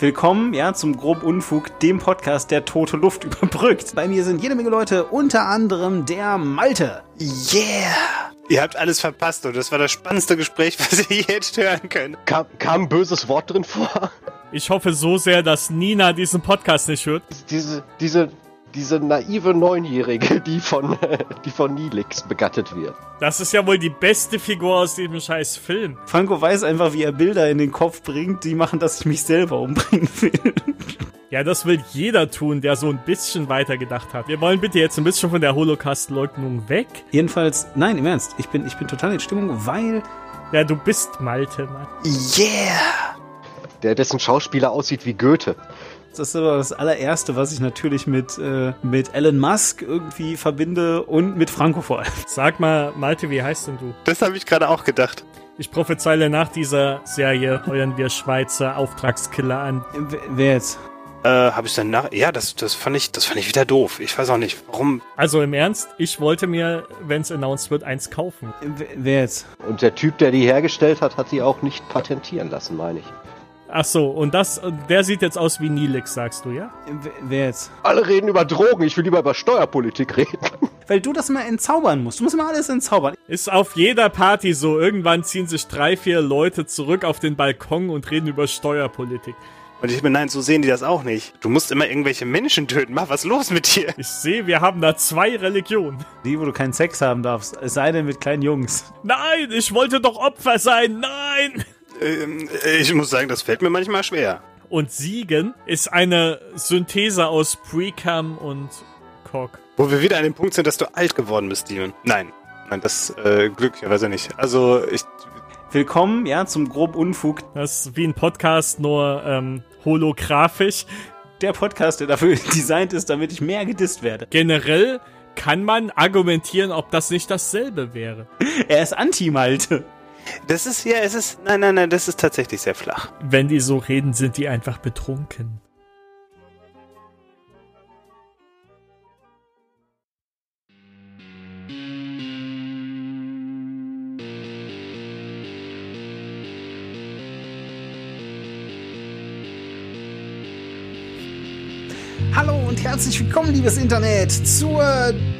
Willkommen, ja, zum Grob Unfug, dem Podcast, der tote Luft überbrückt. Bei mir sind jede Menge Leute, unter anderem der Malte. Yeah! Ihr habt alles verpasst und das war das spannendste Gespräch, was ihr jetzt hören könnt. Kam, kam ein böses Wort drin vor? Ich hoffe so sehr, dass Nina diesen Podcast nicht hört. Diese, diese, diese naive Neunjährige, die von, die von Nilix begattet wird. Das ist ja wohl die beste Figur aus diesem scheiß Film. Franco weiß einfach, wie er Bilder in den Kopf bringt, die machen, dass ich mich selber umbringen will. Ja, das will jeder tun, der so ein bisschen weitergedacht hat. Wir wollen bitte jetzt ein bisschen von der Holocaust-Leugnung weg. Jedenfalls, nein, im Ernst, ich bin, ich bin total in Stimmung, weil... Ja, du bist Malte, Mann. Yeah! Der, dessen Schauspieler aussieht wie Goethe. Das ist aber das allererste, was ich natürlich mit, äh, mit Elon Musk irgendwie verbinde und mit Franco vor allem. Sag mal, Malte, wie heißt denn du? Das habe ich gerade auch gedacht. Ich prophezeile nach dieser Serie euren wir Schweizer Auftragskiller an. W wer jetzt? Äh, habe ich dann nach. Ja, das, das fand ich, das fand ich wieder doof. Ich weiß auch nicht, warum. Also im Ernst, ich wollte mir, wenn es announced wird, eins kaufen. W wer jetzt? Und der Typ, der die hergestellt hat, hat sie auch nicht patentieren lassen, meine ich. Ach so, und das, der sieht jetzt aus wie Nilix, sagst du, ja? W wer jetzt? Alle reden über Drogen, ich will lieber über Steuerpolitik reden. Weil du das mal entzaubern musst. Du musst immer alles entzaubern. Ist auf jeder Party so. Irgendwann ziehen sich drei, vier Leute zurück auf den Balkon und reden über Steuerpolitik. Und ich bin, nein, so sehen die das auch nicht. Du musst immer irgendwelche Menschen töten. Mach was ist los mit dir? Ich sehe, wir haben da zwei Religionen. Die, wo du keinen Sex haben darfst. Es sei denn mit kleinen Jungs. Nein, ich wollte doch Opfer sein. Nein! Ähm, ich muss sagen, das fällt mir manchmal schwer. Und Siegen ist eine Synthese aus Precam und Cock. Wo wir wieder an dem Punkt sind, dass du alt geworden bist, Steven. Nein. Nein, das äh, glücklicherweise nicht. Also ich. Willkommen, ja, zum grob Unfug. Das ist wie ein Podcast, nur ähm, holographisch. Der Podcast, der dafür designt ist, damit ich mehr gedisst werde. Generell kann man argumentieren, ob das nicht dasselbe wäre. Er ist Anti-Malte. Das ist ja, es ist. Nein, nein, nein, das ist tatsächlich sehr flach. Wenn die so reden, sind die einfach betrunken. Hallo und herzlich willkommen, liebes Internet, zur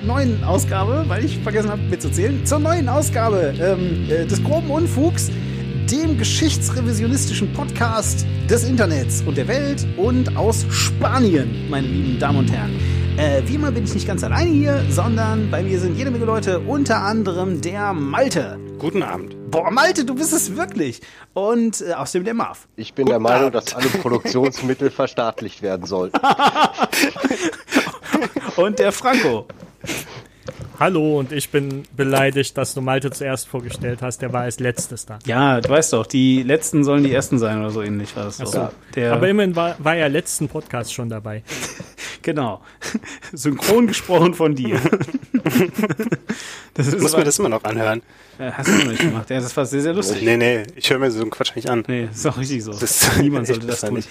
neuen Ausgabe, weil ich vergessen habe mitzuzählen, zur neuen Ausgabe ähm, äh, des groben Unfugs, dem geschichtsrevisionistischen Podcast des Internets und der Welt und aus Spanien, meine lieben Damen und Herren. Äh, wie immer bin ich nicht ganz alleine hier, sondern bei mir sind jede Menge Leute, unter anderem der Malte. Guten Abend. Boah, Malte, du bist es wirklich. Und äh, außerdem der Marv. Ich bin der Meinung, dass alle Produktionsmittel verstaatlicht werden sollten. Und der Franco. Hallo und ich bin beleidigt, dass du Malte zuerst vorgestellt hast. Der war als letztes da. Ja, du weißt doch, die letzten sollen die ersten sein oder so ähnlich war das Ach so. Der, Aber immerhin war, war er letzten Podcast schon dabei. genau. Synchron gesprochen von dir. das muss mir das immer noch anhören. Äh, Hast du noch nicht gemacht. Ja, das war sehr, sehr lustig. Nee, nee, ich höre mir so einen Quatsch nicht an. Nee, ist auch richtig so. ist Niemand sollte das tun.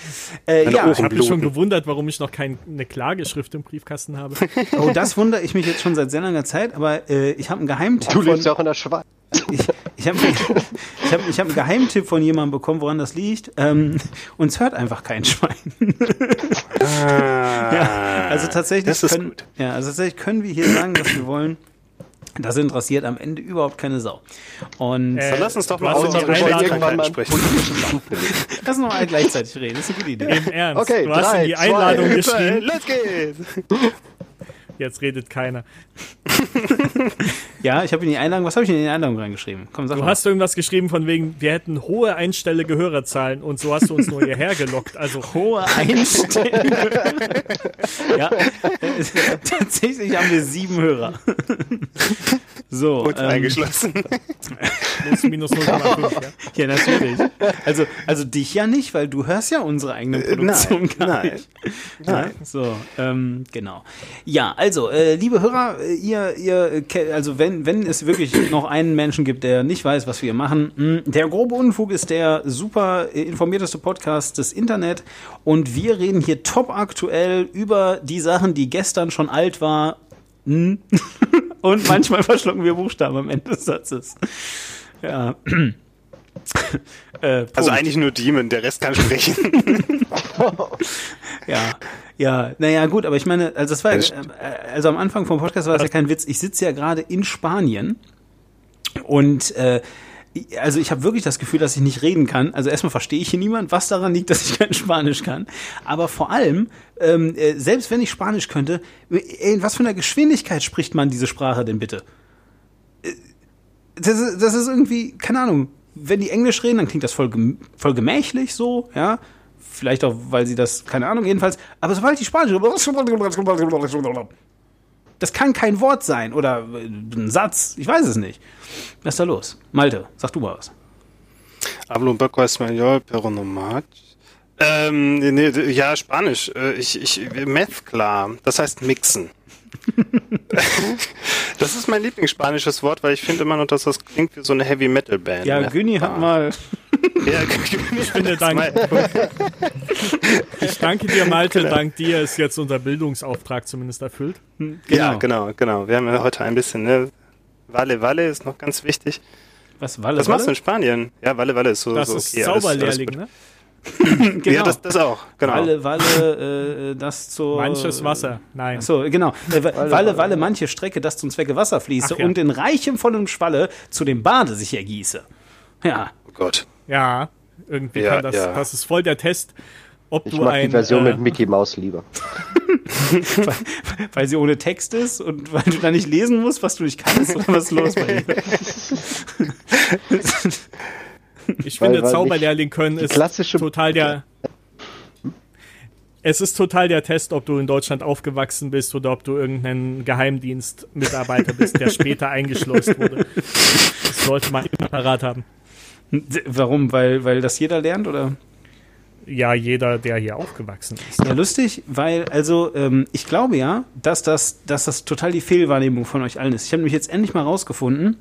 Äh, ja, Ohren Ich habe mich schon gewundert, warum ich noch keine Klageschrift im Briefkasten habe. oh, das wundere ich mich jetzt schon seit sehr langer Zeit, aber äh, ich habe einen Geheimtipp Du von, lebst ja auch in der Schweiz. ich, ich habe ich hab, ich hab einen Geheimtipp von jemandem bekommen, woran das liegt. Ähm, uns hört einfach kein Schwein. Ah, Ja, also tatsächlich Das ist können, gut. ja, also tatsächlich können wir hier sagen, was wir wollen. Das interessiert am Ende überhaupt keine Sau. Und Äh, Dann lass uns doch mal hast Einladung- irgendwann mal sprechen. lass uns noch mal gleichzeitig reden. Das ist eine gute Idee. Im Ernst. Okay, du hast drei, in die zwei, Einladung eins, geschrieben. Los geht's! Jetzt redet keiner. Ja, ich habe in die Einladung, was habe ich in die Einladung reingeschrieben? Komm, sag Du mal. hast irgendwas geschrieben von wegen, wir hätten hohe einstellige Hörerzahlen und so hast du uns nur hierher gelockt. Also hohe Einstellung. ja, tatsächlich haben wir sieben Hörer. So, Und ähm, eingeschlossen. plus minus 0,5. Ja. ja, natürlich. Also, also dich ja nicht, weil du hörst ja unsere eigene Produktion nein, gar nein. nicht. Ja, so, ähm, genau. Ja, also, äh, liebe Hörer, äh, ihr, ihr, äh, also wenn, wenn es wirklich noch einen Menschen gibt, der nicht weiß, was wir hier machen, mh, der grobe Unfug ist der super äh, informierteste Podcast des Internet und wir reden hier top aktuell über die Sachen, die gestern schon alt war. Hm. Und manchmal verschlucken wir Buchstaben am Ende des Satzes. Ja. äh, Also eigentlich nur Demon, der Rest kann sprechen. Ja, ja, naja, gut, aber ich meine, also das war, äh, also am Anfang vom Podcast war das ja kein Witz. Ich sitze ja gerade in Spanien und äh, also ich habe wirklich das Gefühl, dass ich nicht reden kann. Also erstmal verstehe ich hier niemand, was daran liegt, dass ich kein Spanisch kann. Aber vor allem, ähm, äh, selbst wenn ich Spanisch könnte, äh, in was für einer Geschwindigkeit spricht man diese Sprache denn bitte? Äh, Das ist, das ist irgendwie, keine Ahnung, wenn die Englisch reden, dann klingt das voll, voll gemächlich so, ja. Vielleicht auch, weil sie das, keine Ahnung, jedenfalls. Aber sobald die Spanisch. Das kann kein Wort sein oder äh, ein Satz. Ich weiß es nicht. Was ist da los? Malte, sag du mal was. Hablo un español, pero. Ähm, ja, Spanisch. Äh, Ich, ich, mezcla. Das heißt mixen. das ist mein Lieblingsspanisches Wort, weil ich finde immer noch, dass das klingt wie so eine Heavy Metal Band. Ja, Mezcla. Günni hat mal. Ja, Ich finde, dank, ich danke dir, Malte. Dank dir ist jetzt unser Bildungsauftrag zumindest erfüllt. Ja, genau, genau. Wir haben ja heute ein bisschen, ne? Valle Valle ist noch ganz wichtig. Was, Walle, Was machst du Walle? in Spanien? Ja, Valle Valle ist so, Das so ist okay. alles- Zauberlehrling, alles ne? Genau. Ja, das, das auch, genau. Walle, Walle, äh, das zur. Manches Wasser. Nein. So, genau. Äh, Walle, Walle, Walle, manche Strecke, das zum Zwecke Wasser fließe Ach ja. und in reichem vollem Schwalle zu dem Bade sich ergieße. Ja. Oh Gott. Ja, irgendwie Ja, kann das, ja. das ist voll der Test, ob Ich du mag ein, die Version äh, mit Mickey Mouse lieber. Weil sie ohne Text ist und weil du da nicht lesen musst, was du nicht kannst, oder was ist los bei dir? Ich Weil- finde, weil Zauberlehrling können ist klassische- total der. Es ist total der Test, ob du in Deutschland aufgewachsen bist oder ob du irgendein Geheimdienstmitarbeiter bist, der später eingeschleust wurde. Das sollte man immer parat haben. Warum? Weil, weil das jeder lernt, oder? Ja, jeder, der hier aufgewachsen ist. Ja, lustig, weil, also, ähm, ich glaube ja, dass das, dass das total die Fehlwahrnehmung von euch allen ist. Ich habe nämlich jetzt endlich mal rausgefunden,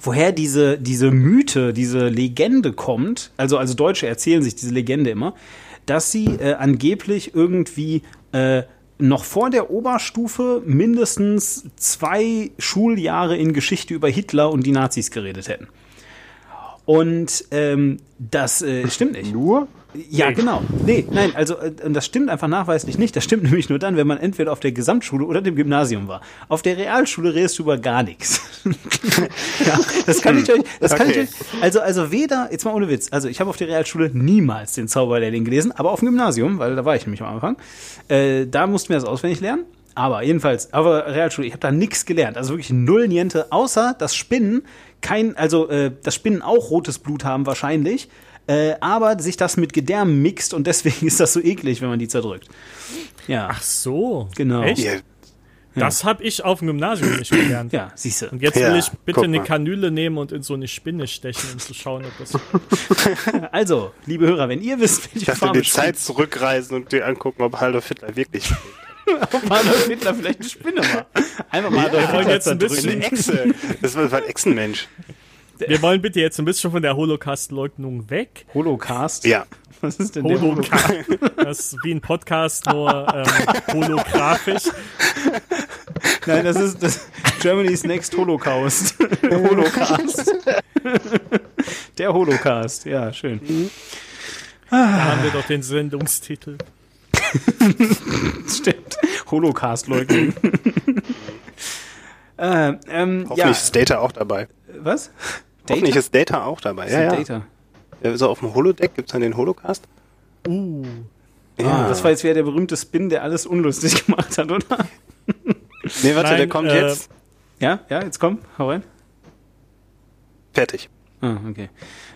woher diese, diese Mythe, diese Legende kommt. Also, also Deutsche erzählen sich diese Legende immer, dass sie äh, angeblich irgendwie äh, noch vor der Oberstufe mindestens zwei Schuljahre in Geschichte über Hitler und die Nazis geredet hätten. Und ähm, das äh, stimmt nicht. Nur? Ja, genau. Nee, nein, also äh, das stimmt einfach nachweislich nicht. Das stimmt nämlich nur dann, wenn man entweder auf der Gesamtschule oder dem Gymnasium war. Auf der Realschule redest du über gar nichts. ja, das kann ich euch, das kann ich Okay. euch, also, also weder, jetzt mal ohne Witz, also ich habe auf der Realschule niemals den Zauberlehrling gelesen, aber auf dem Gymnasium, weil da war ich nämlich am Anfang, äh, da mussten wir das auswendig lernen. Aber jedenfalls, aber Realschule, ich habe da nichts gelernt. Also wirklich null Niente, außer das Spinnen kein, also äh, das Spinnen auch rotes Blut haben wahrscheinlich, äh, aber sich das mit Gedärmen mixt und deswegen ist das so eklig, wenn man die zerdrückt. Ja, Ach so. Genau. Echt? Ja, Das habe ich auf dem Gymnasium nicht gelernt. ja, siehst du. Und jetzt Ja, will ich bitte eine. Kanüle nehmen und in so eine Spinne stechen, um zu schauen, ob das. Also, liebe Hörer, wenn ihr wisst, ich welche dachte, Farbe die Zeit zurückreisen und dir angucken, ob Adolf Hitler wirklich ob Adolf Hitler vielleicht eine Spinne war. Einfach mal Adolf wollen Hitler jetzt ein bisschen- eine Echse. Das war, ein Echsenmensch. Wir wollen bitte jetzt ein bisschen von der Holocaust-Leugnung weg. Holocaust? Ja. Was ist denn der Holocaust? Das ist wie ein Podcast, nur ähm, holographisch. Nein, das ist das Germany's Next Holocaust. Holocaust. Der Holocaust, ja, schön. Da haben wir doch den Sendungstitel. Stimmt. Holocaust-Leugnung. äh, ähm, Hoffentlich ja, ist Data auch dabei. was? Hoffentlich ist Data auch dabei. Ja, ja. Data. Ja, So auf dem Holodeck gibt es dann den Holocaust. Uh. Ah, das war jetzt wieder der berühmte Spin, der alles unlustig gemacht hat, oder? Nee, warte, Nein, der kommt äh, jetzt. Ja, ja, jetzt komm, hau rein. Fertig. Ah, okay.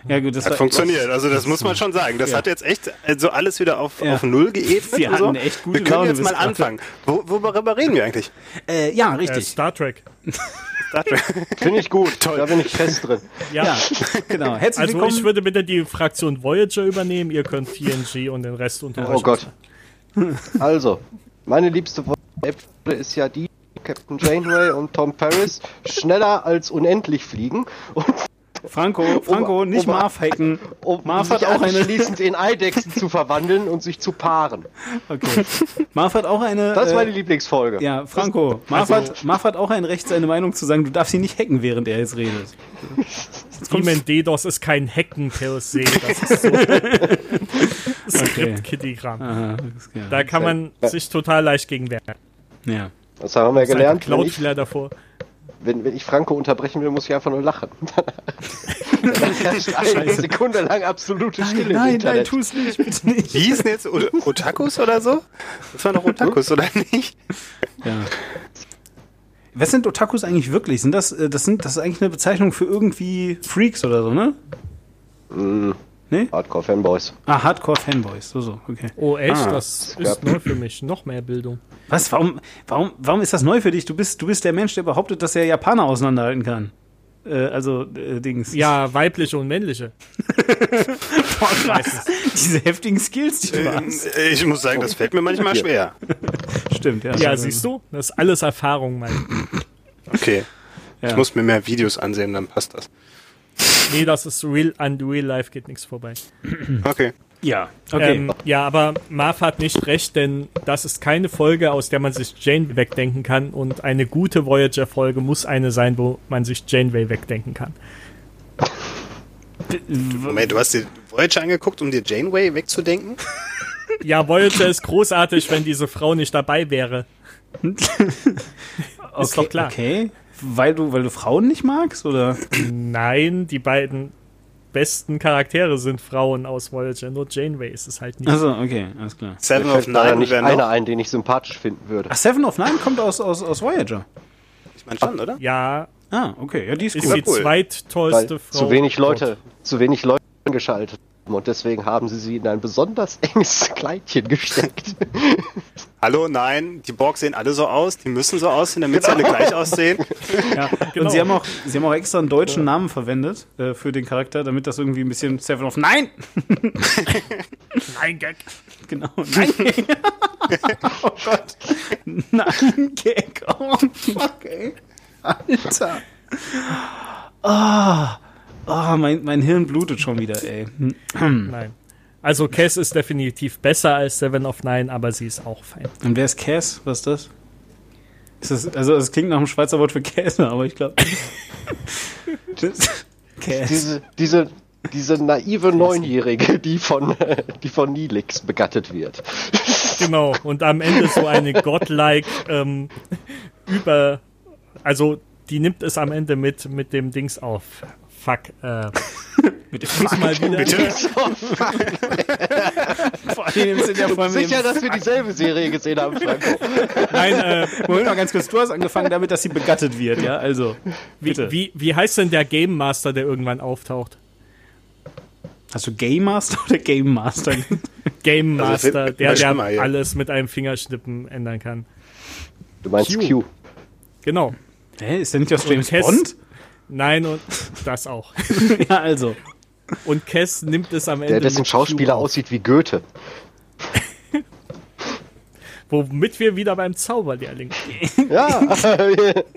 Ja, gut, das Hat funktioniert. Also das muss man schon sagen. Das Ja. hat jetzt echt also alles wieder auf, Ja. auf Null geebnet. Wir und so. echt gute Wir können Laune jetzt mal anfangen. Wo, worüber reden wir eigentlich? Äh, ja, Äh, richtig. Star Trek. Star Trek. Finde ich gut. Da bin ich fest drin. Ja. ja, genau. Herzlich Also willkommen. ich würde bitte die Fraktion Voyager übernehmen, ihr könnt TNG und den Rest unter euch. Oh Gott. Also, meine liebste Episode ist ja die, Captain Janeway und Tom Paris schneller als unendlich fliegen und Franco, Franco, Ober- nicht Ober- Marv hacken. um Marv hat sich auch eine. in Eidechsen zu verwandeln und sich zu paaren. Okay. Marv hat auch eine. Das ist meine äh, Lieblingsfolge. ja, Franco, Marv, Also- hat, Marv hat auch ein Recht, seine Meinung zu sagen. Du darfst ihn nicht hacken, während er jetzt redet. Demon DDoS ist kein Hacken per se. Das ist so, das kann- Da kann man sich total leicht gegen wehren. ja. Das haben wir gelernt. Wenn ich, Cloudflare davor. Wenn, wenn ich Franco unterbrechen will, muss ich einfach nur lachen. Eine Sekunde lang absolute Stille im Internet. tu's nicht, bitte nicht. Wie hießen jetzt O- Otakus oder so? Das waren doch Otakus, oder nicht? Ja. Was sind Otakus eigentlich wirklich? Sind das, äh, das sind, das ist eigentlich eine Bezeichnung für irgendwie Freaks oder so, ne? Mm, Nee? Hardcore-Fanboys. Ah, Hardcore-Fanboys. So, so, okay. Oh, echt? Ah, das ja. ist neu für mich. Noch mehr Bildung. Was? Warum, warum, warum ist das neu für dich? Du bist, du bist der Mensch, der behauptet, dass er Japaner auseinanderhalten kann. Äh, also, äh, Dings. Ja, weibliche und männliche. Boah, krass. Diese heftigen Skills, die du hast. Äh, Ich muss sagen, das fällt mir manchmal schwer. Stimmt, ja. Ja, siehst du? Das ist alles Erfahrung, Mann. Okay. Ja. Ich muss mir mehr Videos ansehen, dann passt das. Nee, das ist real, an real life geht nichts vorbei. Okay. Ja, okay. Ähm, ja, aber Marv hat nicht recht, denn das ist keine Folge, aus der man sich Janeway wegdenken kann. Und eine gute Voyager-Folge muss eine sein, wo man sich Janeway wegdenken kann. Moment, du hast dir Voyager angeguckt, um dir Janeway wegzudenken? Ja, Voyager ist großartig, wenn diese Frau nicht dabei wäre. okay, doch klar. Okay. Weil du, weil du Frauen nicht magst, oder? Nein, die beiden besten Charaktere sind Frauen aus Voyager. Nur Janeway ist es halt nicht. Also, okay, alles klar. Seven of Nine nicht wäre einer noch. ein, den ich sympathisch finden würde. Ach, Seven of Nine kommt aus, aus, aus Voyager. Ich meine schon, oder? Ja, Ah, okay. Ja, die ist ist gut. die cool. zweittollste Weil Frau. zu wenig Leute, zu wenig Leute angeschaltet haben und deswegen haben sie sie in ein besonders enges Kleidchen gesteckt. Hallo, nein, die Borg sehen alle so aus, die müssen so aussehen, damit sie alle gleich aussehen. Ja. Genau. Und sie haben, auch, sie haben auch extra einen deutschen Namen verwendet äh, für den Charakter, damit das irgendwie ein bisschen Seven of Nine. Nein, Gag. Genau. Nein. oh Gott. Nein, Gag. Oh, fuck, ey. Alter. Ah. Oh, mein, mein Hirn blutet schon wieder, ey. Nein. Also Cass ist definitiv besser als Seven of Nine, aber sie ist auch fein. Und wer ist Cass? Was ist das? Ist das also, es klingt nach einem Schweizer Wort für Käse, aber ich glaube. Cass. diese, diese, diese naive Neunjährige, die von, die von Nilix begattet wird. Genau. Und am Ende so eine godlike ähm, über, also die nimmt es am Ende mit mit dem Dings auf. Fuck. Äh, Mit dem muss mal wieder. Vor allem sind ja vor Sicher, dass wir dieselbe Serie gesehen haben, Franco. Nein, äh, Moment mal ganz kurz. Du hast angefangen damit, dass sie begattet wird, ja? Also, bitte. wie, wie heißt denn der Game Master, der irgendwann auftaucht? Hast du Game Master oder Game Master? Game Also, Master, immer der, der hier. alles mit einem Fingerschnippen ändern kann. Du meinst Q. Q. Genau. Hä, ist der nicht aus James Bond? Nein, und das auch. ja, also. Und Cass nimmt es am Ende. Der dessen Schauspieler Q auf, aussieht wie Goethe. Womit wir wieder beim Zauberlehrling. Ja,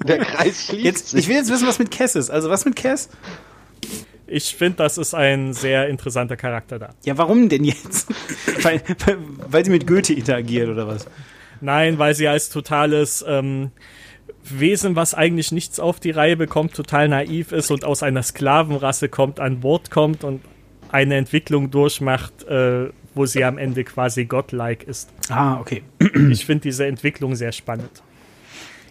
der Kreis schließt Jetzt, sich. ich will jetzt wissen, was mit Cass ist. Also, was mit Cass? Ich finde, das ist ein sehr interessanter Charakter da. Ja, warum denn jetzt? weil, weil, weil sie mit Goethe interagiert oder was? Nein, weil sie als totales ähm, Wesen, was eigentlich nichts auf die Reihe bekommt, total naiv ist und aus einer Sklavenrasse kommt, an Bord kommt und eine Entwicklung durchmacht, äh, wo sie am Ende quasi godlike ist. Ah, okay. Ich finde diese Entwicklung sehr spannend.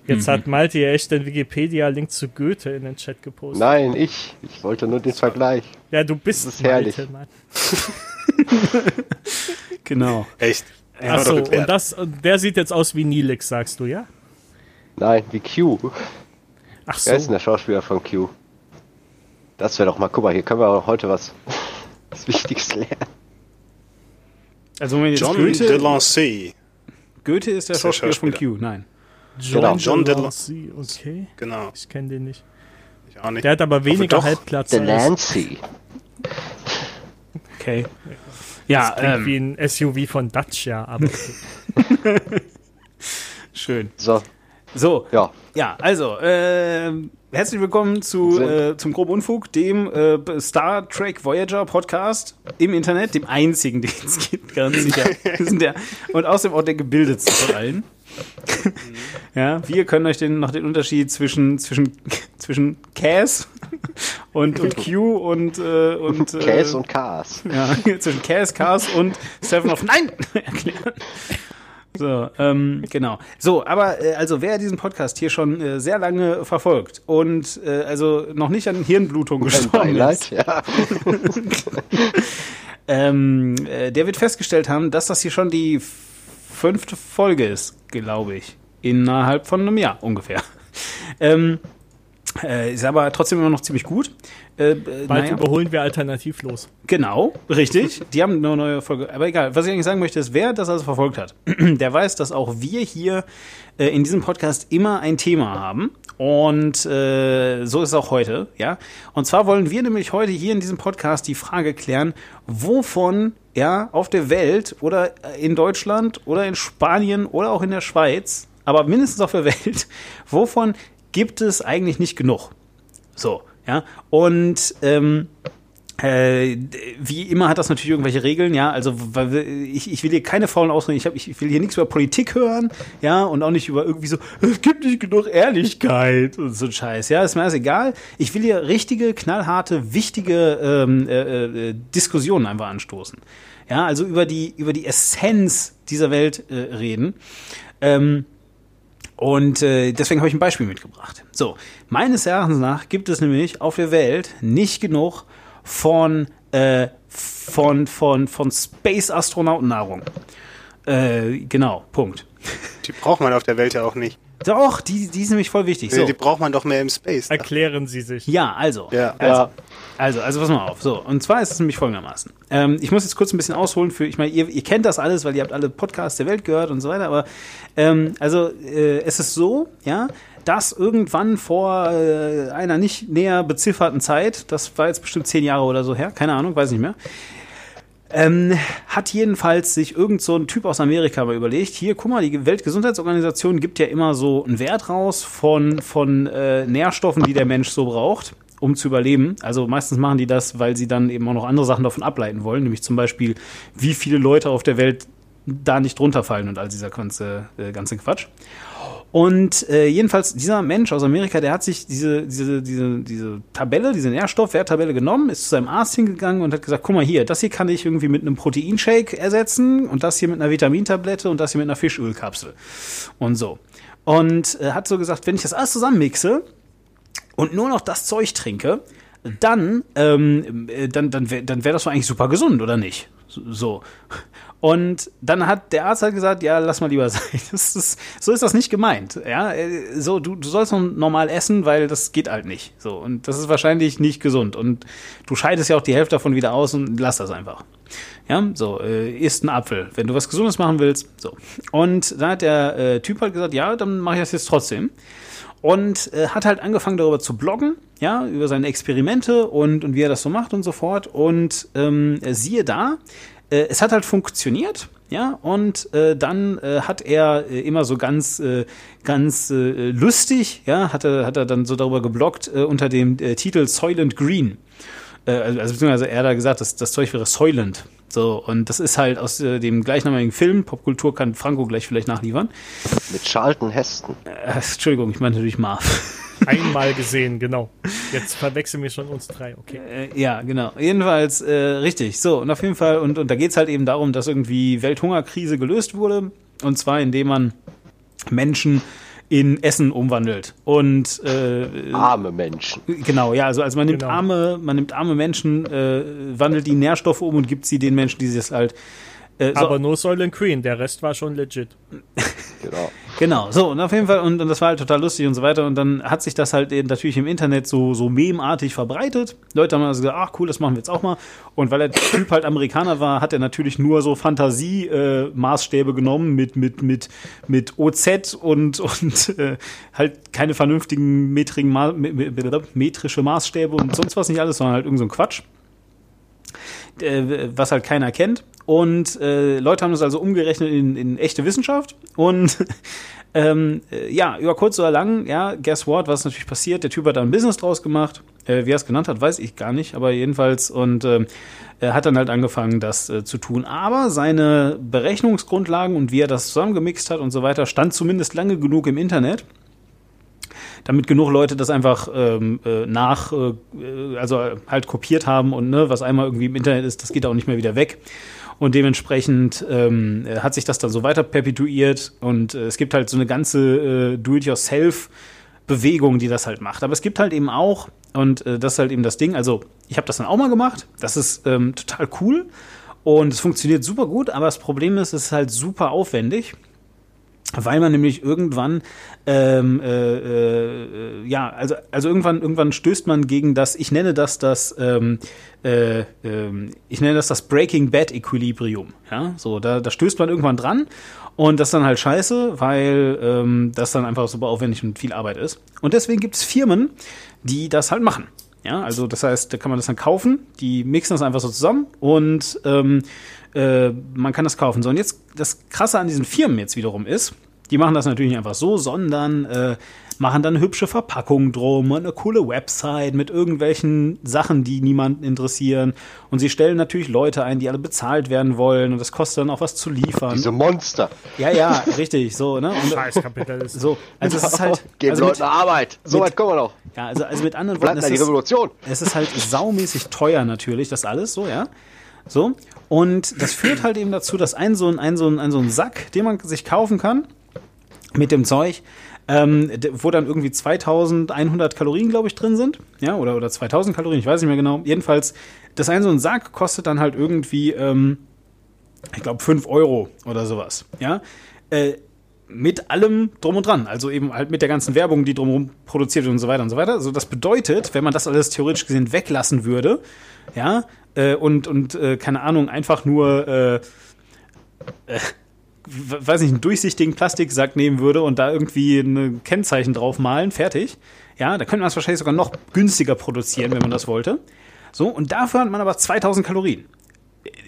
Jetzt hat Malte ja echt den Wikipedia-Link zu Goethe in den Chat gepostet. Nein, ich. Ich wollte nur den Vergleich. Ja, du bist Das ist herrlich. Malte, Mann. Genau. Echt. Ja, Achso, und das, und der sieht jetzt aus wie Nilix, sagst du, ja? Nein, wie Q. Ach Wer ist denn so. der Schauspieler von Q? Das wäre doch mal, guck mal, hier können wir heute was, was Wichtiges lernen. Also, Moment, jetzt John Goethe, Delancey. Goethe ist der Ist der Schauspieler von Schauspieler. Q. Nein. Genau. John Delancey, okay. Genau. Ich kenne den nicht. Ich auch nicht. Der hat aber weniger doch. Halbplatz. als- Delancey. Okay. Ja, Klingt ähm, wie ein SUV von Dacia, aber okay. schön. So, So, ja. Ja, also, äh, herzlich willkommen zu, äh, zum Grob Unfug, dem äh, Star Trek Voyager Podcast im Internet, dem einzigen, den es gibt, ganz sicher. Der, und außerdem auch der gebildetste von allen. ja, wir können euch den, noch den Unterschied zwischen, zwischen, zwischen Cass und, und Q und, äh, und äh, Käse und Cars. ja, zwischen Cass, Cars und Seven of Nein erklären. So, ähm, genau. So, aber äh, also wer diesen Podcast hier schon äh, sehr lange verfolgt und äh, also noch nicht an Hirnblutung gestorben ist, ja. ähm, äh, der wird festgestellt haben, dass das hier schon die fünfte Folge ist, glaube ich. Innerhalb von einem Jahr ungefähr. Ähm, äh, ist aber trotzdem immer noch ziemlich gut. Äh, äh, Bald naja. überholen wir alternativlos. Genau, richtig. Die haben eine neue Folge. Aber egal, was ich eigentlich sagen möchte, ist, wer das also verfolgt hat, der weiß, dass auch wir hier äh, in diesem Podcast immer ein Thema haben. Und äh, so ist es auch heute, ja. Und zwar wollen wir nämlich heute hier in diesem Podcast die Frage klären, wovon ja auf der Welt oder in Deutschland oder in Spanien oder auch in der Schweiz, aber mindestens auf der Welt, wovon gibt es eigentlich nicht genug? So, ja. Und ähm, äh, wie immer hat das natürlich irgendwelche Regeln, ja. Also ich, ich will hier keine faulen Ausreden, ich, hab, ich will hier nichts über Politik hören, ja, und auch nicht über irgendwie so, es gibt nicht genug Ehrlichkeit und so Scheiß, ja, ist mir alles egal. Ich will hier richtige, knallharte, wichtige ähm, äh, äh, Diskussionen einfach anstoßen. Ja, also über die, über die Essenz dieser Welt äh, reden. Ähm, und äh, deswegen habe ich ein Beispiel mitgebracht. So, meines Erachtens nach gibt es nämlich auf der Welt nicht genug von, äh, von, von, von Space-Astronautennahrung. Äh, genau, Punkt. Die braucht man auf der Welt ja auch nicht. Doch, die, die ist nämlich voll wichtig. So. Die braucht man doch mehr im Space. Erklären Sie sich. Ja, also. Ja. also, Ja. Also, also pass mal auf. So, und zwar ist es nämlich folgendermaßen. Ähm, ich muss jetzt kurz ein bisschen ausholen für, ich meine, ihr, ihr kennt das alles, weil ihr habt alle Podcasts der Welt gehört und so weiter, aber ähm, also äh, es ist so, ja, dass irgendwann vor äh, einer nicht näher bezifferten Zeit, das war jetzt bestimmt zehn Jahre oder so her, keine Ahnung, weiß nicht mehr, ähm, hat jedenfalls sich irgend so ein Typ aus Amerika mal überlegt, hier, guck mal, die Weltgesundheitsorganisation gibt ja immer so einen Wert raus von, von äh, Nährstoffen, die der Mensch so braucht, um zu überleben. Also meistens machen die das, weil sie dann eben auch noch andere Sachen davon ableiten wollen, nämlich zum Beispiel, wie viele Leute auf der Welt da nicht runterfallen und all dieser ganze, äh, ganze Quatsch. Und äh, jedenfalls, dieser Mensch aus Amerika, der hat sich diese, diese, diese, diese Tabelle, diese Nährstoffwerttabelle genommen, ist zu seinem Arzt hingegangen und hat gesagt, guck mal hier, das hier kann ich irgendwie mit einem Proteinshake ersetzen und das hier mit einer Vitamintablette und das hier mit einer Fischölkapsel. Und so. Und äh, hat so gesagt, wenn ich das alles zusammenmixe und nur noch das Zeug trinke, dann, ähm, äh, dann, dann wäre dann wär das eigentlich super gesund, oder nicht? So. Und dann hat der Arzt halt gesagt, ja, lass mal lieber sein. Ist, so ist das nicht gemeint. Ja, äh, so, du, du sollst normal essen, weil das geht halt nicht. So. Und das ist wahrscheinlich nicht gesund. Und du scheidest ja auch die Hälfte davon wieder aus und lass das einfach. Ja, so, äh, isst einen Apfel, wenn du was Gesundes machen willst. So. Und dann hat der äh, Typ halt gesagt, ja, dann mache ich das jetzt trotzdem und äh, hat halt angefangen darüber zu bloggen, ja, über seine Experimente und, und wie er das so macht und so fort. Und ähm, siehe da, äh, es hat halt funktioniert, ja, und äh, dann äh, hat er äh, immer so ganz, äh, ganz äh, lustig, ja, hat er, hat er dann so darüber gebloggt äh, unter dem äh, Titel Soylent Green. Äh, also, also beziehungsweise er hat da gesagt, das, das Zeug wäre Soylent. So, und das ist halt aus äh, dem gleichnamigen Film, Popkultur kann Franco gleich vielleicht nachliefern. Mit Charlton Heston. Äh, Entschuldigung, ich meine natürlich Marv. Einmal gesehen, genau. Jetzt verwechseln wir schon uns drei, okay. Äh, ja, genau. Jedenfalls, äh, richtig. So, und auf jeden Fall, und, und da geht's halt eben darum, dass irgendwie Welthungerkrise gelöst wurde. Und zwar, indem man Menschen in Essen umwandelt. Und äh, Arme Menschen. genau, ja, also, also man nimmt Genau. arme, man nimmt arme Menschen, äh, wandelt die Nährstoffe um und gibt sie den Menschen, die sie es halt äh, so, Aber nur Soylent Green, der Rest war schon legit. Genau. Genau, so, und auf jeden Fall, und, und das war halt total lustig und so weiter. Und dann hat sich das halt eben natürlich im Internet so, so memeartig verbreitet. Leute haben also gesagt, ach cool, das machen wir jetzt auch mal. Und weil der Typ halt Amerikaner war, hat er natürlich nur so Fantasie-Maßstäbe genommen mit, mit, mit, mit OZ und, und äh, halt keine vernünftigen metrigen Ma metrische Maßstäbe und sonst was nicht alles, sondern halt irgend so ein Quatsch äh, was halt keiner kennt. Und äh, Leute haben das also umgerechnet in, in echte Wissenschaft. Und ähm, äh, ja, über kurz oder lang, ja, guess what, was natürlich passiert? Der Typ hat da ein Business draus gemacht. Äh, wie er es genannt hat, weiß ich gar nicht, aber jedenfalls. Und ähm, er hat dann halt angefangen, das äh, zu tun. Aber seine Berechnungsgrundlagen und wie er das zusammengemixt hat und so weiter, stand zumindest lange genug im Internet damit genug Leute das einfach ähm, äh, nach, äh, also halt kopiert haben und ne, was einmal irgendwie im Internet ist, das geht auch nicht mehr wieder weg. Und dementsprechend ähm, hat sich das dann so weiter perpetuiert. Und äh, es gibt halt so eine ganze äh, Do-it-yourself- Bewegung, die das halt macht. Aber es gibt halt eben auch, und äh, das ist halt eben das Ding, also ich habe das dann auch mal gemacht, das ist ähm, total cool. Und es funktioniert super gut, aber das Problem ist, es ist halt super aufwendig weil man nämlich irgendwann ähm, äh, äh, ja also also irgendwann irgendwann stößt man gegen das ich nenne das das ähm, äh, ähm, ich nenne das das Breaking Bad Equilibrium ja? So da, da stößt man irgendwann dran und das ist dann halt scheiße weil ähm, das dann einfach super aufwendig und viel Arbeit ist. Und deswegen gibt es Firmen die das halt machen ja? Also das heißt da kann man das dann kaufen die mixen das einfach so zusammen und ähm, äh, man kann das kaufen. So, und jetzt das Krasse an diesen Firmen jetzt wiederum ist, die machen das natürlich nicht einfach so, sondern äh, machen dann hübsche Verpackungen drum und eine coole Website mit irgendwelchen Sachen, die niemanden interessieren. Und sie stellen natürlich Leute ein, die alle bezahlt werden wollen und das kostet dann auch was zu liefern. Diese Monster. Ja, ja, richtig, so, ne? Und, Scheißkapitalisten. so, also es ist halt. Geben also Leuten mit, Arbeit. So mit- weit kommen wir noch. ja, also, also mit anderen Bleibt Worten, da die es ist, Revolution. es ist halt saumäßig teuer natürlich, das alles, so, ja. So. Und das führt halt eben dazu, dass ein so ein, ein, so ein, ein, so ein Sack, den man sich kaufen kann, mit dem Zeug, ähm, wo dann irgendwie 2100 Kalorien, glaube ich, drin sind. Ja, oder, oder 2000 Kalorien, ich weiß nicht mehr genau. Jedenfalls, das ein so ein Sack kostet dann halt irgendwie, ähm, ich glaube, 5 Euro oder sowas. Ja. Äh, mit allem drum und dran. Also eben halt mit der ganzen Werbung, die drumherum produziert wird und so weiter und so weiter. Also das bedeutet, wenn man das alles theoretisch gesehen weglassen würde, ja, äh, und, und äh, keine Ahnung, einfach nur, äh, äh, weiß nicht, einen durchsichtigen Plastiksack nehmen würde und da irgendwie ein Kennzeichen drauf malen, fertig. Ja, da könnte man es wahrscheinlich sogar noch günstiger produzieren, wenn man das wollte. So, und dafür hat man aber 2000 Kalorien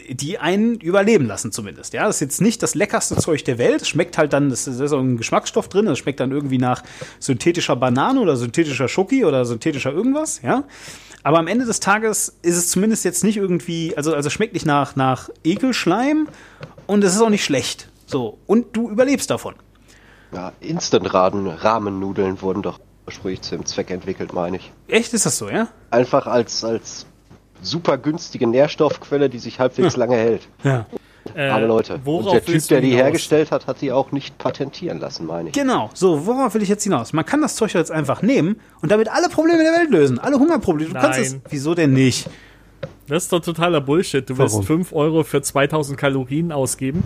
die einen überleben lassen zumindest. Ja, das ist jetzt nicht das leckerste Zeug der Welt. Es schmeckt halt dann, es ist auch ein Geschmacksstoff drin, es schmeckt dann irgendwie nach synthetischer Banane oder synthetischer Schoki oder synthetischer irgendwas, ja. Aber am Ende des Tages ist es zumindest jetzt nicht irgendwie, also, also schmeckt nicht nach, nach Ekelschleim und es ist auch nicht schlecht. So. Und du überlebst davon. Ja, Instant-Rahmennudeln wurden doch ursprünglich zu dem Zweck entwickelt, meine ich. Echt ist das so, ja? Einfach als, als super günstige Nährstoffquelle, die sich halbwegs lange hält. Ja. Äh, Arme Leute. Worauf Und der Typ, der die hinaus? hergestellt hat, hat die auch nicht patentieren lassen, meine ich. Genau. So, worauf will ich jetzt hinaus? Man kann das Zeug jetzt einfach nehmen und damit alle Probleme der Welt lösen. Alle Hungerprobleme. Du kannst es. Nein. Wieso denn nicht? Das ist doch totaler Bullshit. Du willst Warum? 5 Euro für 2000 Kalorien ausgeben,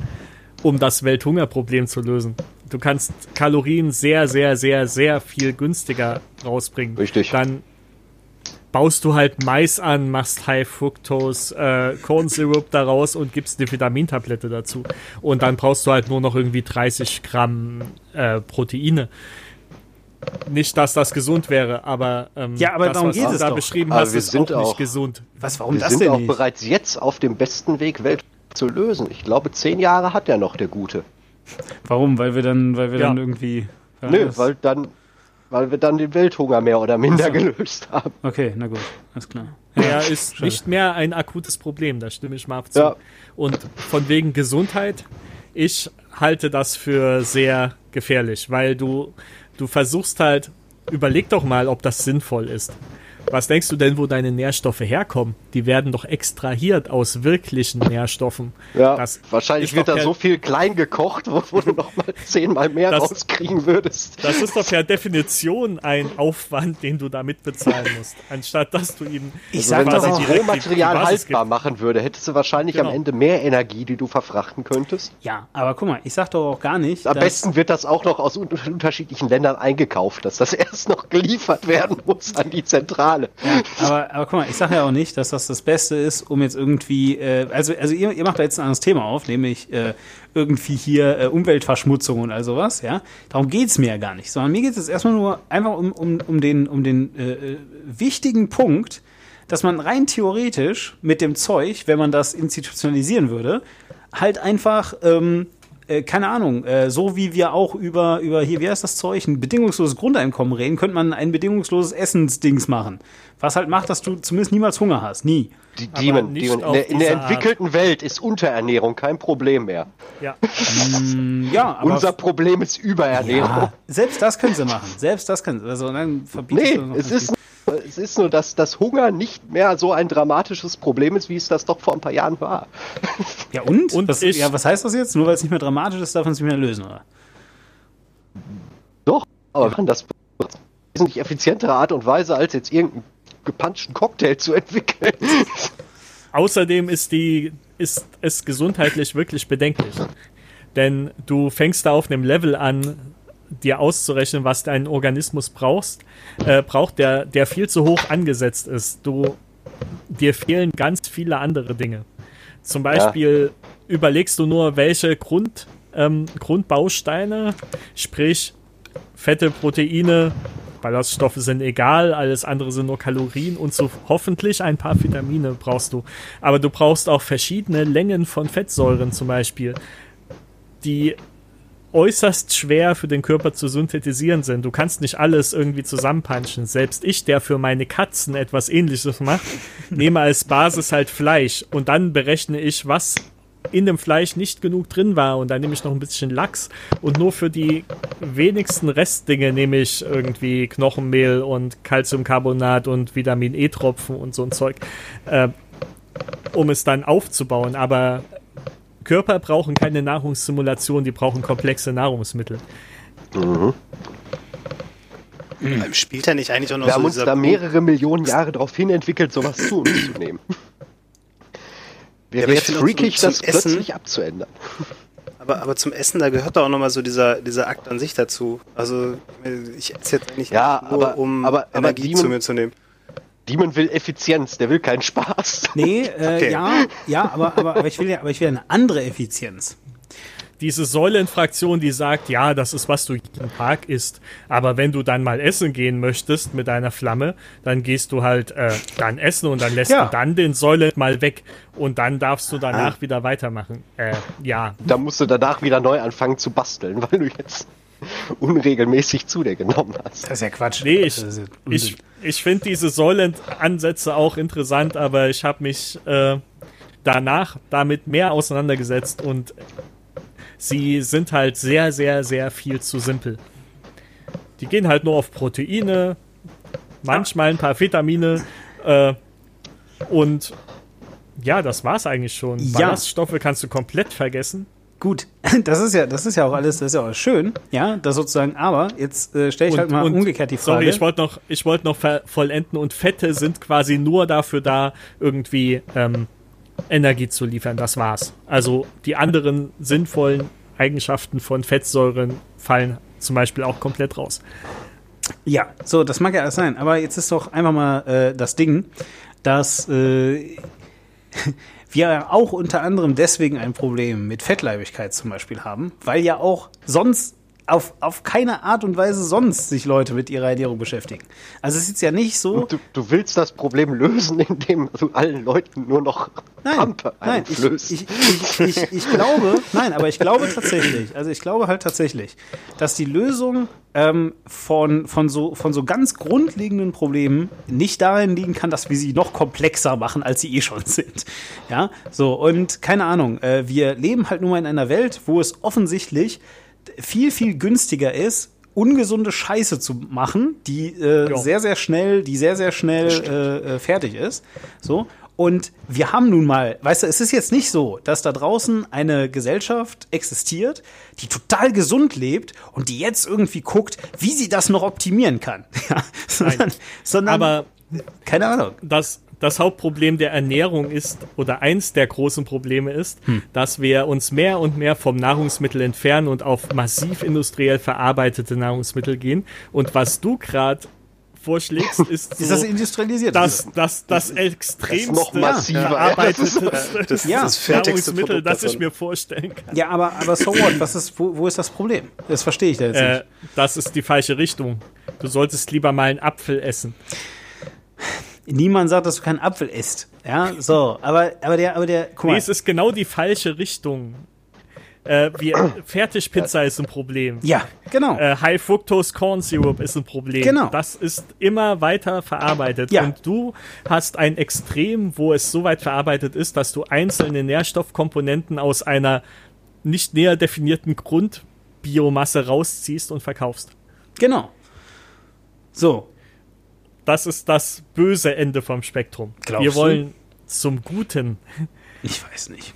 um das Welthungerproblem zu lösen. Du kannst Kalorien sehr, sehr, sehr, sehr viel günstiger rausbringen. Richtig. Dann baust du halt Mais an, machst High Fructose äh, Corn Syrup daraus und gibst eine Vitamintablette dazu. Und dann brauchst du halt nur noch irgendwie 30 Gramm äh, Proteine. Nicht, dass das gesund wäre, aber, ähm, Ja, aber das, darum was geht du es da doch. beschrieben Aber hast, wir ist sind auch nicht auch- gesund. Was, warum Wir das sind denn auch nicht? bereits jetzt auf dem besten Weg, Welt zu lösen. Ich glaube, zehn Jahre hat er noch, der Gute. Warum? Weil wir dann, weil wir Ja. dann irgendwie. Nö, weil dann, weil wir dann den Welthunger mehr oder minder gelöst haben. Okay, na gut, alles klar. Er ist schade. nicht mehr ein akutes Problem, da stimme ich mal zu. Ja. Und von wegen Gesundheit, ich halte das für sehr gefährlich, weil du, du versuchst halt, überleg doch mal, ob das sinnvoll ist. Was denkst du denn, wo deine Nährstoffe herkommen? Die werden doch extrahiert aus wirklichen Nährstoffen. Ja, Das wahrscheinlich wird da so viel klein gekocht, wo, wo du noch mal zehnmal mehr Das- rauskriegen würdest. Das ist doch per Definition ein Aufwand, den du damit bezahlen musst, anstatt dass du ihm Ich Also sag wenn das Rohmaterial haltbar machen würde, hättest du wahrscheinlich Genau. am Ende mehr Energie, die du verfrachten könntest. Ja, aber guck mal, ich sag doch auch gar nicht. Am dass- besten wird das auch noch aus un unterschiedlichen Ländern eingekauft, dass das erst noch geliefert werden muss an die Zentrale. Aber, aber guck mal, ich sage ja auch nicht, dass das das Beste ist, um jetzt irgendwie, äh, also, also ihr, ihr macht da jetzt ein anderes Thema auf, nämlich äh, irgendwie hier äh, Umweltverschmutzung und all sowas, ja. Darum geht's mir ja gar nicht, sondern mir geht es erstmal nur einfach um, um, um den, um den äh, äh, wichtigen Punkt, dass man rein theoretisch mit dem Zeug, wenn man das institutionalisieren würde, halt einfach ähm, äh, keine Ahnung, äh, so wie wir auch über, über hier, wie heißt das Zeug, ein bedingungsloses Grundeinkommen reden, könnte man ein bedingungsloses Essensdings machen. Was halt macht, dass du zumindest niemals Hunger hast. Nie. Die Aber Demon, nicht Demon. In der, in der diese Art. entwickelten Welt ist Unterernährung kein Problem mehr. Ja. Ja, aber Unser Problem ist Überernährung. ja, selbst das können sie machen. Selbst das können sie. Also dann verbietest Nee, es das ist, es ist nur, dass das Hunger nicht mehr so ein dramatisches Problem ist, wie es das doch vor ein paar Jahren war. Ja, und? Und was, ich- ja, was heißt das jetzt? Nur weil es nicht mehr dramatisch ist, darf man es nicht mehr lösen, oder? Doch, aber wir machen das auf wesentlich effizientere Art und Weise, als jetzt irgendeinen gepanschten Cocktail zu entwickeln. Außerdem ist die ist es gesundheitlich wirklich bedenklich. Denn du fängst da auf einem Level an, dir auszurechnen, was dein Organismus brauchst, äh, braucht, der, der viel zu hoch angesetzt ist. Du, dir fehlen ganz viele andere Dinge. Zum Beispiel überlegst du nur, welche Grund, ähm, Grundbausteine, sprich Fette, Proteine, Ballaststoffe sind egal, alles andere sind nur Kalorien und so hoffentlich ein paar Vitamine brauchst du. Aber du brauchst auch verschiedene Längen von Fettsäuren zum Beispiel, die äußerst schwer für den Körper zu synthetisieren sind. Du kannst nicht alles irgendwie zusammenpanschen. Selbst ich, der für meine Katzen etwas ähnliches macht, nehme als Basis halt Fleisch und dann berechne ich, was in dem Fleisch nicht genug drin war und dann nehme ich noch ein bisschen Lachs und nur für die wenigsten Restdinge nehme ich irgendwie Knochenmehl und Calciumcarbonat und Vitamin E-Tropfen und so ein Zeug, äh, um es dann aufzubauen. Aber Körper brauchen keine Nahrungssimulation, die brauchen komplexe Nahrungsmittel. Ähm, Spielt er nicht eigentlich auch noch Wir so haben uns da Punkt- mehrere Millionen Jahre darauf hin entwickelt, sowas zu uns zu nehmen. Wäre aber ich jetzt freakig, zum- das Essen- plötzlich abzuändern. Aber, aber zum Essen, da gehört doch auch nochmal so dieser, dieser Akt an sich dazu. Also, ich esse jetzt nicht Ja, nur, aber- um aber- aber Energie Demon- zu mir zu nehmen. Demon will Effizienz, der will keinen Spaß. Nee, äh, Okay. ja, ja, aber, aber, aber ich will ja, aber ich will eine andere Effizienz. diese Säulenfraktion, die sagt, ja, das ist, was du jeden Tag isst. Aber wenn du dann mal essen gehen möchtest mit deiner Flamme, dann gehst du halt äh, dann essen und dann lässt Ja. du dann den Säulen mal weg. Und dann darfst du danach wieder weitermachen. Äh, ja. Da musst du danach wieder neu anfangen zu basteln, weil du jetzt unregelmäßig zu dir genommen hast. Das ist ja Quatsch. Nee, ich, ja ich, ich finde diese Säulenansätze auch interessant, aber ich habe mich äh, danach damit mehr auseinandergesetzt und sie sind halt sehr, sehr, sehr viel zu simpel. Die gehen halt nur auf Proteine, manchmal ein paar Vitamine äh, und ja, das war's eigentlich schon. Ja. Ballaststoffe kannst du komplett vergessen. Gut, das ist ja, das ist ja auch alles, das ist ja auch schön, ja, das sozusagen, aber jetzt äh, stelle ich halt mal umgekehrt die Frage. Sorry, ich wollte noch, ich wollte noch vollenden und Fette sind quasi nur dafür da, irgendwie ähm, Energie zu liefern. Das war's. Also die anderen sinnvollen Eigenschaften von Fettsäuren fallen zum Beispiel auch komplett raus. Ja, so, das mag ja alles sein, aber jetzt ist doch einfach mal äh, das Ding, dass äh, wir auch unter anderem deswegen ein Problem mit Fettleibigkeit zum Beispiel haben, weil ja auch sonst auf, auf keine Art und Weise sonst sich Leute mit ihrer Ernährung beschäftigen. Also es ist jetzt ja nicht so, Du, du willst das Problem lösen, indem du allen Leuten nur noch Nein, Pampe nein, ich, einflößt. ich, ich, ich, ich glaube, nein, aber ich glaube tatsächlich, also ich glaube halt tatsächlich, dass die Lösung ähm, von, von, so, von so ganz grundlegenden Problemen nicht darin liegen kann, dass wir sie noch komplexer machen, als sie eh schon sind. Ja, so, und keine Ahnung, äh, wir leben halt nun mal in einer Welt, wo es offensichtlich viel, viel günstiger ist, ungesunde Scheiße zu machen, die äh, sehr, sehr schnell, die sehr, sehr schnell äh, äh, fertig ist. So. Und wir haben nun mal, weißt du, es ist jetzt nicht so, dass da draußen eine Gesellschaft existiert, die total gesund lebt und die jetzt irgendwie guckt, wie sie das noch optimieren kann. Ja, sondern, sondern Aber keine Ahnung. das, das Hauptproblem der Ernährung ist, oder eins der großen Probleme ist, dass wir uns mehr und mehr vom Nahrungsmittel entfernen und auf massiv industriell verarbeitete Nahrungsmittel gehen. Und was du gerade vorschlägst, ist, so Ist das industrialisiert? das, das, das extremste noch massiver, ja. verarbeitete Das, Ja. das Nahrungsmittel, das ich mir vorstellen kann. ja, aber, aber so what? Was ist, wo, wo ist das Problem? Das verstehe ich da jetzt Äh, nicht. das ist die falsche Richtung. Du solltest lieber mal einen Apfel essen. Niemand sagt, dass du keinen Apfel isst. Ja, so. Aber, aber der, aber der, guck Nee, mal. es ist genau die falsche Richtung. Äh, wir, Fertigpizza ist ein Problem. Ja, genau. Äh, High Fructose Corn Syrup ist ein Problem. Genau. Das ist immer weiter verarbeitet. Ja. Und du hast ein Extrem, wo es so weit verarbeitet ist, dass du einzelne Nährstoffkomponenten aus einer nicht näher definierten Grundbiomasse rausziehst und verkaufst. Genau. So. Das ist das böse Ende vom Spektrum. Glaubst wir du? wollen zum Guten. Ich weiß nicht.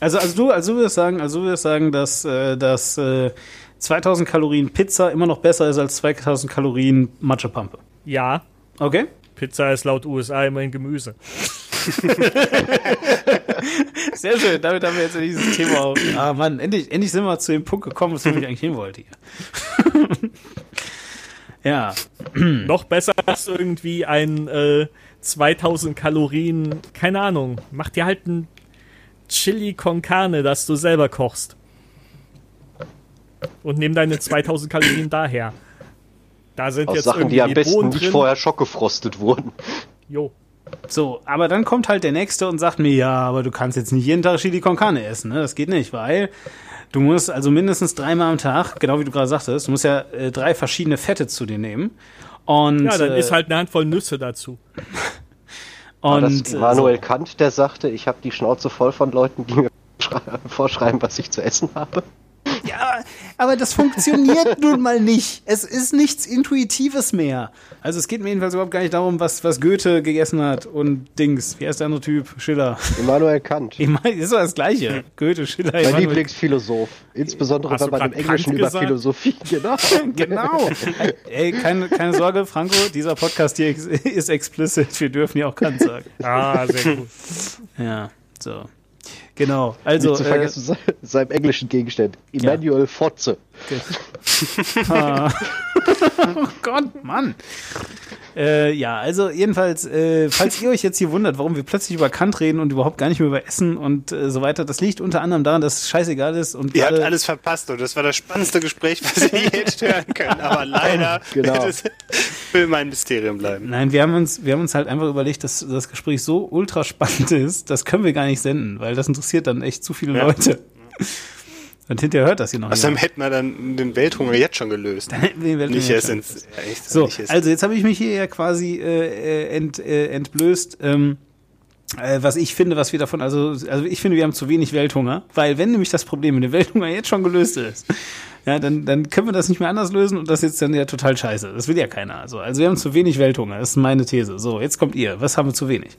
Also, also du, also du würdest sagen, also du würdest sagen, dass, äh, dass äh, 2000 Kalorien Pizza immer noch besser ist als 2000 Kalorien Matschepampe. Ja, Okay? Pizza ist laut USA immerhin Gemüse. Sehr schön. Damit haben wir jetzt dieses Thema auch. Ah Mann, endlich, endlich sind wir zu dem Punkt gekommen, was ich eigentlich hin wollte hier. Ja. Noch besser als irgendwie ein äh, 2000 Kalorien, keine Ahnung, mach dir halt ein Chili con Carne, das du selber kochst. Und nimm deine 2000 Kalorien daher. Da sind Aus jetzt Sachen, irgendwie die am besten Bohnen nicht drin. vorher schockgefrostet wurden. Jo. So, aber dann kommt halt der Nächste und sagt mir, ja, aber du kannst jetzt nicht jeden Tag Chili con Carne essen, ne? Das geht nicht, weil du musst also mindestens dreimal am Tag, genau wie du gerade sagtest, du musst ja äh, drei verschiedene Fette zu dir nehmen. Und, Ja, dann äh, ist halt eine Handvoll Nüsse dazu. Und, das äh, Immanuel Kant, der sagte, ich habe die Schnauze voll von Leuten, die mir vorschreiben, was ich zu essen habe. Ja, aber das funktioniert nun mal nicht. Es ist nichts Intuitives mehr. Also es geht mir jedenfalls überhaupt gar nicht darum, was, was Goethe gegessen hat und Dings. Wie heißt der andere Typ? Schiller. Immanuel Kant. Ich meine, ist doch das Gleiche. Goethe, Schiller. Mein Immanuel- Lieblingsphilosoph. Insbesondere Hast wenn du man im grad Englischen über? Philosophie, genau. Genau. Ey, keine, keine Sorge, Franco, dieser Podcast hier ist explicit. Wir dürfen ja auch Kant sagen. Ah, sehr gut. Ja, so. Genau. Also, Nicht zu vergessen, se- seinem englischen Gegenstand. Immanuel Fotze. oh Gott, Mann. Äh, ja, also jedenfalls, äh, falls ihr euch jetzt hier wundert, warum wir plötzlich über Kant reden und überhaupt gar nicht mehr über Essen und äh, so weiter, das liegt unter anderem daran, dass es scheißegal ist und Ihr habt alle- alles verpasst und das war das spannendste Gespräch, was ihr je hättet hören können. Aber leider Genau. wird es will mein Mysterium bleiben. Nein, wir haben uns, wir haben uns halt einfach überlegt, dass das Gespräch so ultra spannend ist, das können wir gar nicht senden, weil das interessiert dann echt zu viele Ja. Leute. Und hinterher hört das hier noch Außerdem jemand. hätten wir dann den Welthunger jetzt schon gelöst. Nicht erst schon. ins, echt, So, nicht also jetzt habe ich mich hier ja quasi äh, äh, ent, äh, entblößt. Ähm, äh, was ich finde, was wir davon, also, also ich finde, wir haben zu wenig Welthunger, weil wenn nämlich das Problem mit dem Welthunger jetzt schon gelöst ist, ja, dann, dann können wir das nicht mehr anders lösen und das ist jetzt dann ja total scheiße. Das will ja keiner. Also, also wir haben zu wenig Welthunger, das ist meine These. So, jetzt kommt ihr. Was haben wir zu wenig?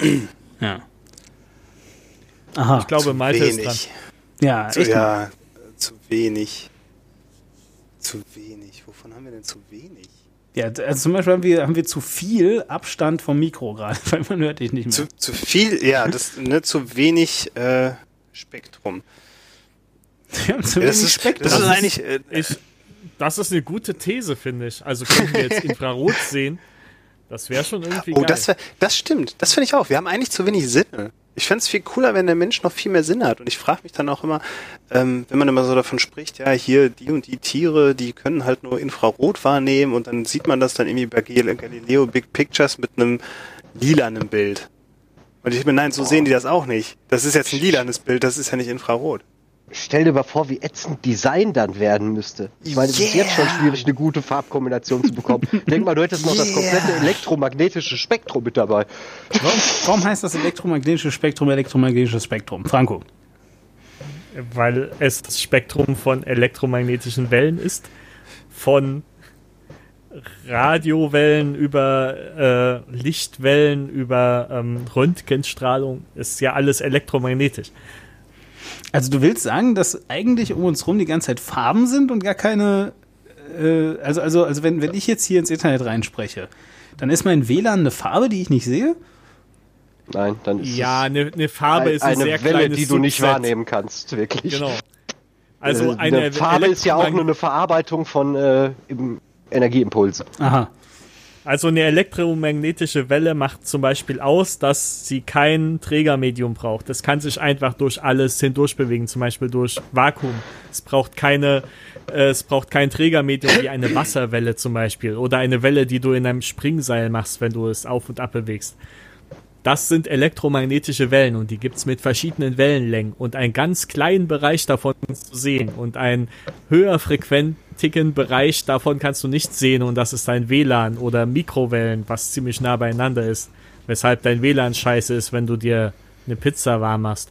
Ja. Aha. Ich glaube, Malte ist dran. Ja, Zu, ja, zu wenig. Zu wenig. Wovon haben wir denn zu wenig? Ja, also zum Beispiel haben wir, haben wir zu viel Abstand vom Mikro gerade, weil man hört dich nicht mehr. Zu, zu viel, ja, das, ne, zu wenig äh, Spektrum. wir haben zu Das wenig ist, Spektrum. das ist eigentlich, äh, Ich, das ist eine gute These, finde ich. Also können wir jetzt Infrarot sehen. Das wäre schon irgendwie oh, geil. das, wär, das stimmt. Das finde ich auch. Wir haben eigentlich zu wenig Sinne. Ich fände es viel cooler, wenn der Mensch noch viel mehr Sinn hat. Und ich frage mich dann auch immer, ähm, wenn man immer so davon spricht, ja, hier die und die Tiere, die können halt nur Infrarot wahrnehmen und dann sieht man das dann irgendwie bei Gal- Galileo Big Pictures mit einem lilanen Bild. Und ich bin, nein, so sehen die das auch nicht. Das ist jetzt ein lilanes Bild, das ist ja nicht Infrarot. Stell dir mal vor, wie ätzend Design dann werden müsste. Ich meine, es ist Yeah. jetzt schon schwierig, eine gute Farbkombination zu bekommen. Denk mal, du hättest noch das komplette elektromagnetische Spektrum mit dabei. Warum, warum heißt das elektromagnetische Spektrum elektromagnetisches Spektrum? Franco. weil es das Spektrum von elektromagnetischen Wellen ist, von Radiowellen über äh, Lichtwellen über ähm, Röntgenstrahlung ist ja alles elektromagnetisch. Also du willst sagen, dass eigentlich um uns rum die ganze Zeit Farben sind und gar keine. Äh, also also also wenn wenn ich jetzt hier ins Internet reinspreche, dann ist mein WLAN eine Farbe, die ich nicht sehe. Nein, dann ist Ja, es eine, eine Farbe ein, ist ein eine sehr Welle, kleines die du nicht Subset. wahrnehmen kannst, wirklich. Genau. Also Äh, eine, Farbe ist ja auch nur eine Verarbeitung von äh, im Energieimpulse. Aha. Also eine elektromagnetische Welle macht zum Beispiel aus, dass sie kein Trägermedium braucht. Das kann sich einfach durch alles hindurch bewegen, zum Beispiel durch Vakuum. Es braucht keine, äh, es braucht kein Trägermedium wie eine Wasserwelle zum Beispiel oder eine Welle, die du in einem Springseil machst, wenn du es auf und ab bewegst. Das sind elektromagnetische Wellen und die gibt's mit verschiedenen Wellenlängen und einen ganz kleinen Bereich davon du sehen und einen höher frequentigen Bereich davon kannst du nicht sehen und das ist dein WLAN oder Mikrowellen, was ziemlich nah beieinander ist. Weshalb dein WLAN scheiße ist, wenn du dir eine Pizza warm machst.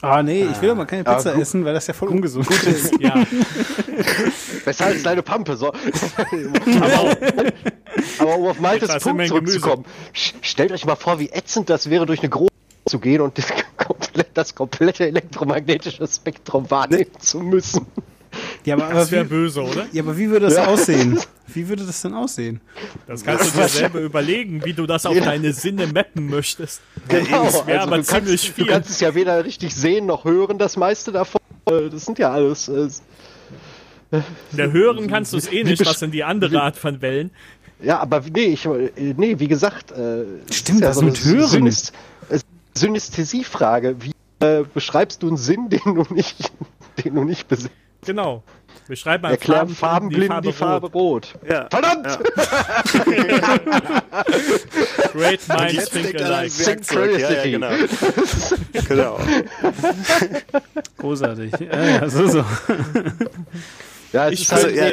Ah, nee, ich will doch mal keine Ah, Pizza gut. essen, weil das ja voll ungesund ist. Ja, Besser als deine Pampe. So. aber, aber um auf Maltes in Punkt zurückzukommen. Stellt euch mal vor, wie ätzend das wäre, durch eine große zu gehen und das komplette elektromagnetische Spektrum wahrnehmen zu müssen. Ja, aber, aber, das wäre wie, böse, oder? ja, aber wie würde das Ja. aussehen? Wie würde das denn aussehen? Das kannst du dir selber überlegen, wie du das auf deine Sinne mappen möchtest. Genau, Das wäre aber du, kannst, ziemlich du viel. kannst es ja weder richtig sehen noch hören, das meiste davon. Äh, Das sind ja alles. Äh, Der Hören kannst du es eh nicht, was sind die andere Art von Wellen? ja, aber nee, ich, äh, nee, wie gesagt. Äh, Stimmt, ist ja das eine mit Hören. Synäst- äh, Synästhesiefrage. Wie äh, beschreibst du einen Sinn, den du nicht, den du nicht besitzt? Genau. Beschreib mal Erklär farbenblind die Farbe rot. Ja. Verdammt! Ja. Great minds think alike. Werkzeug. Ja, ja, Synchronicity. genau. genau. Großartig. Ja, ja, so, so. Ja, es Ich ist halt, also, ja.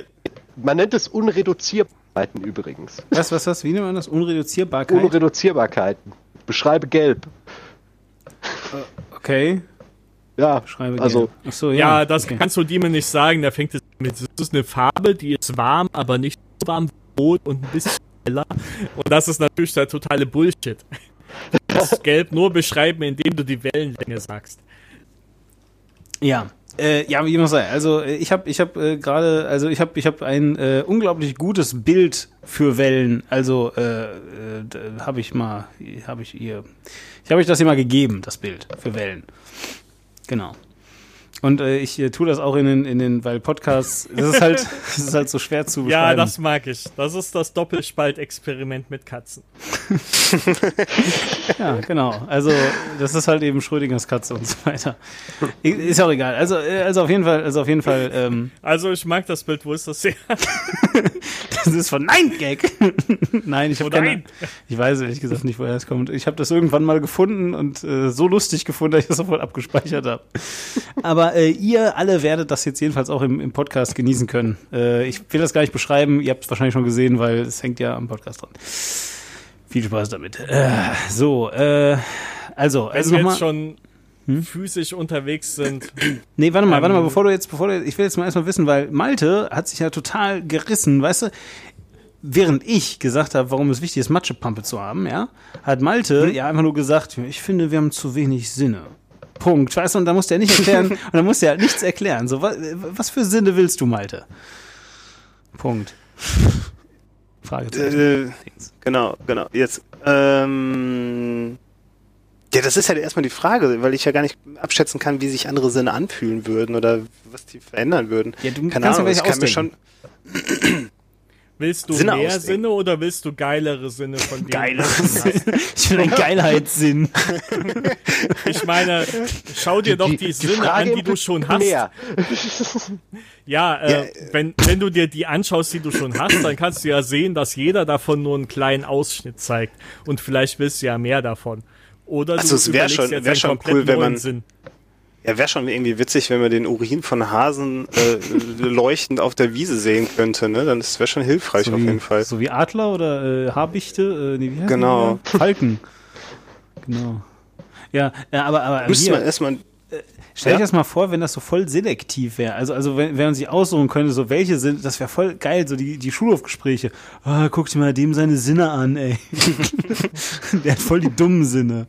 man nennt es Unreduzierbarkeiten übrigens. Was, was, was? Wie nennt man das? Unreduzierbarkeit? Unreduzierbarkeiten. Beschreibe gelb. okay. Ja, Schreibe also so, ja. Ja, das okay. kannst du Demon nicht sagen. Da fängt es mit. Das ist eine Farbe, die ist warm, aber nicht so warm wie rot und ein bisschen heller. Und das ist natürlich der totale Bullshit. Du kannst Gelb nur beschreiben, indem du die Wellenlänge sagst. Ja. Äh, ja, wie immer sei. Also äh, ich habe ich hab, äh, gerade, also ich habe ich hab ein äh, unglaublich gutes Bild für Wellen. Also äh, äh, habe ich mal, habe ich ihr, ich habe euch das hier mal gegeben, das Bild für Wellen. Genau. Und äh, ich äh, tue das auch in den, in den, weil Podcasts, das ist halt, das ist halt so schwer zu beschreiben. Ja, das mag ich. Das ist das Doppelspaltexperiment mit Katzen. Ja, genau. Also, das ist halt eben Schrödingers Katze und so weiter. Ist auch egal. Also, äh, also auf jeden Fall, also auf jeden Fall, ähm, Also ich mag das Bild. Wo ist das her? das ist von Nein Gag. Nein, ich habe Oh keine. Ich weiß ehrlich gesagt nicht, woher es kommt. Ich habe das irgendwann mal gefunden und äh, so lustig gefunden, dass ich das sofort abgespeichert habe. Aber äh, ihr alle werdet das jetzt jedenfalls auch im, im Podcast genießen können. Äh, ich will das gar nicht beschreiben. Ihr habt es wahrscheinlich schon gesehen, weil es hängt ja am Podcast dran. Viel Spaß damit. Äh, so, äh, also, Wenn also wir nochmal. jetzt schon physisch unterwegs sind. Nee, warte mal, warte mal, Ähm, bevor du jetzt, bevor du, ich will jetzt mal erstmal wissen, weil Malte hat sich ja total gerissen, weißt du? Während ich gesagt habe, warum es wichtig ist, Matschepampe zu haben, ja, hat Malte ja einfach nur gesagt, ich finde, wir haben zu wenig Sinne. Punkt. Weißt du, und da musst du ja nicht erklären, und da musst du ja nichts erklären. So, was, was für Sinne willst du, Malte? Punkt. Fragezeichen. Äh, genau, genau. Jetzt. Ähm, ja, das ist ja erstmal die Frage, weil ich ja gar nicht abschätzen kann, wie sich andere Sinne anfühlen würden oder was die verändern würden. Ja, du Keine kannst ja Ahnung, welche ich kann mir schon. Willst du Sinne mehr ausdenken. Sinne oder willst du geilere Sinne von denen? Geile du hast? Ich will einen Geilheitssinn. Ich meine, schau dir doch die, Sinne an, die du schon hast. Mehr. Ja, äh, Ja, wenn, wenn du dir die anschaust, die du schon hast, dann kannst du ja sehen, dass jeder davon nur einen kleinen Ausschnitt zeigt. Und vielleicht willst du ja mehr davon. Oder Also du es wär überlegst schon- wär schon cool, wenn man- Sinn. Ja, wäre schon irgendwie witzig, wenn man den Urin von Hasen äh, leuchtend auf der Wiese sehen könnte, ne? Dann das wäre schon hilfreich So auf wie, jeden Fall. so wie Adler oder äh, Habichte, äh, nee, wie heißen Genau. die? Falken. Genau. Ja, äh, aber, aber Müsste man erstmal. stell ja? dir das mal vor, wenn das so voll selektiv wäre. Also, also wenn, wenn man sich aussuchen könnte, so welche sind, das wäre voll geil, so die, die Schulhofgespräche. Ah, guck dir mal dem seine Sinne an, ey. Der hat voll die dummen Sinne.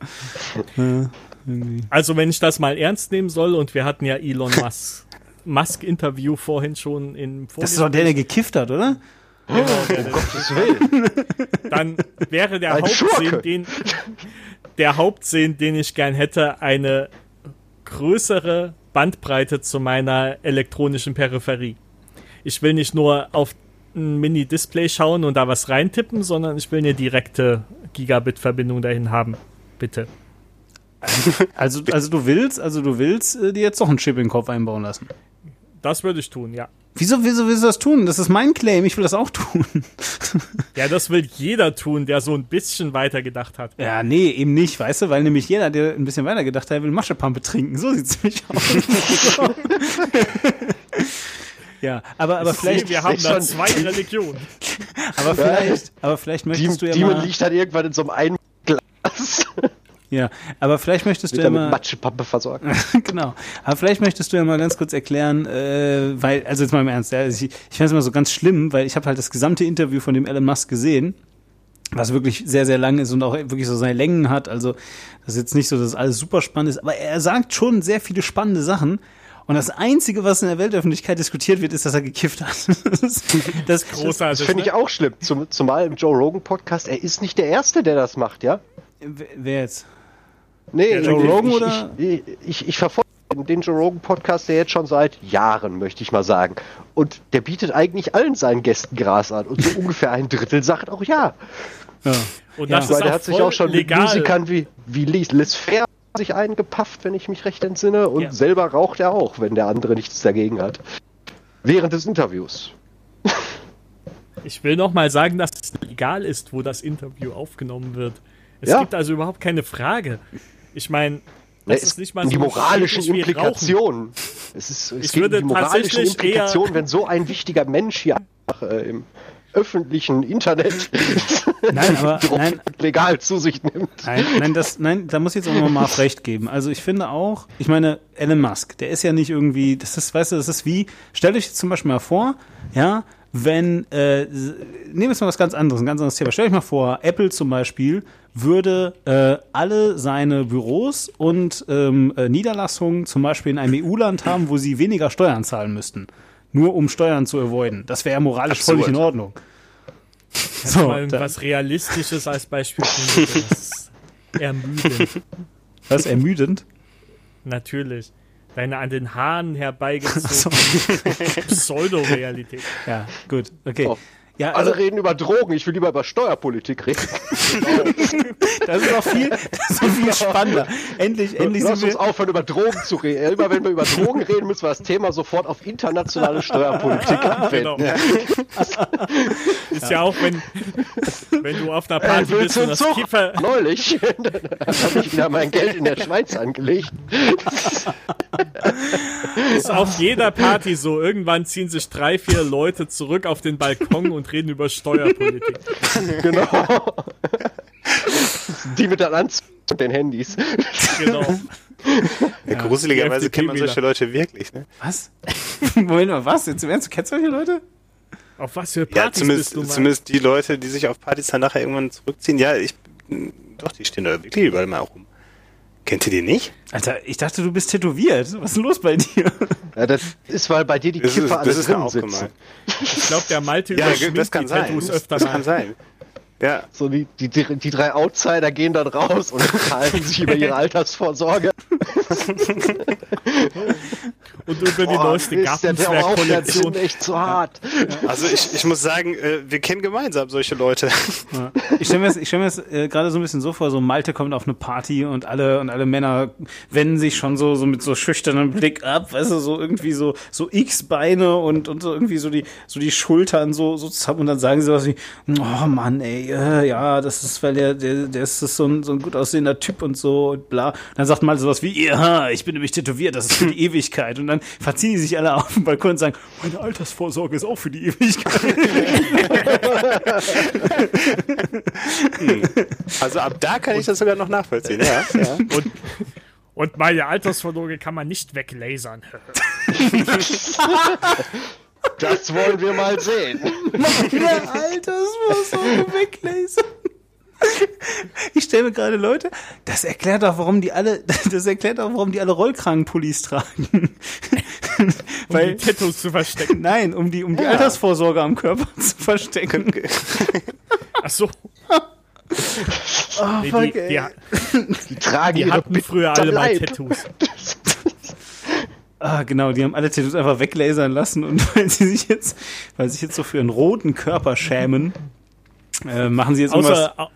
Ja, irgendwie. Also wenn ich das mal ernst nehmen soll, und wir hatten ja Elon Musk, Musk-Interview vorhin schon in Das ist doch der, der gekifft hat, oder? Gottes Willen. dann wäre der Hauptsinn, den der Hauptsinn, den ich gern hätte, eine größere Bandbreite zu meiner elektronischen Peripherie. Ich will nicht nur auf ein Mini-Display schauen und da was reintippen, sondern ich will eine direkte Gigabit-Verbindung dahin haben. Bitte. Also, also du willst, also du willst äh, dir jetzt doch einen Chip in den Kopf einbauen lassen. Das würde ich tun, ja. Wieso, wieso willst du das tun? Das ist mein Claim, ich will das auch tun. Ja, das will jeder tun, der so ein bisschen weiter gedacht hat. Ja, nee, eben nicht, weißt du, weil nämlich jeder, der ein bisschen weiter gedacht hat, will Maschepampe trinken. So sieht's nämlich aus. ja, aber, aber vielleicht, wir haben da schon- zwei Religionen. aber vielleicht, aber vielleicht möchtest du ja Demon mal, liegt dann irgendwann in so einem. Ja, aber vielleicht möchtest du ja dann mit mal, Matschepampe versorgt. genau. Aber vielleicht möchtest du ja mal ganz kurz erklären, äh, weil, also jetzt mal im Ernst, ja, ich, ich fand es immer so ganz schlimm, weil ich habe halt das gesamte Interview von dem Elon Musk gesehen, was wirklich sehr, sehr lang ist und auch wirklich so seine Längen hat. Also das ist jetzt nicht so, dass alles super spannend ist, aber er sagt schon sehr viele spannende Sachen. Und das Einzige, was in der Weltöffentlichkeit diskutiert wird, ist, dass er gekifft hat. Das ist das Großartig. Das finde ich ne? auch schlimm. Zum, zumal im Joe Rogan Podcast, er ist nicht der Erste, der das macht, ja? Wer- Wer jetzt? Nee, Der Joe ich, Rogan ich, oder? Ich, ich, ich verfolge den Joe Rogan Podcast ja jetzt schon seit Jahren, möchte ich mal sagen. Und der bietet eigentlich allen seinen Gästen Gras an. Und so ungefähr ein Drittel sagt auch ja. Ja. Und Ja. das Weil ist der auch hat sich auch schon legal. mit Musikern wie, wie Liz, Liz Fair sich eingepafft, wenn ich mich recht entsinne. Und Ja. selber raucht er auch, wenn der andere nichts dagegen hat. Während des Interviews. Ich will noch mal sagen, dass es legal ist, wo das Interview aufgenommen wird. Es Ja. gibt also überhaupt keine Frage. Ich meine, Ne, das es ist nicht mal die so moralischen schwierig wie Rauchen. Implikationen. Es, ist, es Ich geht um würde die moralischen tatsächlich Implikationen, eher- wenn so ein wichtiger Mensch hier einfach, äh, im öffentlichen Internet Nein, aber nein, legal zu sich nimmt. Nein, nein, das, nein, da muss ich jetzt auch noch mal recht geben. Also ich finde auch, ich meine, Elon Musk, der ist ja nicht irgendwie, das ist, weißt du, das ist wie, stellt euch jetzt zum Beispiel mal vor, ja, wenn, äh, nehmen wir jetzt mal was ganz anderes, ein ganz anderes Thema. Stellt euch mal vor, Apple zum Beispiel würde äh, alle seine Büros und ähm, äh, Niederlassungen zum Beispiel in einem EU-Land haben, wo sie weniger Steuern zahlen müssten. Nur um Steuern zu avoiden. Das wäre ja moralisch Absurd. völlig in Ordnung. So, mal da, was Realistisches als Beispiel. Das ist ermüdend. was ermüdend. Natürlich. Deine an den Haaren So. herbeigezogene Pseudorealität. Ja, gut, okay. Oh. Ja, also, Alle reden über Drogen, ich will lieber über Steuerpolitik reden. Das ist auch viel, das ist auch viel spannender. Endlich, endlich Lass sind uns wir. aufhören, über Drogen zu reden. Immer wenn wir über Drogen reden, müssen wir das Thema sofort auf internationale Steuerpolitik Genau. anwenden. Ist ja auch, wenn, wenn du auf einer Äh, Party willst bist und das Zug? Kiffer, Neulich habe ich wieder mein Geld in der Schweiz angelegt. ist auf jeder Party so. Irgendwann ziehen sich drei, vier Leute zurück auf den Balkon und reden über Steuerpolitik. Genau. Die mit Anzug und den Handys. Genau. Ja, gruseligerweise kennt man solche Leute wirklich, ne? Was? Moment mal, was? Jetzt im Ernst, du kennst solche Leute? Auf was für Ja, Partys zumindest, bist du zumindest die Leute, die sich auf Partys dann nachher irgendwann zurückziehen. Ja, ich, doch, die stehen da wirklich überall mal rum. Kennt ihr die nicht? Alter, ich dachte, du bist tätowiert. Was ist denn los bei dir? Ja, das ist, weil bei dir die Das ist, Kiffer alle das ist mir drin aufgemalt. sitzen. Ich glaube, der Malte Ja, überschminkt das kann die sein. Tattoos Das, öfter das mal. kann sein. Ja, So die, die, die, die drei Outsider gehen dann raus und unterhalten sich über ihre Altersvorsorge. Und über die Boah, neueste Gartenzwerg-Kollektion. Echt zu hart. also ich, ich muss sagen, äh, wir kennen gemeinsam solche Leute. Ja. Ich stelle mir das, ich stell mir das äh, gerade so ein bisschen so vor, so Malte kommt auf eine Party und alle und alle Männer wenden sich schon so, so mit so schüchternem Blick ab, weißt du, so irgendwie so, so X-Beine und, und so irgendwie so die, so die Schultern so, so zusammen und dann sagen sie was wie, oh Mann, ey, äh, ja, das ist, weil der, der, der ist so ein, so ein gut aussehender Typ und so und bla. Und dann sagt Malte sowas wie, ja, ich bin nämlich tätowiert, das ist für die Ewigkeit. Und dann verziehen die sich alle auf den Balkon und sagen, meine Altersvorsorge ist auch für die Ewigkeit. Also ab da kann ich das sogar noch nachvollziehen. Ja, ja. Und, und meine Altersvorsorge kann man nicht weglasern. Das wollen wir mal sehen. Der Altersvorsorge weglasern. Ich stelle mir gerade Leute, das erklärt auch, warum die alle, das erklärt auch, warum die alle Rollkragenpullis tragen. Um Weil, die Tattoos zu verstecken. nein, um die, um die Altersvorsorge am Körper zu verstecken. Ach so. Oh, Nee, fuck, die, die, ey. Die tragen die hatten früher alle mal. Tattoos. Ah, genau, die haben alle Tattoos einfach weglasern lassen und weil sie sich jetzt, weil sie sich jetzt so für einen roten Körper schämen, äh, machen sie jetzt irgendwas. Außer, au-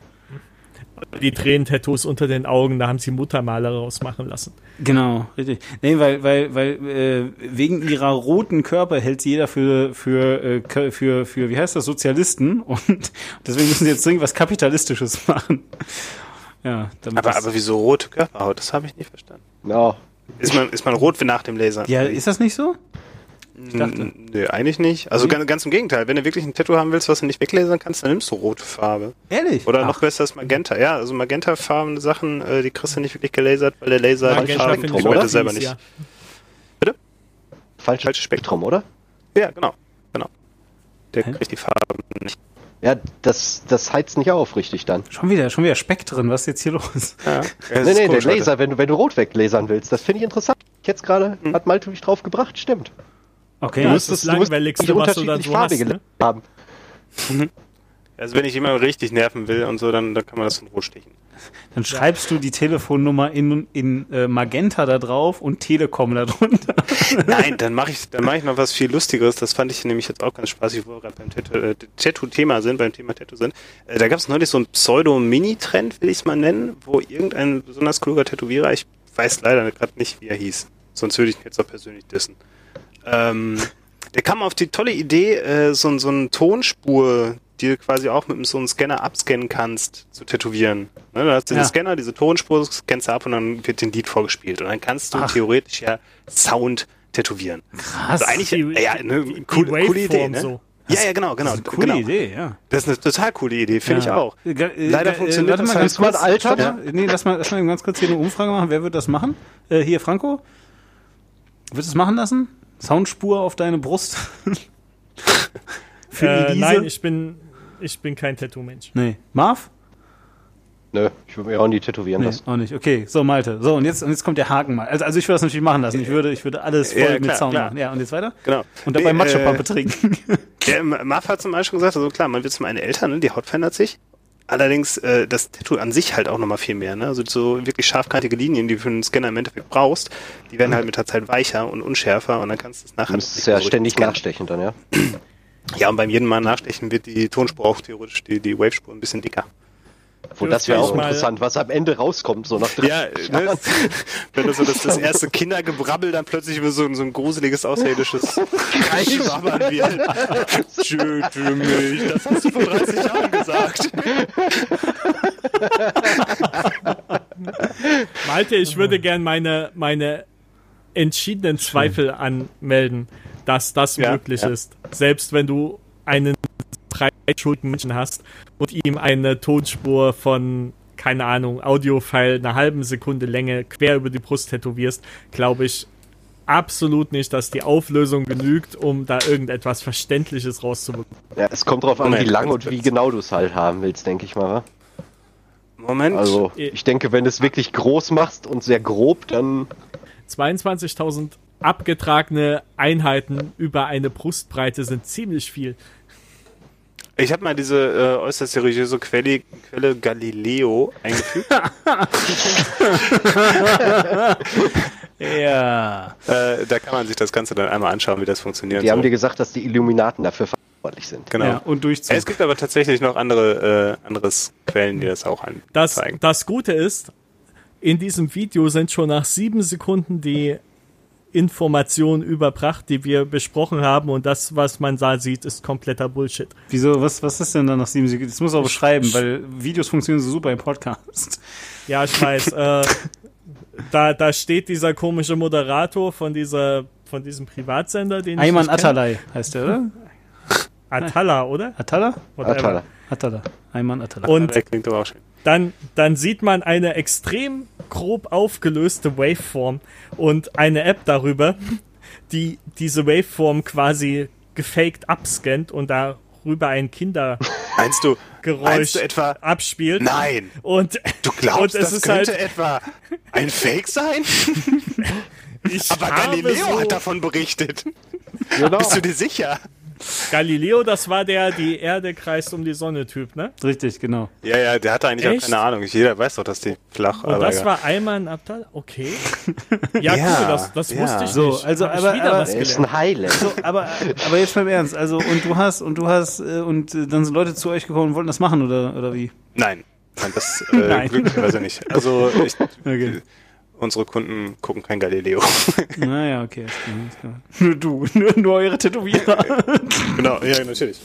die Tränentattoos unter den Augen, da haben sie Muttermaler rausmachen lassen. Genau, richtig. Nee, weil, weil, weil äh, wegen ihrer roten Körper hält sie jeder für, für, äh, für, für, wie heißt das, Sozialisten und deswegen müssen sie jetzt dringend was Kapitalistisches machen. Ja, damit Aber, aber wieso rote Körperhaut? Das habe ich nicht verstanden. Ja, Ist man, ist man rot wie nach dem Laser? ja, ist das nicht so? dachte. N- Nö, eigentlich nicht. Also ganz, ganz im Gegenteil. Wenn du wirklich ein Tattoo haben willst, was du nicht weglasern kannst, dann nimmst du rote Farbe. Ehrlich? Oder Ach, noch besser ist Magenta. Ja, also magentafarbene Sachen, äh, die kriegst du nicht wirklich gelasert, weil der Laser die Farben ich auch halt selber nicht. ja. falsches Falsches Spektrum, oder? Ja, genau. Genau. Der Hä? kriegt die Farben nicht. Ja, das, das heizt nicht auf, richtig dann. Schon wieder, schon wieder Spektren, was ist jetzt hier los? Ja. Ja, Nee, nee, der Laser, wenn du, wenn du rot weglasern willst, das finde ich interessant. Jetzt gerade Hm. hat Malte mich drauf gebracht, stimmt. Okay. Ja, Ja, das ist das die was du dann unterschiedlich so hast, farbige ne? haben. Also wenn ich jemanden richtig nerven will und so, dann, dann kann man das in Rot stechen. Dann schreibst du die Telefonnummer in, in äh, Magenta da drauf und Telekom da drunter. Nein, dann mache ich, mache ich noch was viel Lustigeres. Das fand ich nämlich jetzt auch ganz spaßig, wo wir gerade beim Tattoo- äh, Tattoo-Thema sind, beim Thema Tattoo sind. Äh, da gab es neulich so einen Pseudo-Mini-Trend, will ich es mal nennen, wo irgendein besonders kluger Tätowierer, ich weiß leider gerade nicht, wie er hieß, sonst würde ich ihn jetzt auch persönlich dissen. Ähm, der kam auf die tolle Idee, äh, so, so eine Tonspur, die du quasi auch mit so einem Scanner abscannen kannst, zu tätowieren. Ne, du hast diesen Ja. Scanner, diese Tonspur, scannst du ab und dann wird den Lied vorgespielt. Und dann kannst du Ach. theoretisch ja Sound tätowieren. Krass. Also eigentlich, Die- ja, eine die coole, coole Idee, ne? so. Ja, ja, genau, genau. das ist eine coole genau. Idee, ja. Das ist eine total coole Idee, finde ich Ja. auch. Äh, äh, Leider äh, funktioniert warte das mal halt ganz kurz. mal Alter. Stopp mal. Nee, lass mal, lass mal ganz kurz hier eine Umfrage machen. Wer wird das machen? Äh, hier, Franco? Wird es machen lassen? Soundspur auf deine Brust? Für Äh, Elise? nein, ich bin, ich bin kein Tattoo-Mensch. Nee. Marv? Nö, ich würde mir auch nie tätowieren Nee, lassen. auch nicht. Okay, so Malte. So, und jetzt, und jetzt kommt der Haken mal. Also, also ich würde das natürlich machen lassen. Ich würde, ich würde alles voll Ja, mit klar, Sound klar. machen. Ja, und jetzt weiter? Genau. Und dabei Nee, Matschepampe äh, trinken. Der Marv hat zum Beispiel gesagt, also klar, man wird zum einen älter, ne, die Haut verändert sich. Allerdings äh, das Tattoo an sich halt auch nochmal viel mehr. Ne? Also so wirklich scharfkantige Linien, die du für einen Scanner im Endeffekt brauchst, die werden halt mit der Zeit weicher und unschärfer und dann kannst du es nachher... Du müsstest ja ständig nachstechen dann, ja. Ja, und beim jedem Mal nachstechen wird die Tonspur auch theoretisch, die, die Wavespur ein bisschen dicker. Wo das wäre auch interessant, was am Ende rauskommt, so nach drei Ja, ne, wenn das so das, das erste Kindergebrabbel dann plötzlich über so, ein- so ein gruseliges außerirdisches Schwabbern wird. Töte mich, das hast du vor 30 Jahren gesagt. Malte, ich würde gern meine, meine entschiedenen Zweifel anmelden, dass das Ja, möglich ja. ist. Selbst wenn du einen breitschuldigen Menschen hast und ihm eine Tonspur von, keine Ahnung, Audiofile einer halben Sekunde Länge quer über die Brust tätowierst, glaube ich absolut nicht, dass die Auflösung genügt, um da irgendetwas Verständliches rauszubekommen. Ja, es kommt drauf an, wie lang und wie genau du es halt haben willst, denke ich mal. wa? Moment. Also, Eh. ich denke, wenn du es wirklich groß machst und sehr grob, dann 22.000 abgetragene Einheiten über eine Brustbreite sind ziemlich viel. ich habe mal diese äh, äußerst seriöse Quelle, Quelle Galileo eingefügt. ja. äh, da kann man sich das Ganze dann einmal anschauen, wie das funktioniert. die haben so. dir gesagt, dass die Illuminaten dafür verantwortlich sind. genau. ja. Und Durchzug. Es gibt aber tatsächlich noch andere äh, anderes Quellen, die das auch Das, anzeigen. das Gute ist, in diesem Video sind schon nach sieben Sekunden die Informationen überbracht, die wir besprochen haben und das, was man da sieht, ist kompletter Bullshit. Wieso, was, was ist denn da nach sieben Sekunden? Das muss auch beschreiben, weil Videos funktionieren so super im Podcast. Ja, ich weiß. äh, da, da steht dieser komische Moderator von dieser von diesem Privatsender, den Ayman ich kenn. Atalay heißt der, oder? Atala, oder? Atala? Whatever. Atala. Atala. Ayman Atala. Und Der klingt aber auch schön. dann, dann sieht man eine extrem grob aufgelöste Waveform und eine App darüber, die diese Waveform quasi gefaked abscannt und darüber ein Kindergeräusch Meinst du, meinst du etwa, abspielt. nein, Und du glaubst, und es das ist könnte halt, etwa ein Fake sein? ich Aber habe Galileo so, hat davon berichtet. Genau. Bist du dir sicher? Galileo, das war der, die Erde kreist um die Sonne Typ, ne? Richtig, genau. Ja, ja, der hatte eigentlich Echt? auch keine Ahnung. Jeder weiß doch, dass die flach Und aber das egal. war Ayman Abdal? Okay. Ja, Ja, cool, das, das ja. wusste ich So, nicht. also, ich aber- wieder aber- was Er ist ein Highland. So, aber, aber jetzt mal im Ernst. Also, und du hast, und du hast, äh, und äh, dann sind Leute zu euch gekommen und wollten das machen, oder, oder wie? Nein. Nein, das äh, Nein. glücklicherweise nicht. Also ich, Okay. Unsere Kunden gucken kein Galileo. Naja, okay. Nur du, nur, nur eure Tätowierer. genau, ja, natürlich.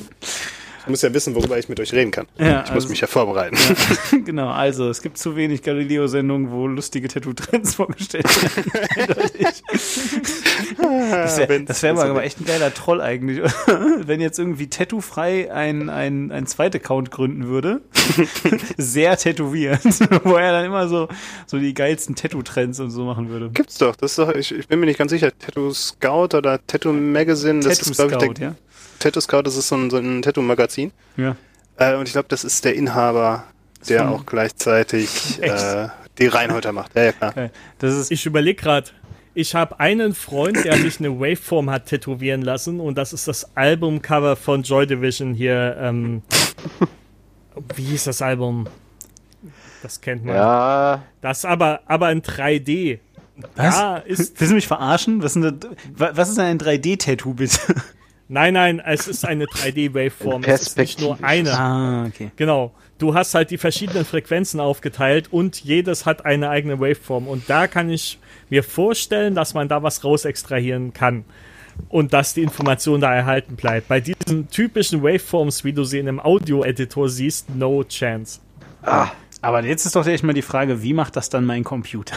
Ich muss ja wissen, worüber ich mit euch reden kann. Ja, ich muss also- mich ja vorbereiten. genau, also es gibt zu wenig Galileo-Sendungen, wo lustige Tattoo-Trends vorgestellt werden. Das wäre das wär mal aber echt ein geiler Troll eigentlich, wenn jetzt irgendwie Tattoo-frei ein, ein, ein zweiter Account gründen würde. Sehr tätowiert, wo er dann immer so, so die geilsten Tattoo-Trends und so machen würde. Gibt's doch. Das ist doch, ich, ich bin mir nicht ganz sicher. Tattoo Scout oder Tattoo Magazine. Das ist, glaube ich, der ja? Tattoo Scout, das ist so ein, so ein Tattoo-Magazin. Ja. Äh, und ich glaube, das ist der Inhaber, der Von- auch gleichzeitig äh, die Reinholter macht. Ja, ja, klar. Geil. Das ist, Ich überlege gerade, ich habe einen Freund, der sich eine Waveform hat tätowieren lassen und das ist das Albumcover von Joy Division hier. Ähm, wie hieß das Album? Das kennt man. Ja, Das aber, aber in 3D. was? Ja, ist. Willst du mich verarschen? Was, ist denn das, wa- was ist denn ein 3D-Tattoo, bitte? Nein, nein, es ist eine 3D-Waveform. Es ist nicht nur eine. ah, okay. Genau. Du hast halt die verschiedenen Frequenzen aufgeteilt und jedes hat eine eigene Waveform. Und da kann ich mir vorstellen, dass man da was raus extrahieren kann. Und dass die Information da erhalten bleibt. Bei diesen typischen Waveforms, wie du sie in einem Audio-Editor siehst, no chance. Aber jetzt ist doch echt mal die Frage, wie macht das dann mein Computer?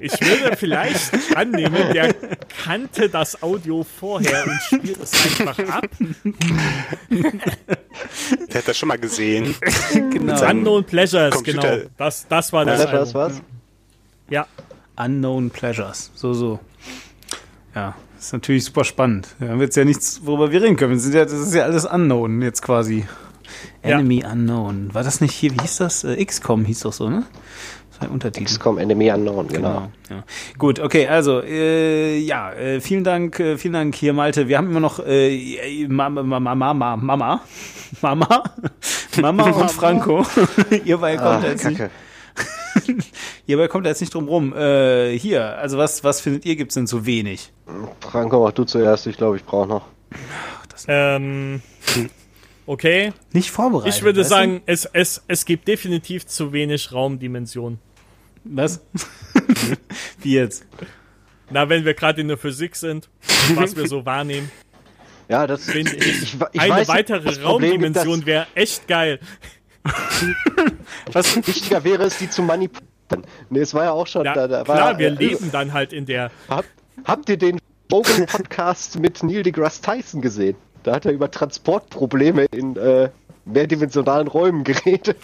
Ich würde vielleicht annehmen, der kannte das Audio vorher und spielt es einfach ab. Der hat das schon mal gesehen. Genau. Unknown Pleasures, Computer- genau. Das, das war das. was, Album. was? Ja. Unknown Pleasures. So, so. Ja, ist natürlich super spannend. Wir haben jetzt ja nichts, worüber wir reden können. Wir ja, das ist ja alles Unknown jetzt quasi. Ja. Enemy Unknown. War das nicht hier, wie hieß das? Äh, XCOM hieß doch so, ne? Das war ein Untertitel. XCOM Enemy Unknown, genau. Genau. Ja. Gut, okay, also äh, ja, äh, vielen Dank, äh, vielen Dank hier Malte. Wir haben immer noch äh, Mama, Mama, Mama, Mama, Mama, Mama und Franco. Ihr beide Ah, kommt jetzt nicht. Hierbei kommt er jetzt nicht drum rum. Äh, hier, also was, was findet ihr, gibt's denn zu wenig? Franco, mach du zuerst. Ich glaube, ich brauche noch. Ähm, okay. Nicht vorbereitet. Ich würde du? sagen, es, es, es gibt definitiv zu wenig Raumdimension. Was? Wie jetzt? Na, wenn wir gerade in der Physik sind, was wir so wahrnehmen. Ja, das Finde ich, ich, ich eine weiß, weitere Raumdimension wäre echt geil. Was wichtiger wäre, ist die zu manipulieren. Nee, es war ja auch schon. Ja, da, da war, klar, wir äh, leben dann halt in der. Hab, habt ihr den Rogan-Podcast mit Neil deGrasse Tyson gesehen? Da hat er über Transportprobleme in äh, mehrdimensionalen Räumen geredet.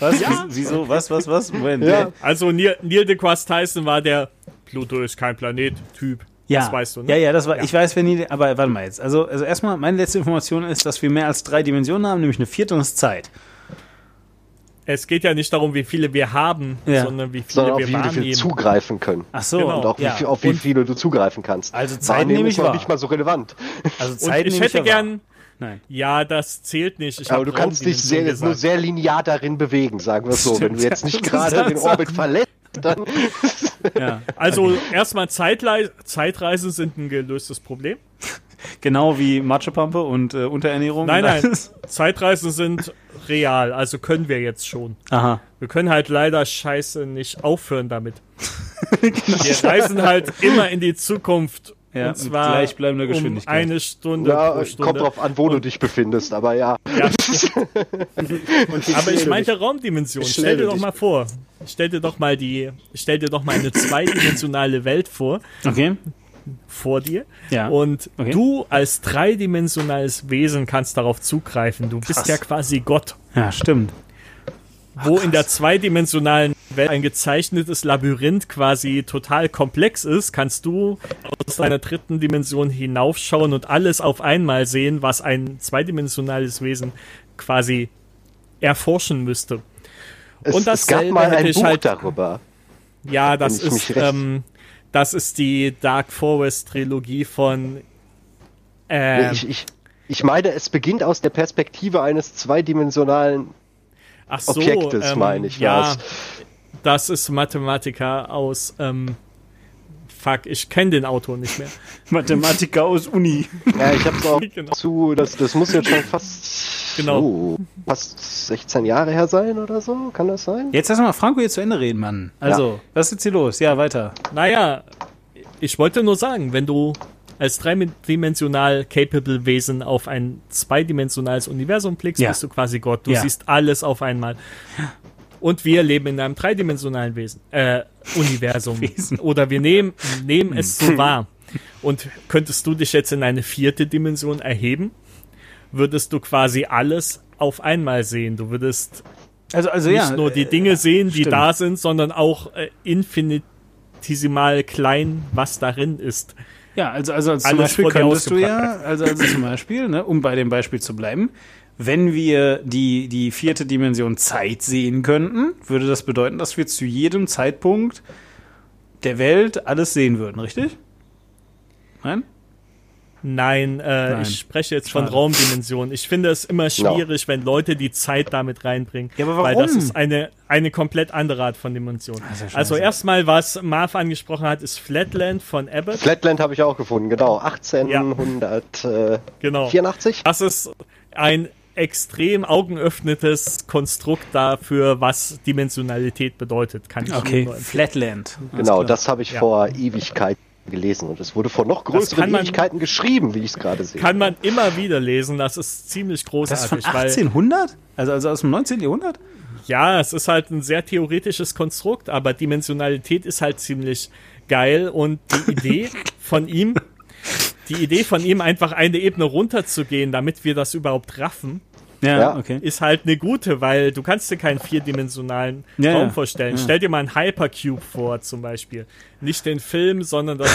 Was? Wieso? Was? Was? Was? Moment. Ja. Also Neil, Neil deGrasse Tyson war der Pluto ist kein Planet-Typ. Ja, Das weißt du, ne? ja, ja, das war, Ja. ich weiß, wenn die, aber warte mal jetzt. Also, also erstmal, meine letzte Information ist, dass wir mehr als drei Dimensionen haben, nämlich eine vierte und das ist Zeit. Es geht ja nicht darum, wie viele wir haben, Ja. sondern wie viele Sondern auf wir wie viele wahrnehmen. zugreifen können. Ach so, Genau. Und auch wie, ja. viel, auf wie Und- viele du zugreifen kannst. Also Zeit Wahrnehmen nehme ist ich noch wahr. nicht mal so relevant. Also Und Zeit ich nehme hätte ja wahr. gern, Nein. ja, das zählt nicht. Ich Aber du kannst dich sehr, gesagt. nur sehr linear darin bewegen, sagen wir es so. Wenn Stimmt, du jetzt nicht gerade ist den Orbit verlässt, dann Ja. Also erstmal Zeitlei Zeitreisen sind ein gelöstes Problem. Genau wie Matschepampe und äh, Unterernährung. Nein, und nein. Zeitreisen sind real, also können wir jetzt schon. Aha. Wir können halt leider scheiße nicht aufhören damit. Wir reisen halt immer in die Zukunft. Ja, und mit zwar gleichbleibender um Geschwindigkeit. eine Stunde ja, pro kommt Stunde. drauf an, wo du dich befindest. Aber ja, Ja. Aber ich meinte Raumdimension. Wie Stell dir doch mal vor. Stell dir doch mal die, stell dir doch mal eine zweidimensionale Welt vor, Okay. Vor dir. Ja. Und Okay. du als dreidimensionales Wesen kannst darauf zugreifen. Du bist Krass. ja quasi Gott. Ja, stimmt. Wo in der zweidimensionalen Welt ein gezeichnetes Labyrinth quasi total komplex ist, kannst du aus deiner dritten Dimension hinaufschauen und alles auf einmal sehen, was ein zweidimensionales Wesen quasi erforschen müsste. es, Und es dasselbe gab mal ein Buch halt- darüber. Ja, das ist, ähm, das ist die Dark Forest Trilogie von Nee, ähm, ich, ich, ich meine, es beginnt aus der Perspektive eines zweidimensionalen ach so, Objektes, ähm, meine ich. Ja, war's. das ist Mathematiker aus ähm, Fuck, ich kenne den Autor nicht mehr. Mathematiker aus Uni. Ja, ich hab's auch Genau. zu, das, das muss jetzt schon fast Genau. Oh, fast 16 Jahre her sein oder so, kann das sein? Jetzt lass mal Franco hier zu Ende reden, Mann. Also, was ist jetzt hier los? Ja, weiter. Naja, ich wollte nur sagen, wenn du als dreidimensional capable Wesen auf ein zweidimensionales Universum blickst, Ja. bist du quasi Gott. Du Ja. siehst alles auf einmal. Und wir leben in einem dreidimensionalen Wesen, äh, Universum. Wesen. Oder wir nehmen, nehmen es so wahr. Und könntest du dich jetzt in eine vierte Dimension erheben, würdest du quasi alles auf einmal sehen. Du würdest Also, also nicht ja. nur die äh, Dinge sehen, die stimmt. da sind, sondern auch äh, infinitesimal klein, was darin ist. Ja, also, also, also zum Beispiel könntest du ja, also, also zum Beispiel, ne, um bei dem Beispiel zu bleiben, wenn wir die, die vierte Dimension Zeit sehen könnten, würde das bedeuten, dass wir zu jedem Zeitpunkt der Welt alles sehen würden, richtig? Nein? Nein, äh, Nein. ich spreche jetzt von Schade. Raumdimensionen. Ich finde es immer schwierig, wenn Leute die Zeit damit reinbringen. Ja, aber Weil warum? das ist eine, eine komplett andere Art von Dimension. ja also erstmal, was Marv angesprochen hat, ist Flatland von Abbott. Flatland habe ich auch gefunden, genau. 1884. Genau. Das ist ein extrem augenöffnetes Konstrukt dafür, was Dimensionalität bedeutet. Kann ich Okay, nur empfehlen. Flatland. Genau, das habe ich Ja. vor Ewigkeiten gelesen und es wurde vor noch größeren Ewigkeiten geschrieben, wie ich es gerade sehe. Kann man immer wieder lesen, das ist ziemlich Das ist von großartig. weil 1800? Also, also aus dem 19. Jahrhundert? Ja, es ist halt ein sehr theoretisches Konstrukt, aber Dimensionalität ist halt ziemlich geil und die Idee von ihm, die Idee von ihm einfach eine Ebene runterzugehen, damit wir das überhaupt raffen, Ja, Ja. okay. ist halt eine gute, weil du kannst dir keinen vierdimensionalen Ja, Raum vorstellen. Ja. Stell dir mal einen Hypercube vor, zum Beispiel. Nicht den Film, sondern das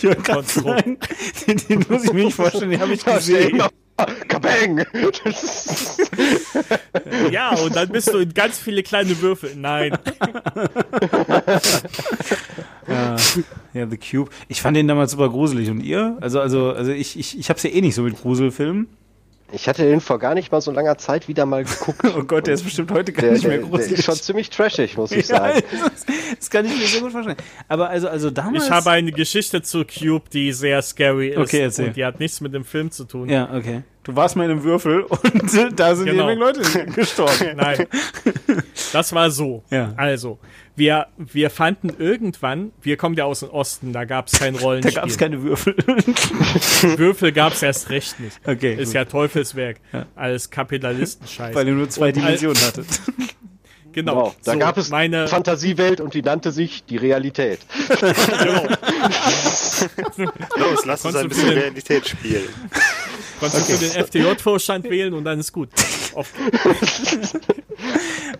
Konstrukt. sagen, den, den muss ich mir nicht vorstellen, den habe ich gesehen. Kabang! Ja, und dann bist du in ganz viele kleine Würfel. Nein. Ja, ja, The Cube. Ich fand den damals super gruselig. Und ihr? Also, also, also ich, ich, ich hab's ja eh nicht so mit Gruselfilmen. Ich hatte den vor gar nicht mal so langer Zeit wieder mal geguckt. Oh Gott, der ist bestimmt heute gar Der, nicht mehr der, der ist schon ziemlich trashig, muss ich ja, sagen. das, das kann ich mir sehr gut vorstellen. Aber also, also damals. Ich habe eine Geschichte zu Cube, die sehr scary ist. Okay, erzähl. Und die hat nichts mit dem Film zu tun. ja, okay. Du warst mal in einem Würfel und äh, da sind Genau. jede Menge Leute gestorben. Nein. Das war so. Ja. Also, wir, wir fanden irgendwann, wir kommen ja aus dem Osten, da gab es kein Da Rollenspiel. gab es keine Würfel. Würfel gab es erst recht nicht. Okay. Ist gut. ja Teufelswerk. Ja. Als Kapitalistenscheiß. Weil ihr nur zwei Und Dimensionen hattet. Genau. Genau, da So, gab es meine, eine Fantasiewelt und die nannte sich die Realität. genau. Los, lass uns ein bisschen den- Realität spielen. Konntest du den FDJ-Vorstand wählen und dann ist gut.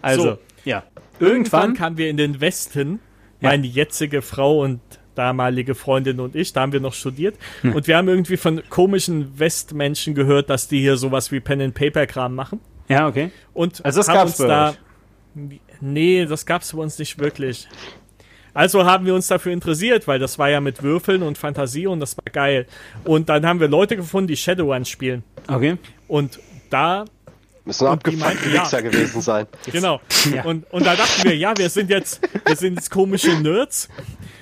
Also, So. ja. Irgendwann Irgendwann. kamen wir in den Westen, Ja. meine jetzige Frau und damalige Freundin und ich, da haben wir noch studiert. Hm. Und wir haben irgendwie von komischen Westmenschen gehört, dass die hier sowas wie Pen-and-Paper-Kram machen. Ja, okay. Und Also das haben gab's uns bei da. euch? Nee, das gab's bei uns nicht wirklich. Also haben wir uns dafür interessiert, weil das war ja mit Würfeln und Fantasie und das war geil. Und dann haben wir Leute gefunden, die Shadowrun spielen. Okay. Und da Müssen abgefuckte meinten, ja. Wichser gewesen sein. Genau. Ja. Und, und da dachten wir, ja, wir sind jetzt, wir sind jetzt komische Nerds.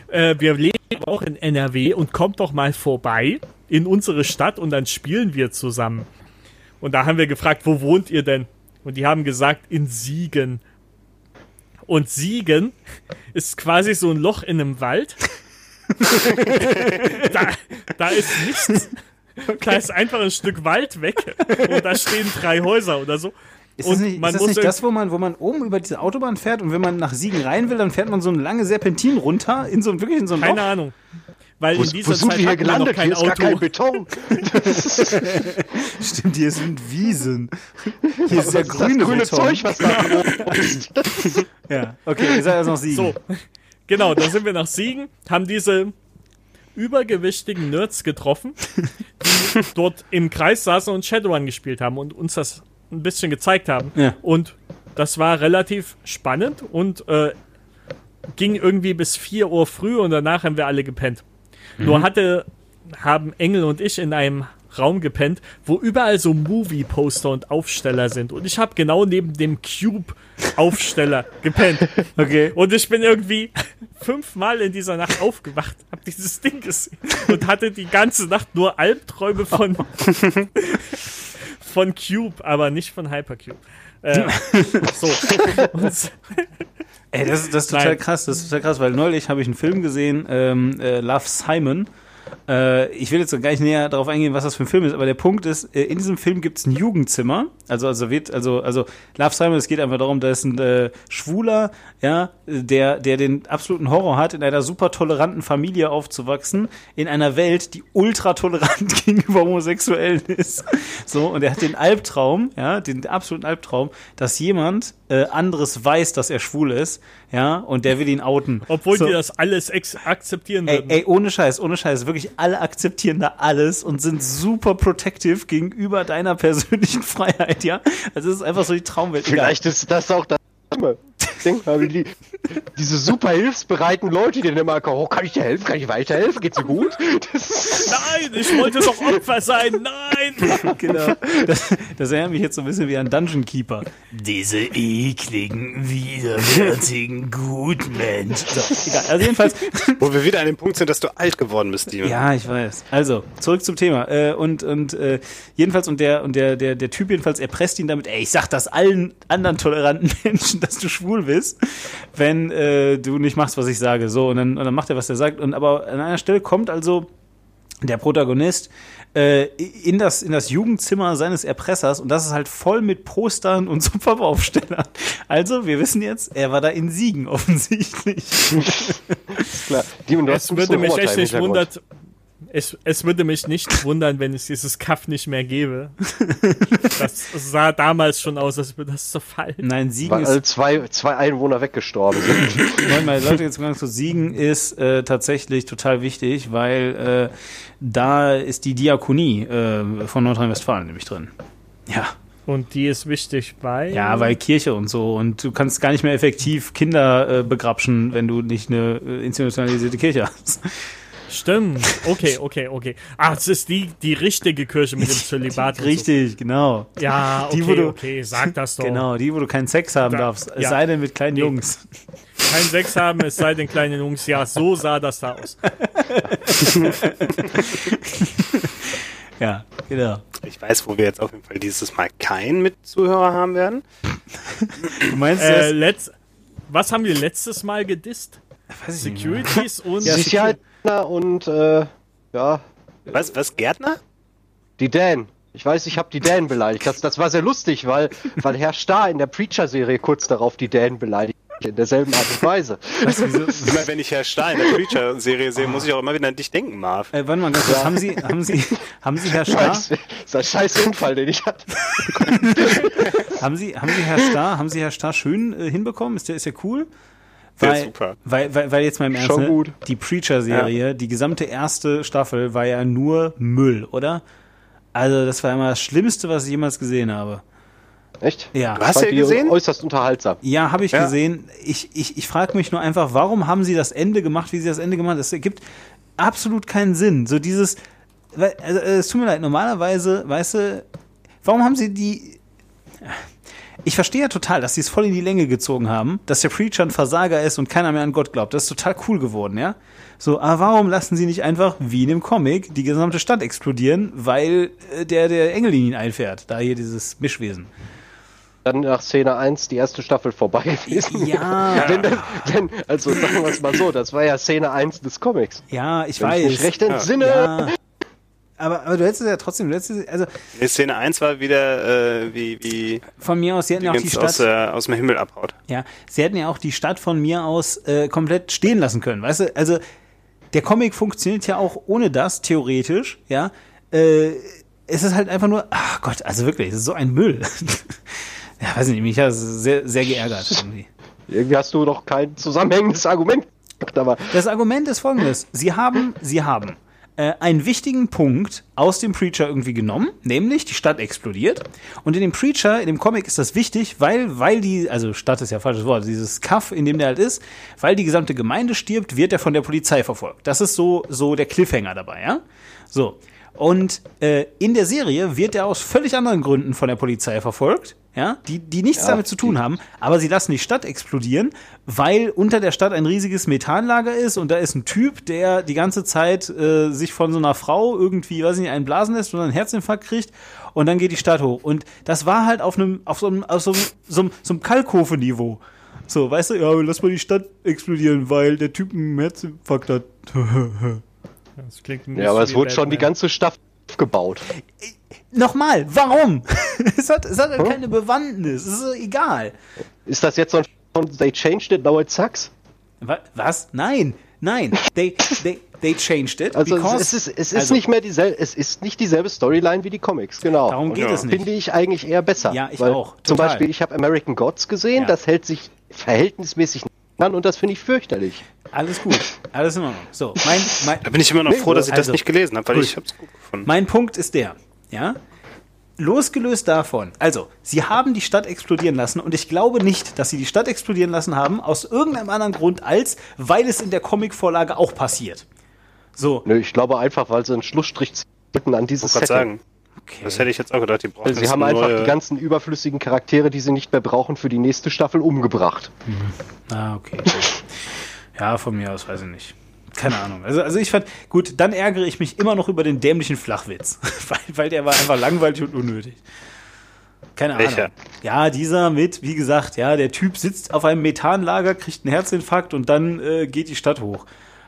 Äh, wir leben auch in NRW und kommt doch mal vorbei in unsere Stadt und dann spielen wir zusammen. Und da haben wir gefragt, wo wohnt ihr denn? Und die haben gesagt, in Siegen. Und Siegen ist quasi so ein Loch in einem Wald. da, da ist nichts. Da ist einfach ein Stück Wald weg und da stehen drei Häuser oder so. Ist das Und nicht, man ist das, nicht das, wo man, wo man oben über diese Autobahn fährt und wenn man nach Siegen rein will, dann fährt man so eine lange Serpentin runter in so ein wirklich in so ein Keine Loch? Ahnung. Weil Wo, in wo dieser sind Zeit wir hier gelandet? kein Hier ist gar kein Auto. Beton. Stimmt, hier sind Wiesen. Hier ist ja ist das grüne, grüne Beton. Zeug, was da ist. Ja, okay, ihr seid also noch Siegen. So, genau, da sind wir nach Siegen, haben diese übergewichtigen Nerds getroffen, die dort im Kreis saßen und Shadowrun gespielt haben und uns das ein bisschen gezeigt haben. Ja. Und das war relativ spannend und äh, ging irgendwie bis 4 Uhr früh und danach haben wir alle gepennt. Nur hatte, haben Engel und ich in einem Raum gepennt, wo überall so Movie-Poster und Aufsteller sind. Und ich habe genau neben dem Cube-Aufsteller gepennt. Okay. Und ich bin irgendwie fünfmal in dieser Nacht aufgewacht, hab dieses Ding gesehen und hatte die ganze Nacht nur Albträume von von Cube, aber nicht von Hypercube. Äh, so. Und, Ey, das, ist- das ist total Nein. krass, das ist total krass, weil neulich habe ich einen Film gesehen, ähm, äh, Love Simon. Äh, ich will jetzt gar nicht näher darauf eingehen, was das für ein Film ist, aber der Punkt ist, äh, in diesem Film gibt es ein Jugendzimmer. Also, also wird, also, also Love Simon, es geht einfach darum, da ist ein äh, Schwuler, ja, der, der den absoluten Horror hat, in einer super toleranten Familie aufzuwachsen, in einer Welt, die ultra tolerant gegenüber Homosexuellen ist. So, und er hat den Albtraum, ja, den absoluten Albtraum, dass jemand äh, anderes weiß, dass er schwul ist, ja, und der will ihn outen. obwohl so. die das alles akzeptieren Ey, würden. ey, ohne Scheiß, ohne Scheiß, wirklich alle akzeptieren da alles und sind super protective gegenüber deiner persönlichen Freiheit, ja? Also es ist einfach so die Traumwelt. Egal. Vielleicht ist das auch das Schlimme. Denk mal, wie die, diese super hilfsbereiten Leute, die dann immer kommen, oh, kann ich dir helfen? Kann ich weiterhelfen? Geht's dir gut? Das Nein, ich wollte doch Opfer sein. Nein. genau. Das, das erinnert mich jetzt so ein bisschen wie an Dungeon Keeper. Diese ekligen, widerwärtigen Gutmensch. So, egal. Also jedenfalls, Wo wir wieder an dem Punkt sind, dass du alt geworden bist, Steven. Ja, ich weiß. Also, zurück zum Thema. Äh, und und äh, jedenfalls, und der, und der, der, der Typ jedenfalls erpresst ihn damit, ey, ich sag das allen anderen toleranten Menschen, dass du schwul bist, wenn äh, du nicht machst, was ich sage. So, und dann, und dann macht er, was er sagt. Und aber an einer Stelle kommt also der Protagonist äh, in, das, in das Jugendzimmer seines Erpressers und das ist halt voll mit Postern und Superaufstellern. Also, wir wissen jetzt, er war da in Siegen offensichtlich. klar. Die, und du Es würde mich echt nicht Hintergrund. Wundern. Es, würde mich nicht wundern, wenn es dieses Kaff nicht mehr gäbe. Das sah damals schon aus, als würde das zerfallen. Nein, Siegen Weil ist zwei, zwei Einwohner weggestorben sind. Moment mal, Leute, jetzt ganz kurz. Siegen ist äh, tatsächlich total wichtig, weil äh, da ist die Diakonie äh, von Nordrhein-Westfalen nämlich drin. Ja. Und die ist wichtig bei. Ja, weil Kirche und so. Und du kannst gar nicht mehr effektiv Kinder äh, begrapschen, wenn du nicht eine äh, institutionalisierte Kirche hast. Stimmt. Okay, okay, okay. Ah, es ist die, die richtige Kirche mit dem Zölibat. Richtig, genau. So. Ja, okay, Die, wo du- okay, sag das doch. Genau, die, wo du keinen Sex haben Da- darfst. Es ja. sei denn mit kleinen Nee. Jungs. Kein Sex haben, es sei denn kleine Jungs. Ja, so sah das da aus. Ja, genau. Ich weiß, wo wir jetzt auf jeden Fall dieses Mal keinen Mitzuhörer haben werden. Du meinst Äh, das? letzt, was haben wir letztes Mal gedisst? Weiß. Securities und. Ja, Sicherheit und äh, ja, Was, was, Gärtner? die Dan. Ich weiß, ich habe die Dan beleidigt. Das, das war sehr lustig, weil, weil Herr Starr in der Preacher-Serie kurz darauf die Dan beleidigt. In derselben Art und Weise. Immer wenn ich Herr Stahl in der Preacher-Serie sehe, muss ich auch immer wieder an dich denken, Marv. Äh, warte mal ganz kurz. Haben Sie, haben Sie, haben Sie Herr Starr? Das ist ein scheiß Unfall, den ich hatte. Haben Sie, haben Sie Herr Starr, haben Sie Herr Starr schön äh, hinbekommen? Ist der, ist der cool? Weil, ist super. Weil, weil, weil jetzt mal im Ernst, Schon ne? gut. die Preacher-Serie, die gesamte erste Staffel war ja nur Müll, oder? Also das war immer das Schlimmste, was ich jemals gesehen habe. Echt? Ja. Du hast Fand ja gesehen? Äußerst unterhaltsam. Ja, habe ich Ja. gesehen. Ich, ich, ich frage mich nur einfach, warum haben sie das Ende gemacht, wie sie das Ende gemacht haben? Das ergibt absolut keinen Sinn. So dieses, weil- also, es tut mir leid, normalerweise, weißt du, warum haben sie die, ich verstehe ja total, dass sie es voll in die Länge gezogen haben, dass der Preacher ein Versager ist und keiner mehr an Gott glaubt. Das ist total cool geworden, ja? So, aber warum lassen sie nicht einfach, wie in dem Comic, die gesamte Stadt explodieren, weil äh, der, der Engel in ihn einfährt? Da hier dieses Mischwesen. Dann nach Szene 1 die erste Staffel vorbei gewesen. Ja. wenn, das- wenn, also sagen wir es mal so, das war ja Szene 1 des Comics. Ja, ich Wenn weiß. ich mich recht entsinne. Ja. Aber, aber du hättest es ja trotzdem, du hättest es, also Die Szene 1 war wieder, äh, wie, wie von mir aus, sie hätten ja auch die Dingens aus, Stadt, äh, aus dem Himmel abhaut. ja, sie hätten ja auch die Stadt von mir aus äh, komplett stehen lassen können, weißt du? Also der Comic funktioniert ja auch ohne das, theoretisch, ja. Äh, es ist halt einfach nur, ach Gott, also wirklich, es ist so ein Müll. ja, weiß nicht, mich hat es sehr, sehr geärgert irgendwie. Irgendwie hast du doch kein zusammenhängendes Argument aber Das Argument ist folgendes. Sie haben, sie haben äh, einen wichtigen Punkt aus dem Preacher irgendwie genommen, nämlich die Stadt explodiert. Und in dem Preacher, in dem Comic ist das wichtig, weil, weil die, also Stadt ist ja falsches Wort, dieses Kaff, in dem der halt ist, weil die gesamte Gemeinde stirbt, wird er von der Polizei verfolgt. Das ist so, so der Cliffhanger dabei, ja? So. Und äh, in der Serie wird er aus völlig anderen Gründen von der Polizei verfolgt. Ja, die, die nichts damit zu tun haben, aber sie lassen die Stadt explodieren, weil unter der Stadt ein riesiges Methanlager ist und da ist ein Typ, der die ganze Zeit äh, sich von so einer Frau irgendwie, weiß ich nicht, einen blasen lässt und einen Herzinfarkt kriegt und dann geht die Stadt hoch. Und das war halt auf einem, auf so einem, auf so einem, so einem, so einem Kalkofe-Niveau. So, weißt du, ja, lass mal die Stadt explodieren, weil der Typ einen Herzinfarkt hat. Das klingt nicht Ja, aber es wurde schon die ganze Stadt gebaut. Nochmal, warum? es hat, es hat halt keine Bewandtnis, es ist so egal. Ist das jetzt so ein von They changed it, now it sucks? Wa- Was? Nein, nein. They, they, they changed it Also because es ist, es ist also, nicht mehr dieselbe, es ist nicht dieselbe Storyline wie die Comics, genau. Darum geht Ja. es nicht. Finde ich eigentlich eher besser. Ja, ich weil auch, Zum total. Beispiel, ich habe American Gods gesehen, Ja. das hält sich verhältnismäßig an und das finde ich fürchterlich. Alles gut, alles in Ordnung. So, mein, mein, Da bin ich immer noch froh, dass ich Also, das nicht gelesen habe, weil gut. ich habe es gut gefunden. mein Punkt ist der, ja. Losgelöst davon, also, sie haben die Stadt explodieren lassen und ich glaube nicht, dass sie die Stadt explodieren lassen haben, aus irgendeinem anderen Grund, als weil es in der Comicvorlage auch passiert. So, Nö, ich glaube einfach, weil sie einen Schlussstrich ziehen an dieses Setting. sagen, das hätte ich jetzt auch gedacht, die brauchen Also sie haben einfach neue- die ganzen überflüssigen Charaktere, die sie nicht mehr brauchen, für die nächste Staffel umgebracht. Ah, okay. ja, von mir aus weiß ich nicht. Keine Ahnung. Also, also ich fand, gut, dann ärgere ich mich immer noch über den dämlichen Flachwitz. weil, weil der war einfach langweilig und unnötig. Keine Ahnung. Welcher? Ja, dieser mit, wie gesagt, ja, der Typ sitzt auf einem Methanlager, kriegt einen Herzinfarkt und dann äh, geht die Stadt hoch.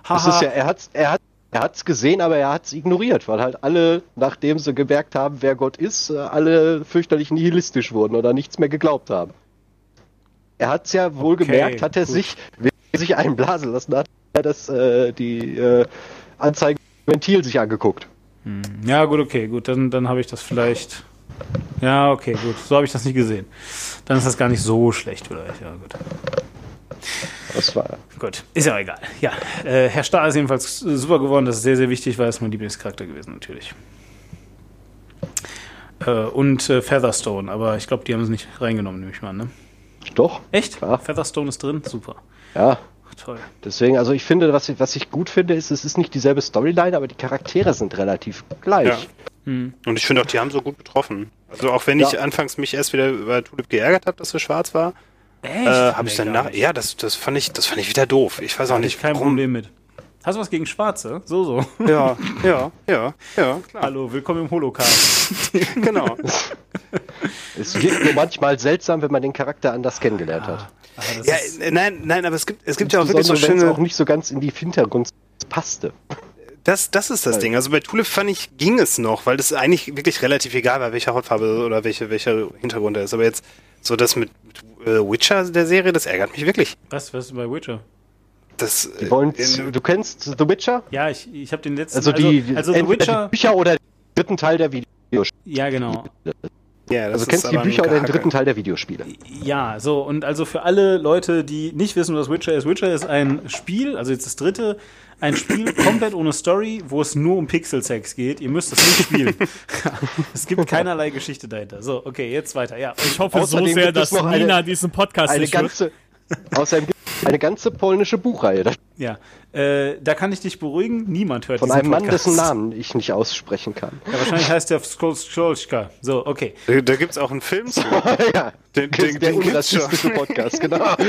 Das Haha. ist ja, er hat's, er hat, er hat's gesehen, aber er hat's ignoriert, weil halt alle, nachdem sie gemerkt haben, wer Gott ist, äh, alle fürchterlich nihilistisch wurden oder nichts mehr geglaubt haben. Er hat's ja wohl Okay, gemerkt, hat er gut. sich, sich einblasen lassen hat, er das, äh, die äh, Anzeige Ventil sich angeguckt. ja, gut, okay, gut, dann, dann habe ich das vielleicht. Ja, okay, gut. So habe ich das nicht gesehen. Dann ist das gar nicht so schlecht, vielleicht. Ja, gut. Das war, Gut, ist ja auch egal. Ja, äh, Herr Starr ist jedenfalls super geworden. Das ist sehr, sehr wichtig, weil er ist mein Lieblingscharakter gewesen, natürlich. Äh, und äh, Featherstone, aber ich glaube, die haben es nicht reingenommen, nehme ich mal an, ne? doch, Echt? Ja. Featherstone ist drin? Super. Ja. Toll. Deswegen, also ich finde, was ich, was ich gut finde, ist, es ist nicht dieselbe Storyline, aber die Charaktere sind relativ gleich. Ja. Und ich finde auch, die haben so gut getroffen. Also auch wenn ich Ja. anfangs mich erst wieder über Tulip geärgert habe, dass er schwarz war, Echt? äh, habe ich dann nach. Ja, das, das fand ich, das fand ich wieder doof. Ich weiß auch nicht. ich kein warum. Problem mit. Hast du was gegen Schwarze? So, so. Ja, ja, ja, ja, klar. Hallo, willkommen im Holocaust. genau. Es wird nur manchmal seltsam, wenn man den Charakter anders kennengelernt hat. Das Ja, äh, nein, nein, aber es gibt, es gibt ja auch wirklich so schöne. auch nicht so ganz in die Hintergrund passte. Das, das ist das Ding. Also bei Tulip fand ich, ging es noch, weil das eigentlich wirklich relativ egal war, welche Hautfarbe oder welche, welcher Hintergrund er ist. Aber jetzt so das mit, äh, Witcher der Serie, das ärgert mich wirklich. was, was ist bei Witcher? Das, Die wollen, äh, du kennst The Witcher? Ja, ich, ich habe den letzten. Also die, also, The entweder Witcher. die Bücher oder den dritten Teil der Videospiele. Ja, genau. Ja, das Also ist kennst du die Bücher oder den dritten Teil der Videospiele? Ja, so, und also für alle Leute, die nicht wissen, was Witcher ist, Witcher ist ein Spiel, also jetzt das dritte, ein Spiel komplett ohne Story, wo es nur um Pixelsex geht. Ihr müsst das nicht spielen. es gibt keinerlei Geschichte dahinter. So, okay, jetzt weiter, ja. Ich hoffe Außerdem so sehr, dass Nina diesen Podcast Eine nicht hört. ganze, außerdem eine ganze polnische Buchreihe das- Ja, äh, da kann ich dich beruhigen, niemand hört von einem Mann, Podcast. dessen Namen ich nicht aussprechen kann. Ja, wahrscheinlich heißt der Skolska. So, okay. Da, da gibt's auch einen Film zu. ja, Den- den- der den unrassistische Podcast, genau.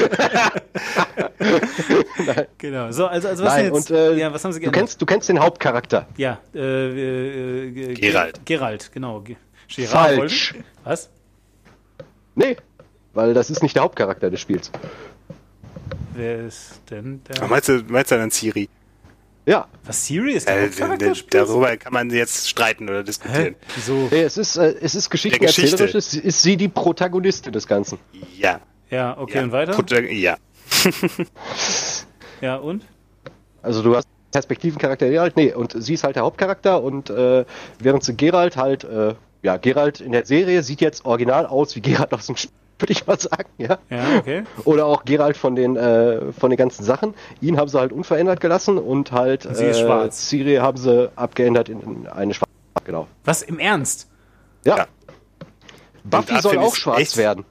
Genau. So, also, also was Nein, jetzt? und äh, ja, was haben sie du, kennst, du kennst den Hauptcharakter. Ja, äh, äh, äh, Geralt. Geralt, genau. Ge Gerard Falsch. Was? Nee, weil das ist nicht der Hauptcharakter des Spiels. Wer ist denn der? Ach, meinst du, meinst du dann Siri? Ja, Was, Siri ist der Äh, darüber kann man jetzt streiten oder Hä? diskutieren. Wieso? nee, es ist, äh, es ist geschichtenerzählerisch, Geschichte. ist, ist sie die Protagonistin des Ganzen. Ja. Ja, okay, ja. und weiter? Prota- Ja. Ja, und? Also du hast Perspektivencharakter Geralt, nee, und sie ist halt der Hauptcharakter und äh, während sie Geralt halt, äh, ja, Geralt in der Serie sieht jetzt original aus wie Geralt aus dem Spiel, würde ich mal sagen, ja. Ja, okay. Oder auch Geralt von den, äh, von den ganzen Sachen. Ihn haben sie halt unverändert gelassen und halt Sie ist schwarz. Ciri haben sie abgeändert in, in eine schwarze, genau. Was, im Ernst? Ja. Ja. Buffy soll auch schwarz echt- werden.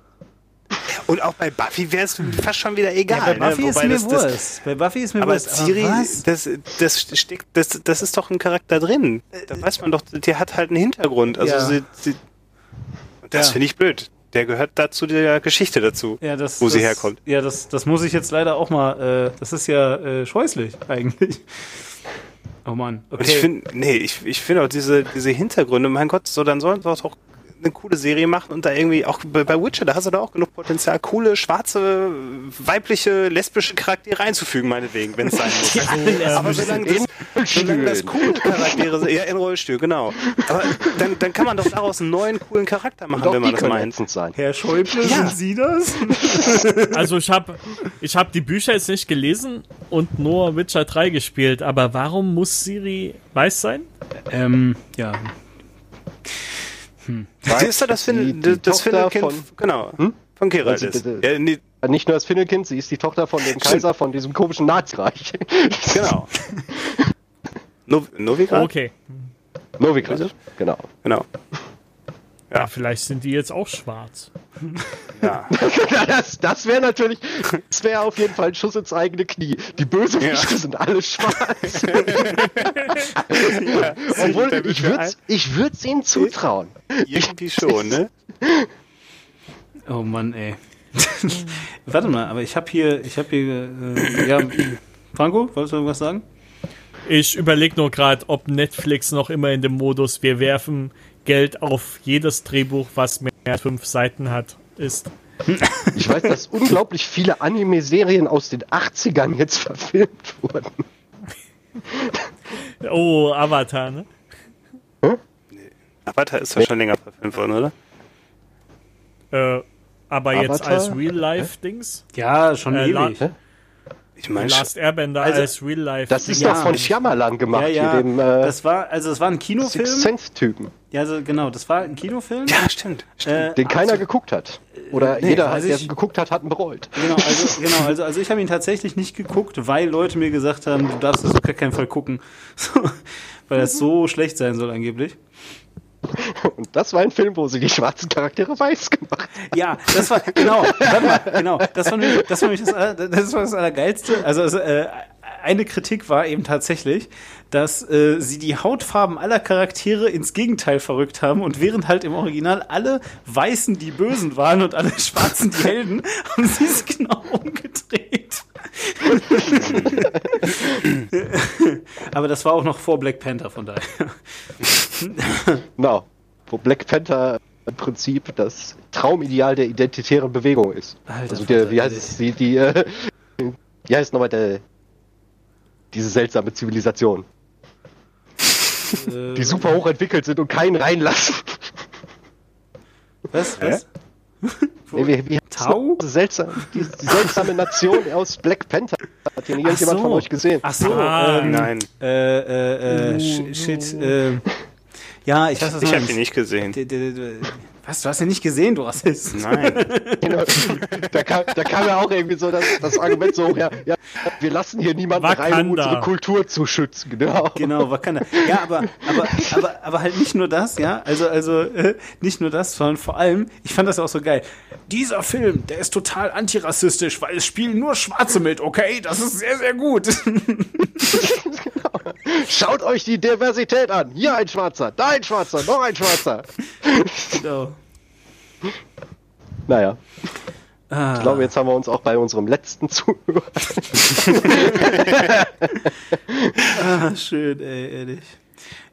Und auch bei Buffy wäre es fast schon wieder Ja, egal. bei Buffy ne? ist Wobei mir das, das. Bei Buffy ist mir aber Wurst. Siri, was? das, das, steckt, das, das ist doch ein Charakter drin. Da weiß man doch, die hat halt einen Hintergrund. Also Ja. sie, sie, das Ja. finde ich blöd. Der gehört dazu der Geschichte dazu. Ja, das, Wo das, sie herkommt. Ja, das, das muss ich jetzt leider auch mal. Äh, das ist ja äh, scheußlich eigentlich. Oh Mann. Okay. Und ich finde, nee, ich, ich finde auch diese, diese Hintergründe, mein Gott, so, dann sollen sie auch eine coole Serie machen und da irgendwie auch bei, Witcher, da hast du da auch genug Potenzial, coole, schwarze, weibliche, lesbische Charaktere einzufügen, meinetwegen, wenn es sein muss. Aber solange das, solange das coole Charaktere sind, ja, in Rollstuhl, genau. Aber dann, dann kann man doch daraus einen neuen, coolen Charakter machen, wenn man das meint. sein. Herr Schäuble, Ja. sind Sie das? Also ich habe ich hab die Bücher jetzt nicht gelesen und nur Witcher 3 gespielt, aber warum muss Siri weiß sein? ähm, ja. Siehst du, das die das von- genau, Hm? von Geralt Also ist. Ja, nee, Nicht nur das Findelkind, sie ist die Tochter von dem Kaiser von diesem komischen Nazireich. genau. No, Novigrad? Okay. Novigrad. Genau. Genau. Ja, vielleicht sind die jetzt auch schwarz. Ja. Das, das wäre natürlich, das wäre auf jeden Fall ein Schuss ins eigene Knie. Die Bösewichte Ja. sind alle schwarz. ja. Obwohl, ich würde ich würd's ihnen zutrauen. Irgendwie schon, ne? Oh Mann, ey. Warte mal, aber ich habe hier, ich habe hier, äh, ja, Franco, wolltest du irgendwas sagen? Ich überlege nur gerade, ob Netflix noch immer in dem Modus, wir werfen Geld auf jedes Drehbuch, was mehr als fünf Seiten hat, ist. Ich weiß, dass unglaublich viele Anime-Serien aus den 80ern jetzt verfilmt wurden. Oh, Avatar, ne? Avatar ist doch schon länger verfilmt worden, oder? Äh, aber jetzt Avatar? als Real-Life-Dings? Ja, schon Äh, La- ewig. Hä? Ich meine, Last Airbender Also, als Real-Life. Das ist Ja. doch von Shyamalan gemacht, Ja, ja, hier dem äh, das war, also es war ein Sixth Kinofilm. Sense-Typen, Ja, also genau, das war ein Kinofilm. ja, stimmt. stimmt. Äh, den keiner geguckt hat. Oder nee, jeder, weiß der ich- geguckt hat, hat ihn bereut. Genau, also, genau, also, also ich habe ihn tatsächlich nicht geguckt, weil Leute mir gesagt haben, du darfst das auf gar keinen Fall gucken. Weil das so schlecht sein soll angeblich. Und das war ein Film, wo sie die schwarzen Charaktere weiß gemacht haben. Ja, das war, genau, warte mal, genau, das war das, war das, das, war das Allergeilste. Also, also äh, eine Kritik war eben tatsächlich, dass äh, sie die Hautfarben aller Charaktere ins Gegenteil verrückt haben und während halt im Original alle Weißen die Bösen waren und alle Schwarzen die Helden, haben sie es genau umgedreht. Aber das war auch noch vor Black Panther, von daher. Genau. Wo Black Panther im Prinzip das Traumideal der identitären Bewegung ist. Alter, also der, wie heißt es, die, die, äh, wie heißt nochmal der, diese seltsame Zivilisation, Äh, die super hoch entwickelt sind und keinen reinlassen. Was? Was? Nee, wie, wie heißt Tau? Diese seltsame, die, die seltsame Nation aus Black Panther. Hat hier nie irgendjemand von euch gesehen? Ach so, Ah, ähm, Nein, Äh, äh, äh, sh- shit, äh, ja, ich weiß was ich habe ihn nicht gesehen. Was, du hast ihn nicht gesehen, du Rassist. Nein. Genau. da, kam, da kam ja auch irgendwie so das, das Argument so, ja, ja, wir lassen hier niemanden rein, um Wakanda. unsere Kultur zu schützen. Genau. Genau, Wakanda. Ja, aber, aber, aber, aber halt nicht nur das, ja, also, also, äh, nicht nur das, sondern vor allem, ich fand das auch so geil. Dieser Film, der ist total antirassistisch, weil es spielen nur Schwarze mit, okay? Das ist sehr, sehr gut. Schaut euch die Diversität an. Hier ein Schwarzer, da ein Schwarzer, noch ein Schwarzer. genau. Naja, Ah, ich glaube, jetzt haben wir uns auch bei unserem letzten Zuhörer. ah, schön, ey, ehrlich.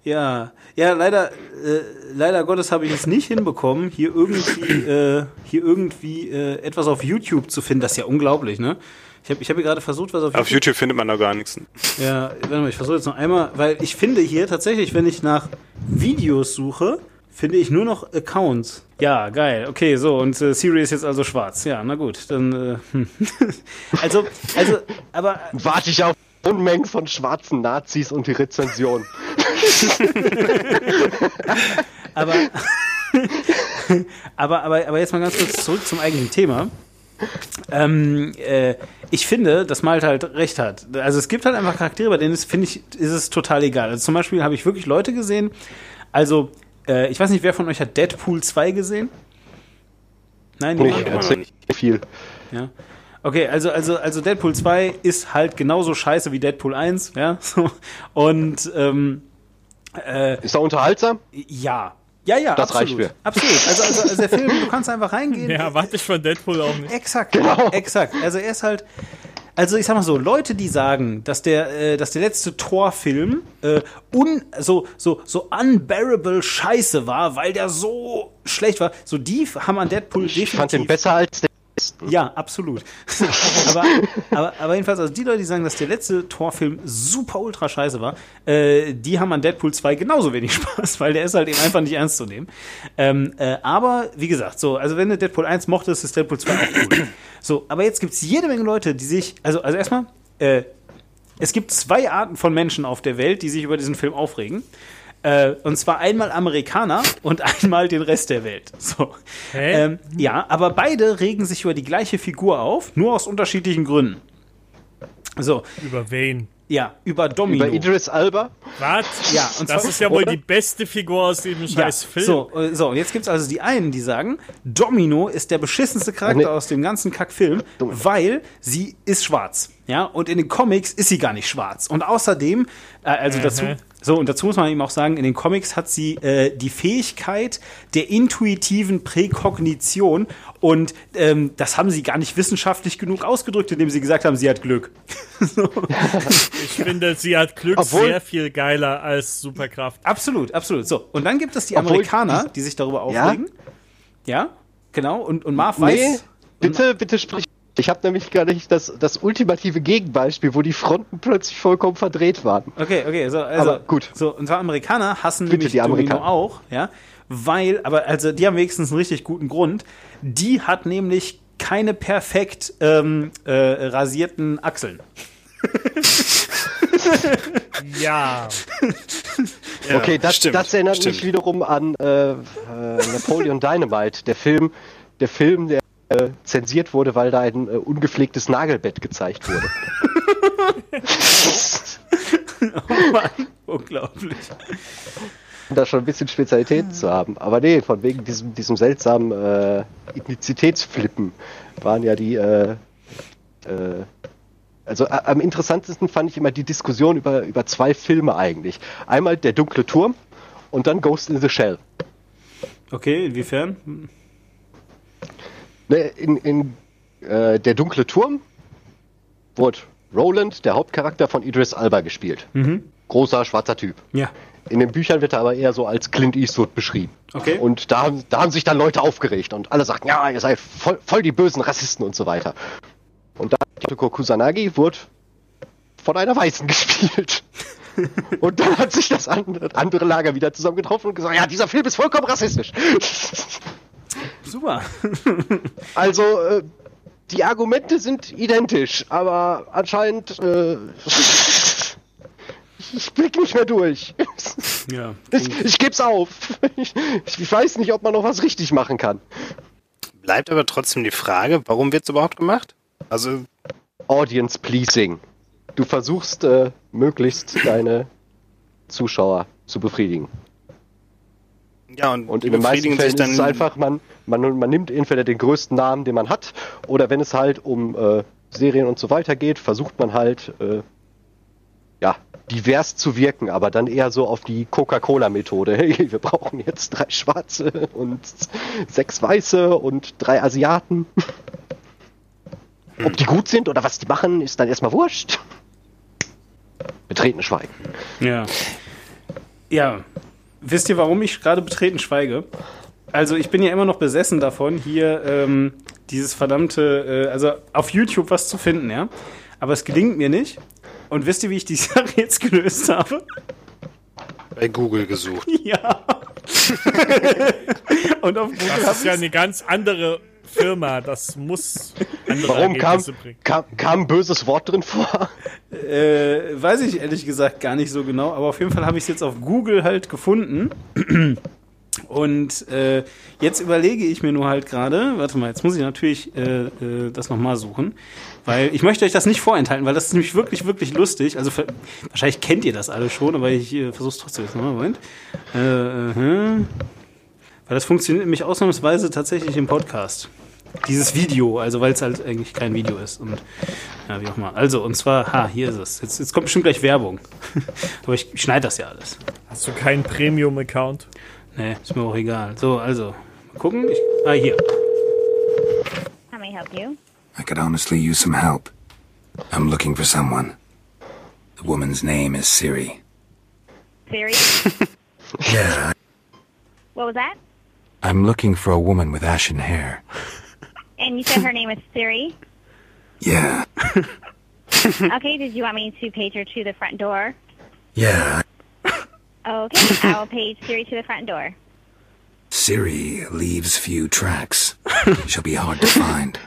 Ja, ja, leider, äh, leider Gottes habe ich es nicht hinbekommen, hier irgendwie, äh, hier irgendwie äh, etwas auf YouTube zu finden. Das ist ja unglaublich, ne? Ich habe ich hab hier gerade versucht, was auf, Auf YouTube findet man noch gar nichts. Ja, warte mal, ich versuche jetzt noch einmal, weil ich finde hier tatsächlich, wenn ich nach Videos suche, finde ich nur noch Accounts. Ja, geil. Okay, so, und äh, Siri ist jetzt also schwarz. Ja, na gut, dann. Äh, hm. also, also, aber. Warte ich auf Unmengen von schwarzen Nazis und die Rezension. Aber, aber, aber, aber jetzt mal ganz kurz zurück zum eigentlichen Thema. Ähm, äh, ich finde, dass Malte halt recht hat. Also es gibt halt einfach Charaktere, bei denen ist, finde ich, ist es total egal. Also zum Beispiel habe ich wirklich Leute gesehen. Also, äh, ich weiß nicht, wer von euch hat Deadpool 2 gesehen? Nein, Nee, immer erzähl nicht. nicht viel. Ja. Okay, also, also, also Deadpool 2 ist halt genauso scheiße wie Deadpool 1, ja. Und ähm, äh, Ist er unterhaltsam? ja, Ja, ja, Das reicht absolut. mir. Absolut. Also, also, also der Film, du kannst einfach reingehen. Mehr erwarte ich von Deadpool auch nicht. Exakt, Genau. exakt. Also er ist halt, also ich sag mal so, Leute, die sagen, dass der, äh, dass der letzte Torfilm äh, un, so, so, so unbearable Scheiße war, weil der so schlecht war, so die haben an Deadpool Ich fand den definitiv besser als der. Ja, absolut. aber, aber, aber jedenfalls, also die Leute, die sagen, dass der letzte Torfilm super ultra scheiße war, äh, die haben an Deadpool 2 genauso wenig Spaß, weil der ist halt eben einfach nicht ernst zu nehmen. Ähm, äh, aber, wie gesagt, so, also wenn du Deadpool 1 mochtest, ist Deadpool 2 auch cool. So, aber jetzt gibt's jede Menge Leute, die sich, also, also erstmal, äh, es gibt zwei Arten von Menschen auf der Welt, die sich über diesen Film aufregen. Äh, und zwar einmal Amerikaner und einmal den Rest der Welt. So. Hä? Ähm, ja, aber beide regen sich über die gleiche Figur auf, nur aus unterschiedlichen Gründen. So, Über wen? ja, über Domino. Über Idris Alba. Was? Ja, und das zwar- ist ja wohl oder? die beste Figur aus diesem ja, scheiß Film. so, äh, so, und jetzt gibt's also die einen, die sagen, Domino ist der beschissenste Charakter Nee. aus dem ganzen Kackfilm, weil sie ist schwarz. Ja, und in den Comics ist sie gar nicht schwarz. Und außerdem, äh, also dazu, so, und dazu muss man eben auch sagen, in den Comics hat sie äh, die Fähigkeit der intuitiven Präkognition und ähm, das haben sie gar nicht wissenschaftlich genug ausgedrückt, indem sie gesagt haben, sie hat Glück. Ich finde, sie hat Glück Obwohl- sehr viel geiler als Superkraft. Absolut, absolut. So, und dann gibt es die Obwohl Amerikaner, die sich darüber aufregen. Ja, genau. Und, und Marv weiß. Nee, bitte, bitte sprich. Ich habe nämlich gar nicht das, das ultimative Gegenbeispiel, wo die Fronten plötzlich vollkommen verdreht waren. Okay, okay, so, also Aber gut. So, und zwar Amerikaner hassen Bitte nämlich die Domino Amerikaner. auch, ja, weil, aber also die haben wenigstens einen richtig guten Grund. Die hat nämlich keine perfekt ähm, äh, rasierten Achseln. Ja. Ja, okay, das, stimmt, das erinnert stimmt. mich wiederum an äh, äh, Napoleon Dynamite, der Film, der Film, der äh, zensiert wurde, weil da ein äh, ungepflegtes Nagelbett gezeigt wurde. Oh Mann, unglaublich. Um da schon ein bisschen Spezialität zu haben. Aber nee, von wegen diesem, diesem seltsamen äh, Ethnizitätsflippen waren ja die. Äh, äh, also am interessantesten fand ich immer die Diskussion über, über zwei Filme eigentlich. Einmal Der dunkle Turm und dann Ghost in the Shell. Okay, inwiefern? Ne, in in äh, Der dunkle Turm wurde Roland, der Hauptcharakter von Idris Alba, gespielt. Großer, schwarzer Typ. Ja. In den Büchern wird er aber eher so als Clint Eastwood beschrieben. Okay. Und da, haben- da haben sich dann Leute aufgeregt und alle sagten, ja, ihr seid voll, voll die bösen Rassisten und so weiter. Und da Yoko Kusanagi wurde von einer Weißen gespielt. Und dann hat sich das andere, andere Lager wieder zusammengetroffen und gesagt, ja, dieser Film ist vollkommen rassistisch. Super. Also, äh, die Argumente sind identisch, aber anscheinend, äh, ich blick nicht mehr durch. Ja. Ich, ich geb's auf. Ich, ich weiß nicht, ob man noch was richtig machen kann. Bleibt aber trotzdem die Frage, warum wird's überhaupt gemacht? Also, Audience Pleasing. Du versuchst äh, möglichst deine Zuschauer zu befriedigen. Ja, und, Und in den meisten Fällen ist es einfach, man, man, man nimmt entweder den größten Namen, den man hat, oder wenn es halt um äh, Serien und so weiter geht, versucht man halt, äh, ja, divers zu wirken, aber dann eher so auf die Coca-Cola-Methode. Hey, wir brauchen jetzt drei Schwarze und sechs Weiße und drei Asiaten. Ob die gut sind oder was die machen, ist dann erstmal wurscht. Betreten Schweigen. Ja. Ja. Wisst ihr, warum ich gerade betreten schweige? Also ich bin ja immer noch besessen davon, hier ähm, dieses verdammte, äh, also auf YouTube was zu finden, ja. Aber es gelingt mir nicht. Und wisst ihr, wie ich die Sache jetzt gelöst habe? bei Google gesucht. Ja. Und auf Google Das ist ja eine ganz andere Firma. Das muss andere Warum kam, bringen. kam, kam ein böses Wort drin vor? Äh, weiß ich ehrlich gesagt gar nicht so genau, aber auf jeden Fall habe ich es jetzt auf Google halt gefunden. Und äh, jetzt überlege ich mir nur halt gerade, warte mal, jetzt muss ich natürlich äh, äh, das nochmal suchen, weil ich möchte euch das nicht vorenthalten, weil das ist nämlich wirklich, wirklich lustig. Also ver- wahrscheinlich kennt ihr das alle schon, aber ich äh, versuche es trotzdem jetzt nochmal. Moment. Äh, äh, weil das funktioniert nämlich ausnahmsweise tatsächlich im Podcast. Dieses Video, also weil es halt eigentlich kein Video ist und ja, wie auch immer. Also, und zwar, ha, hier ist es. Jetzt, jetzt kommt bestimmt gleich Werbung. Aber ich schneide das ja alles. Hast du keinen Premium-Account? Nee, ist mir auch egal. So, also, mal gucken. Ich, ah, hier. How may I help you? I could honestly use some help. I'm looking for someone. The woman's name is Siri. Siri? Yeah, what was that? I'm looking for a woman with ashen hair. And you said her name is Siri? Yeah, Okay, did you want me to page her to the front door? yeah. Okay, I will page Siri to the front door. Siri leaves few tracks. She'll be hard to find.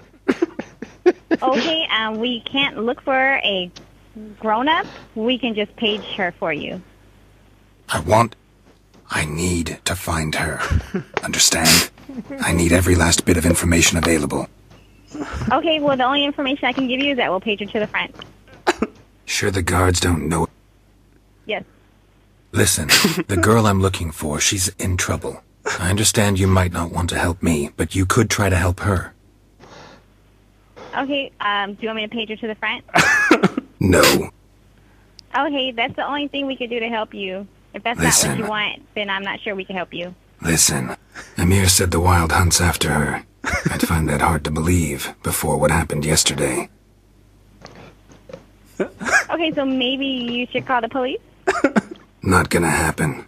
Okay, um, we can't look for a grown up. We can just page her for you. I want. I need to find her. Understand? I need every last bit of information available. Okay, well, the only information I can give you is that we'll page you to the front. Sure, the guards don't know. Yes. Listen, the girl I'm looking for, she's in trouble. I understand you might not want to help me, but you could try to help her. Okay, um, do you want me to page her to the front? No. Okay, that's the only thing we could do to help you. If that's not what you want, then I'm not sure we can help you. Listen, Amir said the wild hunt's after her. I'd find that hard to believe before what happened yesterday. Okay, so maybe you should call the police? Not gonna happen.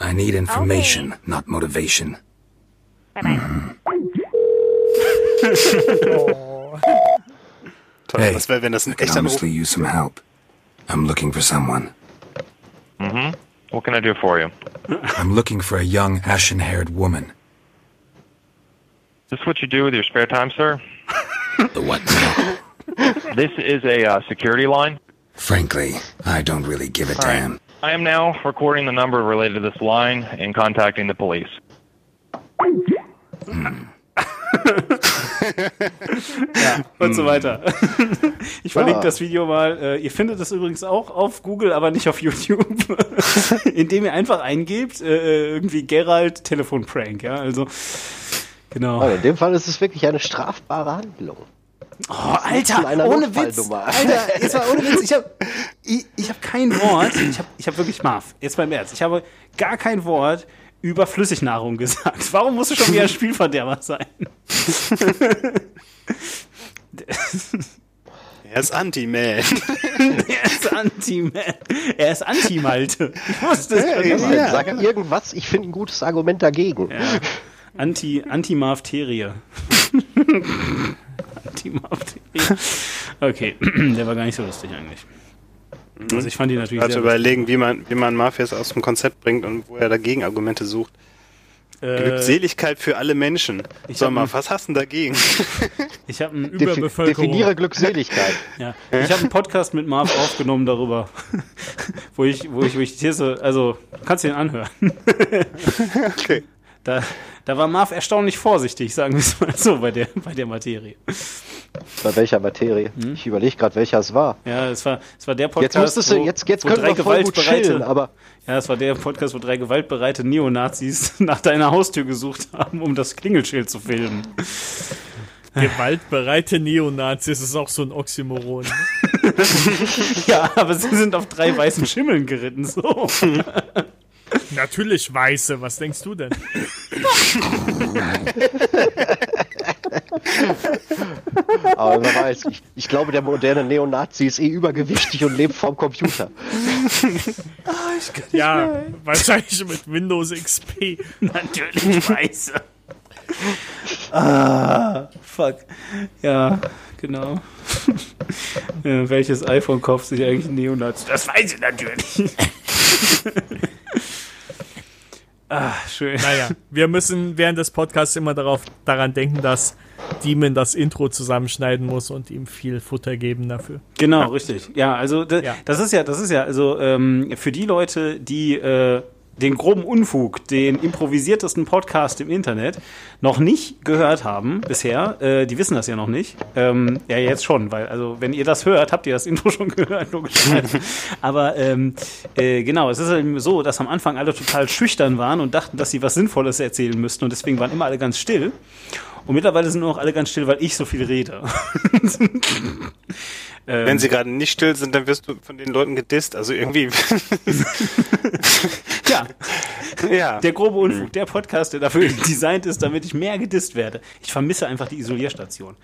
I need information, not motivation. Bye bye. Toll, Hey, was wäre, wenn das I ein could echter honestly use some help. I'm looking for someone. What can I do for you? I'm looking for a young, ashen-haired woman. Is this what you do with your spare time, sir? The what? This is a uh, security line. Frankly, I don't really give a damn. I am now recording the number related to this line and contacting the police. und so weiter. Ich verlinke Ja. das Video mal. Äh, Ihr findet es übrigens auch auf Google, aber nicht auf YouTube, indem ihr einfach eingebt, äh, irgendwie Gerald Telefonprank. Ja, also genau. Aber in dem Fall ist es wirklich eine strafbare Handlung. Oh, Alter, ohne Witz. Alter, jetzt mal ohne Witz. Ich habe ich, ich hab kein Wort. Ich habe ich hab wirklich Marv. Jetzt beim Ernst. Ich habe gar kein Wort über Flüssignahrung gesagt. Warum musst du schon wieder ein Spielverderber sein? Er ist Anti-Man. Er ist Anti-Man. Er ist Anti-Malte. Ich wusste es schon immer. Ja. Sag irgendwas, ich finde ein gutes Argument dagegen. Ja. Anti, Anti-Marv-Terie. Anti-Marv-Terie. Okay, der war gar nicht so lustig eigentlich. Also ich fand ihn natürlich Also sehr überlegen, wie man, wie man Mafias aus dem Konzept bringt und wo er dagegen Argumente sucht. Äh, Glückseligkeit für alle Menschen. ich Sag mal, ein- was hast du denn dagegen? Ich habe einen, Überbevölkerung. definiere Glückseligkeit. ja, ich hab einen Podcast mit Marv aufgenommen darüber, wo ich, wo ich, wo ich These, also kannst du den anhören. Okay. Da, da war Marv erstaunlich vorsichtig, sagen wir es mal so, bei der, bei der Materie. Bei welcher Materie? Hm? Ich überlege gerade, welcher es war. Ja, es war, es war der Podcast. Jetzt müsstest du, wo- jetzt, jetzt wo können drei wir voll gut chillen, aber Ja, es war der Podcast, wo drei gewaltbereite Neonazis nach deiner Haustür gesucht haben, um das Klingelschild zu filmen. Gewaltbereite Neonazis ist auch so ein Oxymoron. Ja, aber sie sind auf drei weißen Schimmeln geritten, so. Natürlich Weiße, was denkst du denn? Aber wer weiß, ich, ich glaube, der moderne Neonazi ist eh übergewichtig und lebt vorm Computer. Ja, wahrscheinlich mit Windows XP. Natürlich weiße. ah, fuck. Ja, genau. ja, welches iPhone kauft sich eigentlich ein Neonazi? Das weiß ich natürlich. Ah, schön. Naja, wir müssen während des Podcasts immer darauf, daran denken, dass Demon das Intro zusammenschneiden muss und ihm viel Futter geben dafür. Genau, richtig. Ja, also Ja. das ist ja, das ist ja, also ähm, für die Leute, die äh, den groben Unfug, den improvisiertesten Podcast im Internet noch nicht gehört haben bisher, äh, die wissen das ja noch nicht. Ähm, ja, jetzt schon, weil also wenn ihr das hört, habt ihr das Intro schon gehört, logischerweise. Aber ähm, äh, genau, es ist eben so, dass am Anfang alle total schüchtern waren und dachten, dass sie was Sinnvolles erzählen müssten und deswegen waren immer alle ganz still. Und mittlerweile sind nur noch alle ganz still, weil ich so viel rede. Ähm, Wenn sie gerade nicht still sind, dann wirst du von den Leuten gedisst. Also irgendwie. Ja, Ja. der grobe Unfug, der Podcast, der dafür designt ist, damit ich mehr gedisst werde. Ich vermisse einfach die Isolierstation.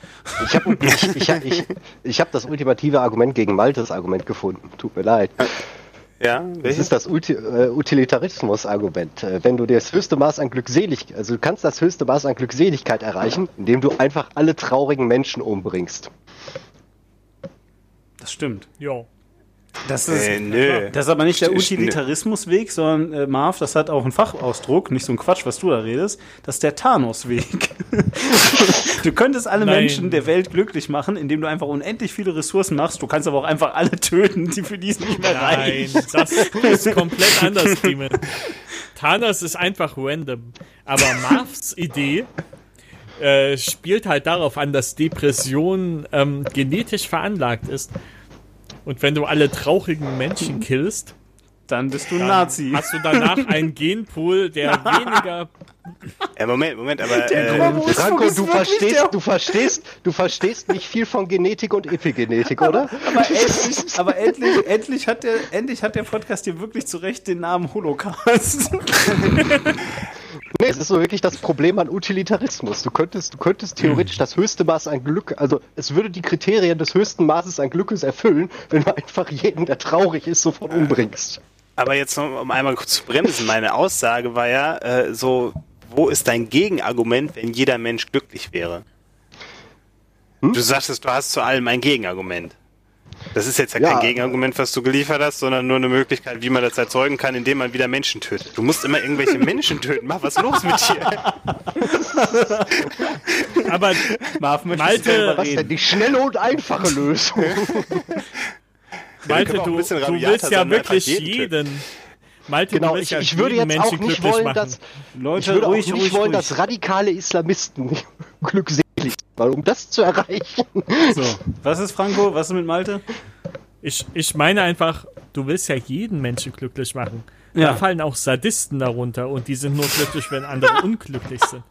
Ich habe ich, ich, ich, ich hab das ultimative Argument gegen Maltes Argument gefunden. Tut mir leid. ja, Das welches? ist das Ulti äh, Utilitarismus-Argument. Äh, wenn du das höchste Maß an Glückseligkeit, also du kannst das höchste Maß an Glückseligkeit erreichen, indem du einfach alle traurigen Menschen umbringst. Das stimmt. Ja. Das ist, Äh, nö. das ist aber nicht der Utilitarismusweg, sondern äh, Marv, das hat auch einen Fachausdruck, nicht so ein Quatsch, was du da redest. Das ist der Thanos-Weg. du könntest alle Nein. Menschen der Welt glücklich machen, indem du einfach unendlich viele Ressourcen machst. Du kannst aber auch einfach alle töten, die für die es nicht mehr Nein, reicht. das ist komplett anders, Demon. Thanos ist einfach random. Aber Marvs Idee äh, spielt halt darauf an, dass Depression ähm, genetisch veranlagt ist. Und wenn du alle traurigen Menschen killst, Dann bist du ein dann Nazi. hast du danach einen Genpool, der weniger. Äh, Moment, Moment, aber äh, Franco, du verstehst, der- du verstehst, du verstehst nicht viel von Genetik und Epigenetik, oder? Aber endlich, aber endlich, endlich, hat der, endlich hat der Podcast hier wirklich zu Recht den Namen Holocaust. Nee, es ist so wirklich das Problem an Utilitarismus. Du könntest, du könntest theoretisch das höchste Maß an Glück, also es würde die Kriterien des höchsten Maßes an Glückes erfüllen, wenn du einfach jeden, der traurig ist, sofort umbringst. Aber jetzt um einmal kurz zu bremsen, meine Aussage war ja äh, so, wo ist dein Gegenargument, wenn jeder Mensch glücklich wäre? Du sagtest, du hast zu allem ein Gegenargument. Das ist jetzt ja, Ja. kein Gegenargument, was du geliefert hast, sondern nur eine Möglichkeit, wie man das erzeugen kann, indem man wieder Menschen tötet. Du musst immer irgendwelche Menschen töten. Mach was los mit dir. Aber Marv, Malte- du Was denn reden? die schnelle und einfache Lösung? Malte, auch ein du, du willst ja wirklich jeden jeden. Malte, Genau, du ich, ja ich würde jetzt auch nicht wollen, machen. dass Leute, ich würde ruhig, auch nicht ruhig, wollen, ruhig. dass radikale Islamisten glückselig sind, weil um das zu erreichen. So, was ist Franco? Was ist mit Malte? Ich, ich meine einfach, du willst ja jeden Menschen glücklich machen. Ja. Da fallen auch Sadisten darunter und die sind nur glücklich, wenn andere unglücklich sind.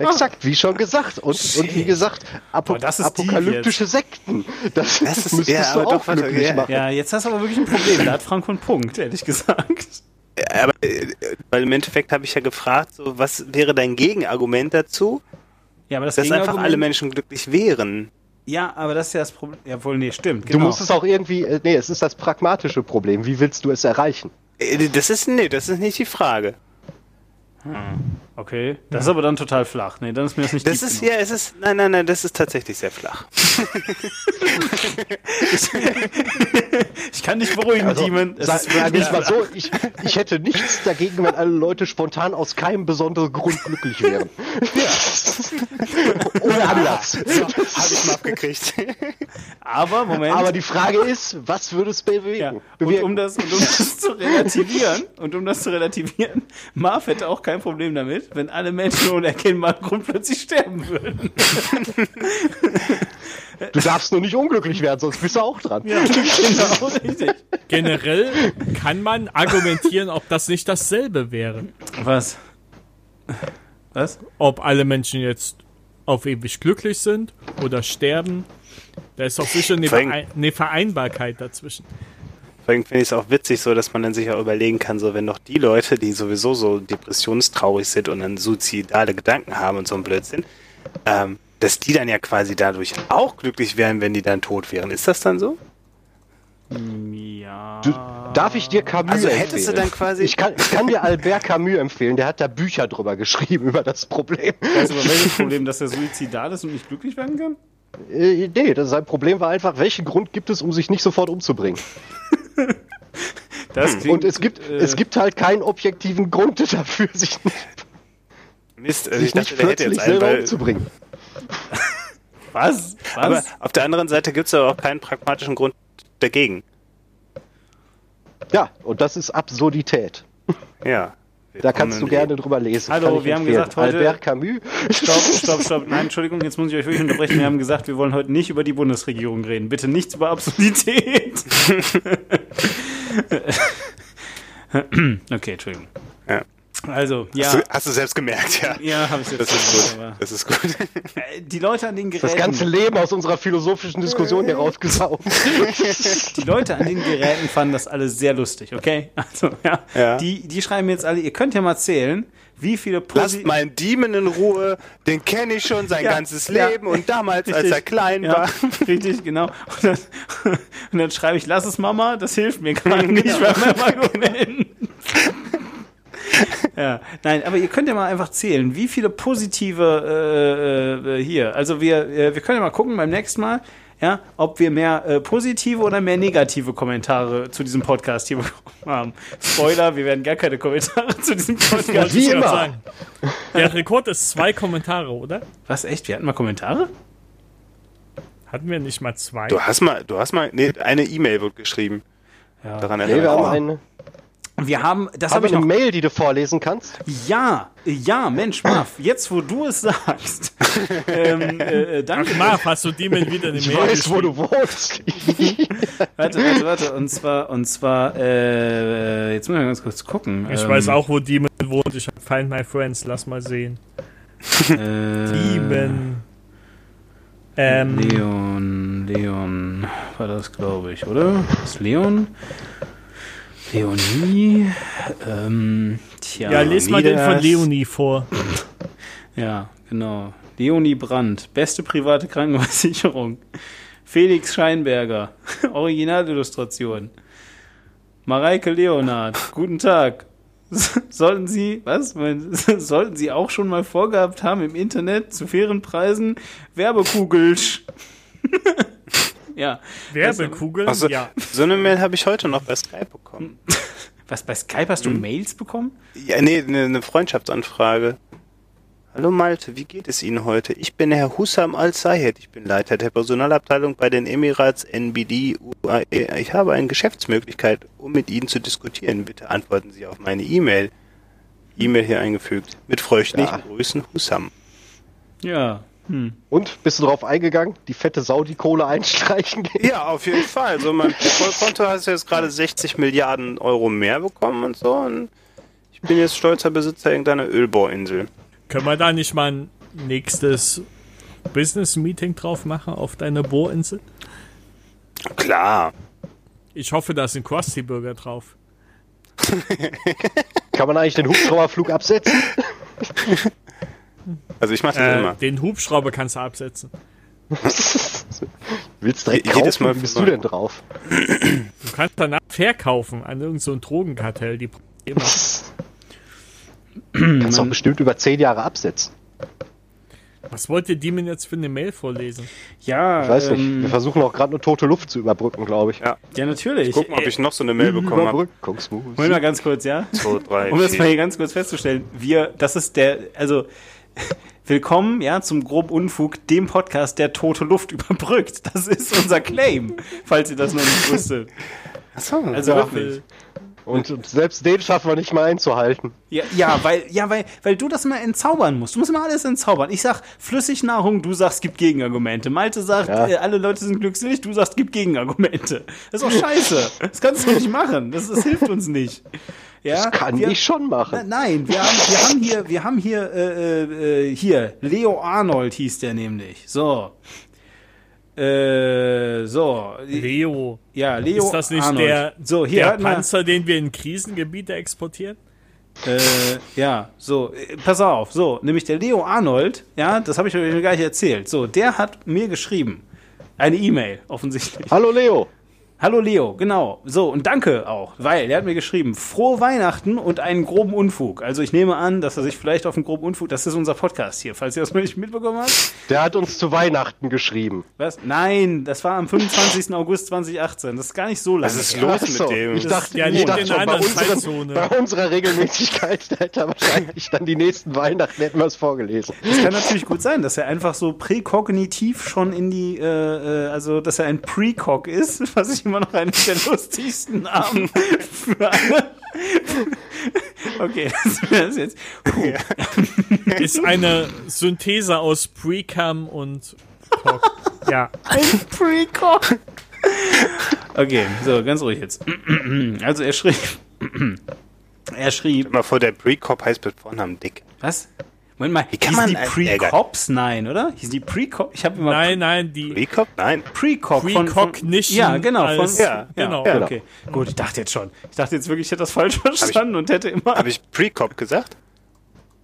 Exakt, wie schon gesagt. Und, und wie gesagt, Apo Boah, das ist deep apokalyptische Sekten. Das, Das ist- müsstest ja, du doch, glücklich ja. machen. Ja, jetzt hast du aber wirklich ein Problem. Da hat Franco einen Punkt, ehrlich gesagt. Aber äh, weil im Endeffekt habe ich ja gefragt, so, was wäre dein Gegenargument dazu, Ja, aber das dass einfach alle Menschen glücklich wären? Ja, aber das ist ja das Problem. Ja, wohl, nee, stimmt. Du Genau. musst es auch irgendwie, äh, nee, es ist das pragmatische Problem. Wie willst du es erreichen? Äh, Das ist, nee, das ist nicht die Frage. Okay, das ist aber dann total flach. Nee, dann ist mir das nicht Das ist, genug. ja, es ist, nein, nein, nein, das ist tatsächlich sehr flach. Ich kann dich beruhigen, Demon. Es Sag, ist sag ich mal so, ich, ich hätte nichts dagegen, wenn alle Leute spontan aus keinem besonderen Grund glücklich wären. Ohne Anlass. Habe ich mal abgekriegt. Aber, Moment. Aber die Frage ist, was würde es bewegen? ja. und, bewirken? um das, und um das zu relativieren, und um das zu relativieren, Marv hätte auch kein Problem damit, wenn alle Menschen ohne erkennbaren Grund plötzlich sterben würden. du darfst nur nicht unglücklich werden, sonst bist du auch dran. genau, richtig. Generell kann man argumentieren, ob das nicht dasselbe wäre. Was? Was? Ob alle Menschen jetzt auf ewig glücklich sind oder sterben. Da ist doch sicher eine, Verein eine Vereinbarkeit dazwischen. Vor allem finde ich es auch witzig, so dass man dann sich auch überlegen kann, so wenn doch die Leute, die sowieso so depressionstraurig sind und dann suizidale Gedanken haben und so ein Blödsinn, ähm, dass die dann ja quasi dadurch auch glücklich wären, wenn die dann tot wären. Ist das dann so? Ja. Du, darf ich dir Camus Also empfehlen? hättest du dann quasi- Ich kann, ich kann dir Albert Camus empfehlen, der hat da Bücher drüber geschrieben, über das Problem. Weißt du aber welches Problem, dass er suizidal ist und nicht glücklich werden kann? Äh, nee, das, sein Problem war einfach, welchen Grund gibt es, um sich nicht sofort umzubringen? Das klingt, Und es gibt, äh, es gibt halt keinen objektiven Grund dafür, sich nicht, Mist, also sich ich nicht dachte, hätte plötzlich einen, selber umzubringen. Was? Was? aber auf der anderen Seite gibt es aber auch keinen pragmatischen Grund dagegen. Ja, und das ist Absurdität. Ja. Da kannst du gerne drüber lesen. Hallo, wir haben gesagt, heute- Albert Camus. Stopp, stopp, stopp. Nein, Entschuldigung, jetzt muss ich euch wirklich unterbrechen. Wir haben gesagt, wir wollen heute nicht über die Bundesregierung reden. Bitte nichts über Absurdität. okay, Entschuldigung. Ja. Also, ja. Hast, du, hast du selbst gemerkt, ja. Ja, habe ich jetzt Das ist gut. Das ist gut. Äh, Die Leute an den Geräten. Das ganze Leben aus unserer philosophischen Diskussion hier rausgesaugt. Die Leute an den Geräten fanden das alle sehr lustig, okay? Also, ja. Ja. Die, die schreiben jetzt alle, ihr könnt ja mal zählen, wie viele Lasst Posi meinen Demon in Ruhe, den kenne ich schon sein Ja, ganzes ja. Leben und damals, als Richtig. er klein ja, war. richtig, genau. Und dann, und dann schreibe ich, lass es Mama, das hilft mir gerade nicht bei meinem Argument. Ja, nein, aber ihr könnt ja mal einfach zählen, wie viele positive äh, äh, hier. Also wir, äh, wir können ja mal gucken beim nächsten Mal, ja, ob wir mehr äh, positive oder mehr negative Kommentare zu diesem Podcast hier bekommen haben. Spoiler, wir werden gar keine Kommentare zu diesem Podcast. Wie immer. sagen. Der Rekord ist zwei Kommentare, oder? Was echt? Wir hatten mal Kommentare? Hatten wir nicht mal zwei? Du hast mal, du hast mal, nee, eine E-Mail wird geschrieben. Ja. Daran Nee, wir haben, eine, Wir haben, das habe ich wir noch eine Mail, die du vorlesen kannst. Ja, ja, Mensch, Marv, jetzt wo du es sagst. ähm, äh, danke. Ach, Marv, hast du Demon wieder eine Ich Mail weiß, wo du wohnst. Warte, warte, warte. Und zwar, und zwar, äh, jetzt muss ich mal ganz kurz gucken. Ich ähm, weiß auch, wo Demon wohnt. Ich hab Find My Friends. Lass mal sehen. Äh, Demon. Ähm, Leon, Leon war das, glaube ich, oder? Ist Leon? Leonie? Ähm, tja. ja, les mal den von. Leonie vor. Ja, genau. Leonie Brandt, beste private Krankenversicherung. Felix Scheinberger, Originalillustration. Mareike Leonard, guten Tag. Sollten Sie, was? Sollten Sie auch schon mal vorgehabt haben, im Internet zu fairen Preisen Werbekugelsch. ja. Werbekugeln? Also, ja. so eine Mail habe ich heute noch bei Skype bekommen. Was, bei Skype hast du Hm. Mails bekommen? Ja, nee, eine, Freundschaftsanfrage. Hallo Malte, wie geht es Ihnen heute? Ich bin Herr Hussam Al-Sayed. Ich bin Leiter der Personalabteilung bei den Emirats NBD UAE. Ich habe eine Geschäftsmöglichkeit, um mit Ihnen zu diskutieren. Bitte antworten Sie auf meine E-Mail. E-Mail hier eingefügt. Mit freundlichen Grüßen, Hussam. Ja. Hm. Und, bist du drauf eingegangen? Die fette Sau, die Kohle einstreichen geht? Ja, auf jeden Fall. So, mein Vollkonto hast du jetzt gerade 60 Milliarden Euro mehr bekommen und so. Und ich bin jetzt stolzer Besitzer irgendeiner Ölbohrinsel. Können wir da nicht mal ein nächstes Business-Meeting drauf machen auf deiner Bohrinsel? Klar. Ich hoffe, da sind Krusty-Burger drauf. Kann man eigentlich den Hubschrauberflug absetzen? Also ich mache das Äh, immer. den Hubschrauber kannst du absetzen. Willst direkt kaufen? jedes Mal Wie bist du denn drauf? Du kannst danach verkaufen an irgendein so ein Drogenkartell. Die immer. Kannst doch bestimmt über zehn Jahre absetzen. Was wollte Demon jetzt für eine Mail vorlesen? Ja, Ich weiß nicht. ähm, Wir versuchen auch gerade eine tote Luft zu überbrücken, glaube ich. Ja. ja, natürlich. Guck mal, ob ich noch so eine Mail bekommen habe. Moment mal ganz kurz, ja? Zwei, drei, Um das mal hier ganz kurz festzustellen, wir, das ist der, also, willkommen, ja, zum groben Unfug, dem Podcast, der tote Luft überbrückt. Das ist unser Claim, falls ihr das noch nicht wusstet. Achso, Also Ja. wirklich. Und, und selbst den schaffen wir nicht mal einzuhalten. Ja, ja, weil, ja, weil, weil du das mal entzaubern musst. Du musst immer alles entzaubern. Ich sag Flüssignahrung, du sagst, gibt Gegenargumente. Malte sagt, Ja. äh, alle Leute sind glückselig, du sagst, gibt Gegenargumente. Das ist doch scheiße. Das kannst du nicht machen. Das, das hilft uns nicht. Ja, Das kann wir, ich schon Na, machen. nein, wir haben, wir haben hier, wir haben hier, äh, äh, hier, Leo Arnold hieß der nämlich. So. Äh, so. Leo. Ja, Leo Ist das nicht Arnold. der, so, hier, der. Panzer, den wir in Krisengebiete exportieren? Äh, ja, so, äh, pass auf, so, nämlich der Leo Arnold, ja, das habe ich euch gar nicht erzählt. So, der hat mir geschrieben. Eine E-Mail, offensichtlich. Hallo Leo. Hallo Leo, genau. So, und danke auch, weil er hat mir geschrieben, frohe Weihnachten und einen groben Unfug. Also ich nehme an, dass er sich vielleicht auf einen groben Unfug, das ist unser Podcast hier, falls ihr das mal nicht mitbekommen habt. Der hat uns zu Weihnachten geschrieben. Was? Nein, das war am 25. August 2018. Das ist gar nicht so lange. Was ist los Ach so, mit dem? Ich dachte, Ja, ich dachte in schon, einer bei, unseren, Zeitzone. bei unserer Regelmäßigkeit hätte er wahrscheinlich dann die nächsten Weihnachten hätten wir es vorgelesen. Es kann natürlich gut sein, dass er einfach so präkognitiv schon in die, äh, äh, also dass er ein Precog ist, was ich immer noch einen der lustigsten Namen für eine. Okay, das wäre es jetzt. Puh. Ist eine Synthese aus Precam und Talk. Ja. Ein Precog. Okay, so, ganz ruhig jetzt. Also er schrieb. Er schrieb, mal vor, der Pre-Cop heißt mit Vornamen Dick. was? Moment mal, Wie kann hießen man die Pre-Cops? Nein, oder? Hießen die Pre-Cops? Ich habe immer Nein, nein, die Pre-Cop? Nein. Pre-Cop von, von Precognition Ja, genau, von, als- ja, genau. Ja, Genau. okay. Gut, ich dachte jetzt schon. Ich dachte jetzt wirklich, ich hätte das falsch verstanden und hätte immer Habe ich Pre-Cop gesagt?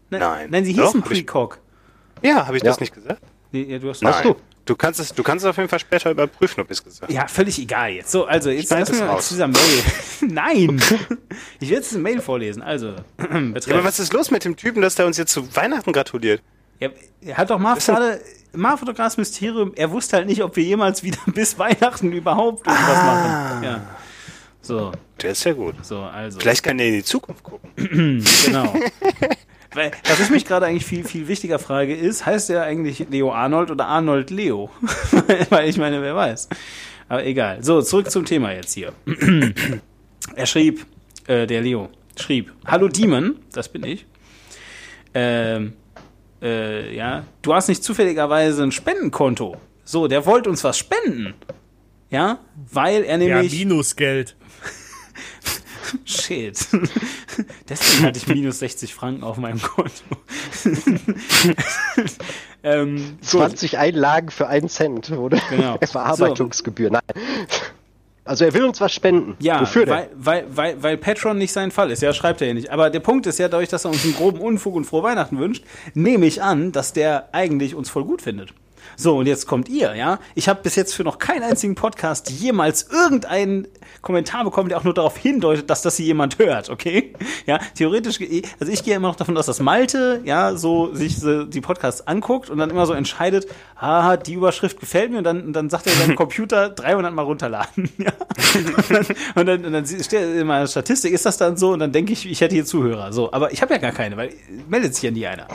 Nein. Nein, sie hießen ich- Pre-Cock. Ja, habe ich Ja. das nicht gesagt? Nee, ja, du hast Hast du? Du kannst es, du kannst es auf jeden Fall später überprüfen, ob ich es gesagt habe. Ja, völlig egal jetzt. So, also jetzt raus. zu dieser Mail. Nein! Ich will jetzt eine Mail vorlesen. Also, Ja, aber was ist los mit dem Typen, dass der uns jetzt zu Weihnachten gratuliert? Ja, er hat doch Marv gerade, Marv Fotografs Mysterium, er wusste halt nicht, ob wir jemals wieder bis Weihnachten überhaupt irgendwas Ah. machen. Ja. So, Der ist ja gut. so, also. Vielleicht kann der in die Zukunft gucken. Genau. Weil, was ich mich gerade eigentlich viel, viel wichtiger frage, ist, heißt er eigentlich Leo Arnold oder Arnold Leo? Weil ich meine, wer weiß. Aber egal. So, zurück zum Thema jetzt hier. er schrieb, äh, der Leo schrieb, Hallo Demon, das bin ich. Ähm, äh, ja, du hast nicht zufälligerweise ein Spendenkonto. So, der wollte uns was spenden. Ja, weil er Ja, nämlich. Minusgeld. Shit. Deswegen hatte ich minus 60 Franken auf meinem Konto. ähm, gut. 20 Einlagen für einen Cent, oder? Genau. Verarbeitungsgebühr. Nein. Also er will uns was spenden. Ja, Wofür denn? weil, weil, weil, weil Patreon nicht sein Fall ist. Ja, schreibt er ja nicht. Aber der Punkt ist ja, dadurch, dass er uns einen groben Unfug und frohe Weihnachten wünscht, nehme ich an, dass der eigentlich uns voll gut findet. So, und jetzt kommt ihr, ja. Ich habe bis jetzt für noch keinen einzigen Podcast jemals irgendeinen Kommentar bekommen, der auch nur darauf hindeutet, dass das hier jemand hört, okay? Ja, theoretisch, ge- also ich gehe immer noch davon aus, dass Malte, ja, so sich die Podcasts anguckt und dann immer so entscheidet, ah, die Überschrift gefällt mir und dann, und dann sagt er seinem Computer 300 Mal runterladen, ja. Und dann, und dann, und dann steht in meiner Statistik, ist das dann so und dann denke ich, ich hätte hier Zuhörer, so. Aber ich habe ja gar keine, weil meldet sich ja nie einer.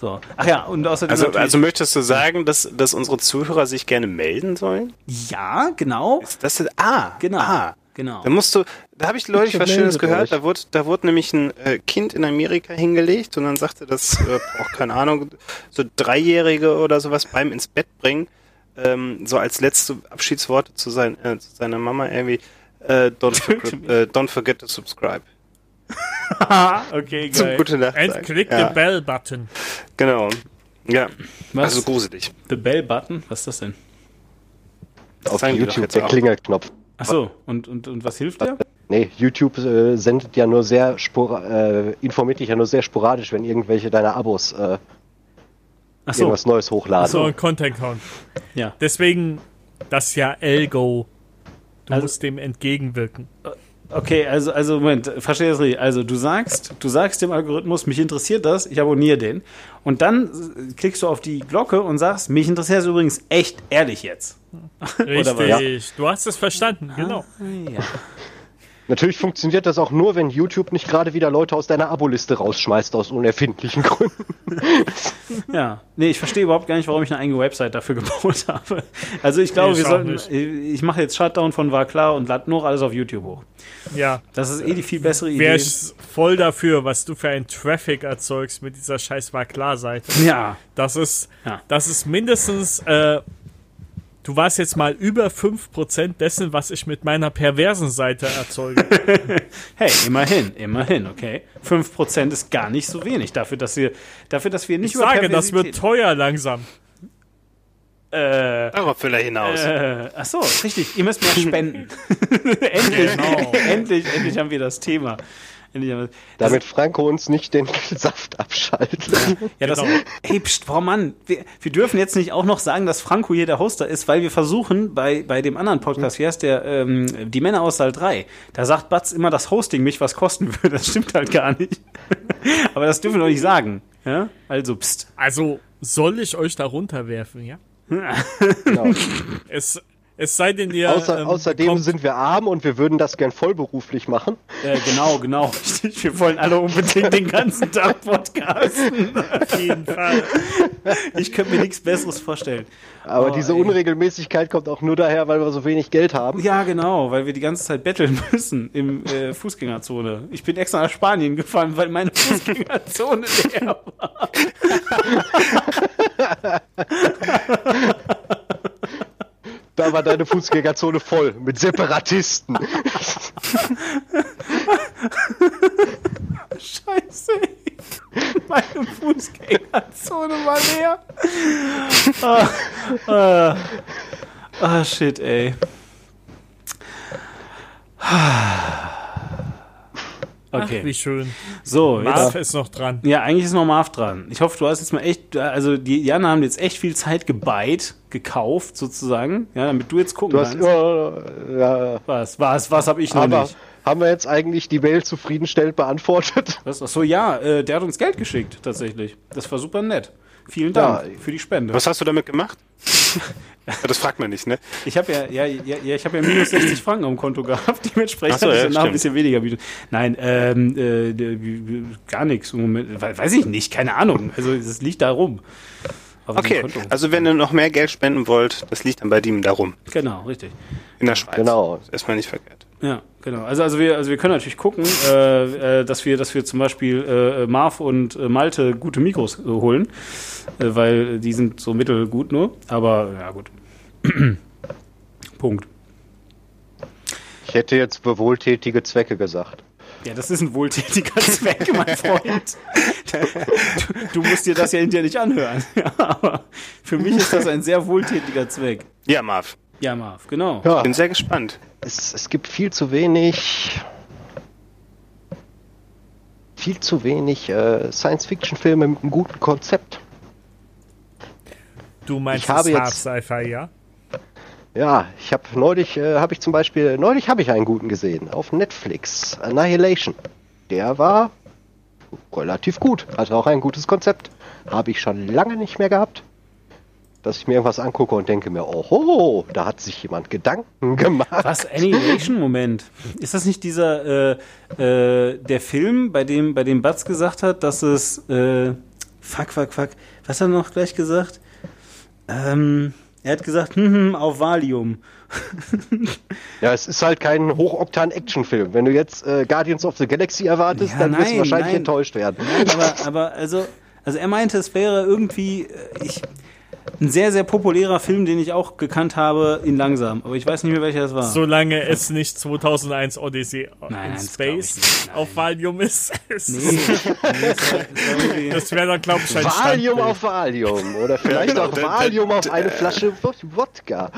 So. Ach ja, und außerdem Also, also möchtest du sagen, dass, dass unsere Zuhörer sich gerne melden sollen? ja, genau. Ist das ah, Genau. Ah. Genau. Da musst du, da habe ich neulich was Schönes gehört. euch. Da wurde, da wurde nämlich ein äh, Kind in Amerika hingelegt und dann sagte das, äh, auch keine Ahnung, so Dreijährige oder sowas beim ins Bett bringen, ähm, so als letzte Abschiedsworte zu, sein, äh, zu seiner Mama irgendwie, äh, don't, forget, äh, don't forget to subscribe. okay, Zum geil. gute Nacht. And click ja, the bell button. Genau. Ja. Was? Also gruselig. The Bell Button? Was ist das denn? Auf die doch YouTube jetzt der. Klingelknopf. Ach so, und, und, und was hilft der? Nee, YouTube äh, sendet ja nur sehr äh, informiert dich ja nur sehr sporadisch, wenn irgendwelche deiner Abos äh, Ach so, irgendwas Neues hochladen. So ein Content Count. ja. Deswegen, das ist ja Elgo. Du Also- musst dem entgegenwirken. Okay, also, also Moment, verstehe das richtig. Also du sagst, du sagst dem Algorithmus, mich interessiert das, ich abonniere den. Und dann klickst du auf die Glocke und sagst, mich interessiert das übrigens echt ehrlich jetzt. Richtig. Du hast es verstanden, genau. Ja. Natürlich funktioniert das auch nur, wenn YouTube nicht gerade wieder Leute aus deiner Aboliste rausschmeißt aus unerfindlichen Gründen. ja. Nee, ich verstehe überhaupt gar nicht, warum ich eine eigene Website dafür gebaut habe. Also ich glaube, Nee, wir sollten, nicht. ich mache jetzt Shutdown von war klar und lade nur alles auf YouTube hoch. Ja. Das ist eh die viel bessere Wäre Idee. ich voll dafür, was du für ein Traffic erzeugst mit dieser scheiß war klar Seite. Ja. Das ist, Ja. das ist mindestens, äh, du warst jetzt mal über 5% dessen, was ich mit meiner perversen Seite erzeuge. Hey, immerhin, immerhin, okay. 5% ist gar nicht so wenig dafür, dass wir, dafür, dass wir nicht Ich sage, das wird teuer langsam. Äh, Darauf will er hinaus. äh, ach so, richtig. Ihr müsst mehr spenden. endlich, Genau. endlich, endlich haben wir das Thema. Damit Franco uns nicht den Saft abschaltet. ja, das, genau. hey, pst, boah, Mann, wir, wir dürfen jetzt nicht auch noch sagen, dass Franco hier der Hoster ist, weil wir versuchen, bei, bei dem anderen Podcast, wie heißt der, ähm, Die Männer aus Saal 3, da sagt Batz immer, dass Hosting mich was kosten würde. Das stimmt halt gar nicht. Aber das dürfen wir doch nicht sagen. Ja? Also, pst. Also, soll ich euch da runterwerfen, ja? Genau. Es, es sei denn, ihr. Außer, ähm, außerdem bekommt- sind wir arm und wir würden das gern vollberuflich machen. Äh, genau, genau. Wir wollen alle unbedingt den ganzen Tag podcasten. auf jeden Fall. Ich könnte mir nichts Besseres vorstellen. Aber Oh, diese ey. Unregelmäßigkeit kommt auch nur daher, weil wir so wenig Geld haben. Ja, genau, weil wir die ganze Zeit betteln müssen im äh, Fußgängerzone. Ich bin extra nach Spanien gefahren, weil meine Fußgängerzone leer war. da war deine Fußgängerzone voll mit Separatisten. Scheiße. Meine Fußgängerzone war leer. Ah, ah, ah shit, ey. Ah. Ach, Okay. wie schön. So, Marv jetzt, ist noch dran. ja, eigentlich ist noch Marv dran. Ich hoffe, du hast jetzt mal echt, also die Jana haben jetzt echt viel Zeit gebeit, gekauft sozusagen, ja, damit du jetzt gucken Du hast, kannst. ja, ja, Was, was, was habe ich noch aber nicht? haben wir jetzt eigentlich die Mail zufriedenstellend beantwortet? Was, ach so, ja, äh, der hat uns Geld geschickt, tatsächlich. Das war super nett. Vielen Dank Ja, für die Spende. Was hast du damit gemacht? ja, das fragt man nicht, ne? Ich habe ja, ja, ja, ja, ich habe ja minus 60 Franken am Konto gehabt, dementsprechend so, hatte ich danach ein bisschen weniger. Nein, ähm, äh, gar nichts im Moment. We- Weiß ich nicht, keine Ahnung. Also es liegt da rum. Auf dem Okay, also wenn ihr noch mehr Geld spenden wollt, das liegt dann bei dem darum. genau, richtig. In der Schweiz. Genau. Ist erstmal nicht verkehrt. Ja, genau. Also, also wir, also wir können natürlich gucken, äh, äh, dass wir, dass wir zum Beispiel äh, Marv und äh, Malte gute Mikros äh, holen, äh, weil die sind so mittelgut nur. Aber ja gut. Punkt. Ich hätte jetzt für wohltätige Zwecke gesagt. Ja, das ist ein wohltätiger Zweck, mein Freund. Du, du musst dir das ja hinterher nicht anhören. Ja, aber für mich ist das ein sehr wohltätiger Zweck. Ja, Marv, Ja, Marv, genau. Ja, bin sehr gespannt. es, es gibt viel zu wenig. Viel zu wenig äh, Science-Fiction-Filme mit einem guten Konzept. Du meinst Ich habe das jetzt- Half-Sci-Fi, ja? Ja, ich habe neulich, äh, habe ich zum Beispiel, neulich habe ich einen guten gesehen auf Netflix, Annihilation. Der war relativ gut, hatte auch ein gutes Konzept. Habe ich schon lange nicht mehr gehabt, dass ich mir irgendwas angucke und denke mir, oh, da hat sich jemand Gedanken gemacht. Was? Annihilation? Moment. Ist das nicht dieser, äh, äh, der Film, bei dem, bei dem Batz gesagt hat, dass es, äh, fuck, fuck, fuck, was hat er noch gleich gesagt? Ähm, er hat gesagt, hm, hm, auf Valium. Ja, es ist halt kein hochoktan-Action-Film. Wenn du jetzt äh, Guardians of the Galaxy erwartest, Ja, dann wirst du nein, wahrscheinlich nein. enttäuscht werden. Nein, aber, aber also, also er meinte, es wäre irgendwie äh, ich, ein sehr, sehr populärer Film, den ich auch gekannt habe, in langsam. Aber ich weiß nicht mehr, welcher es war. Solange es nicht 2001 Odyssey Nein, in nein, das Space auf Valium ist. Es nee, Das wäre dann, glaube ich, ein Valium Standbild. auf Valium oder vielleicht genau, auch Valium auf eine Flasche Wod- Wodka.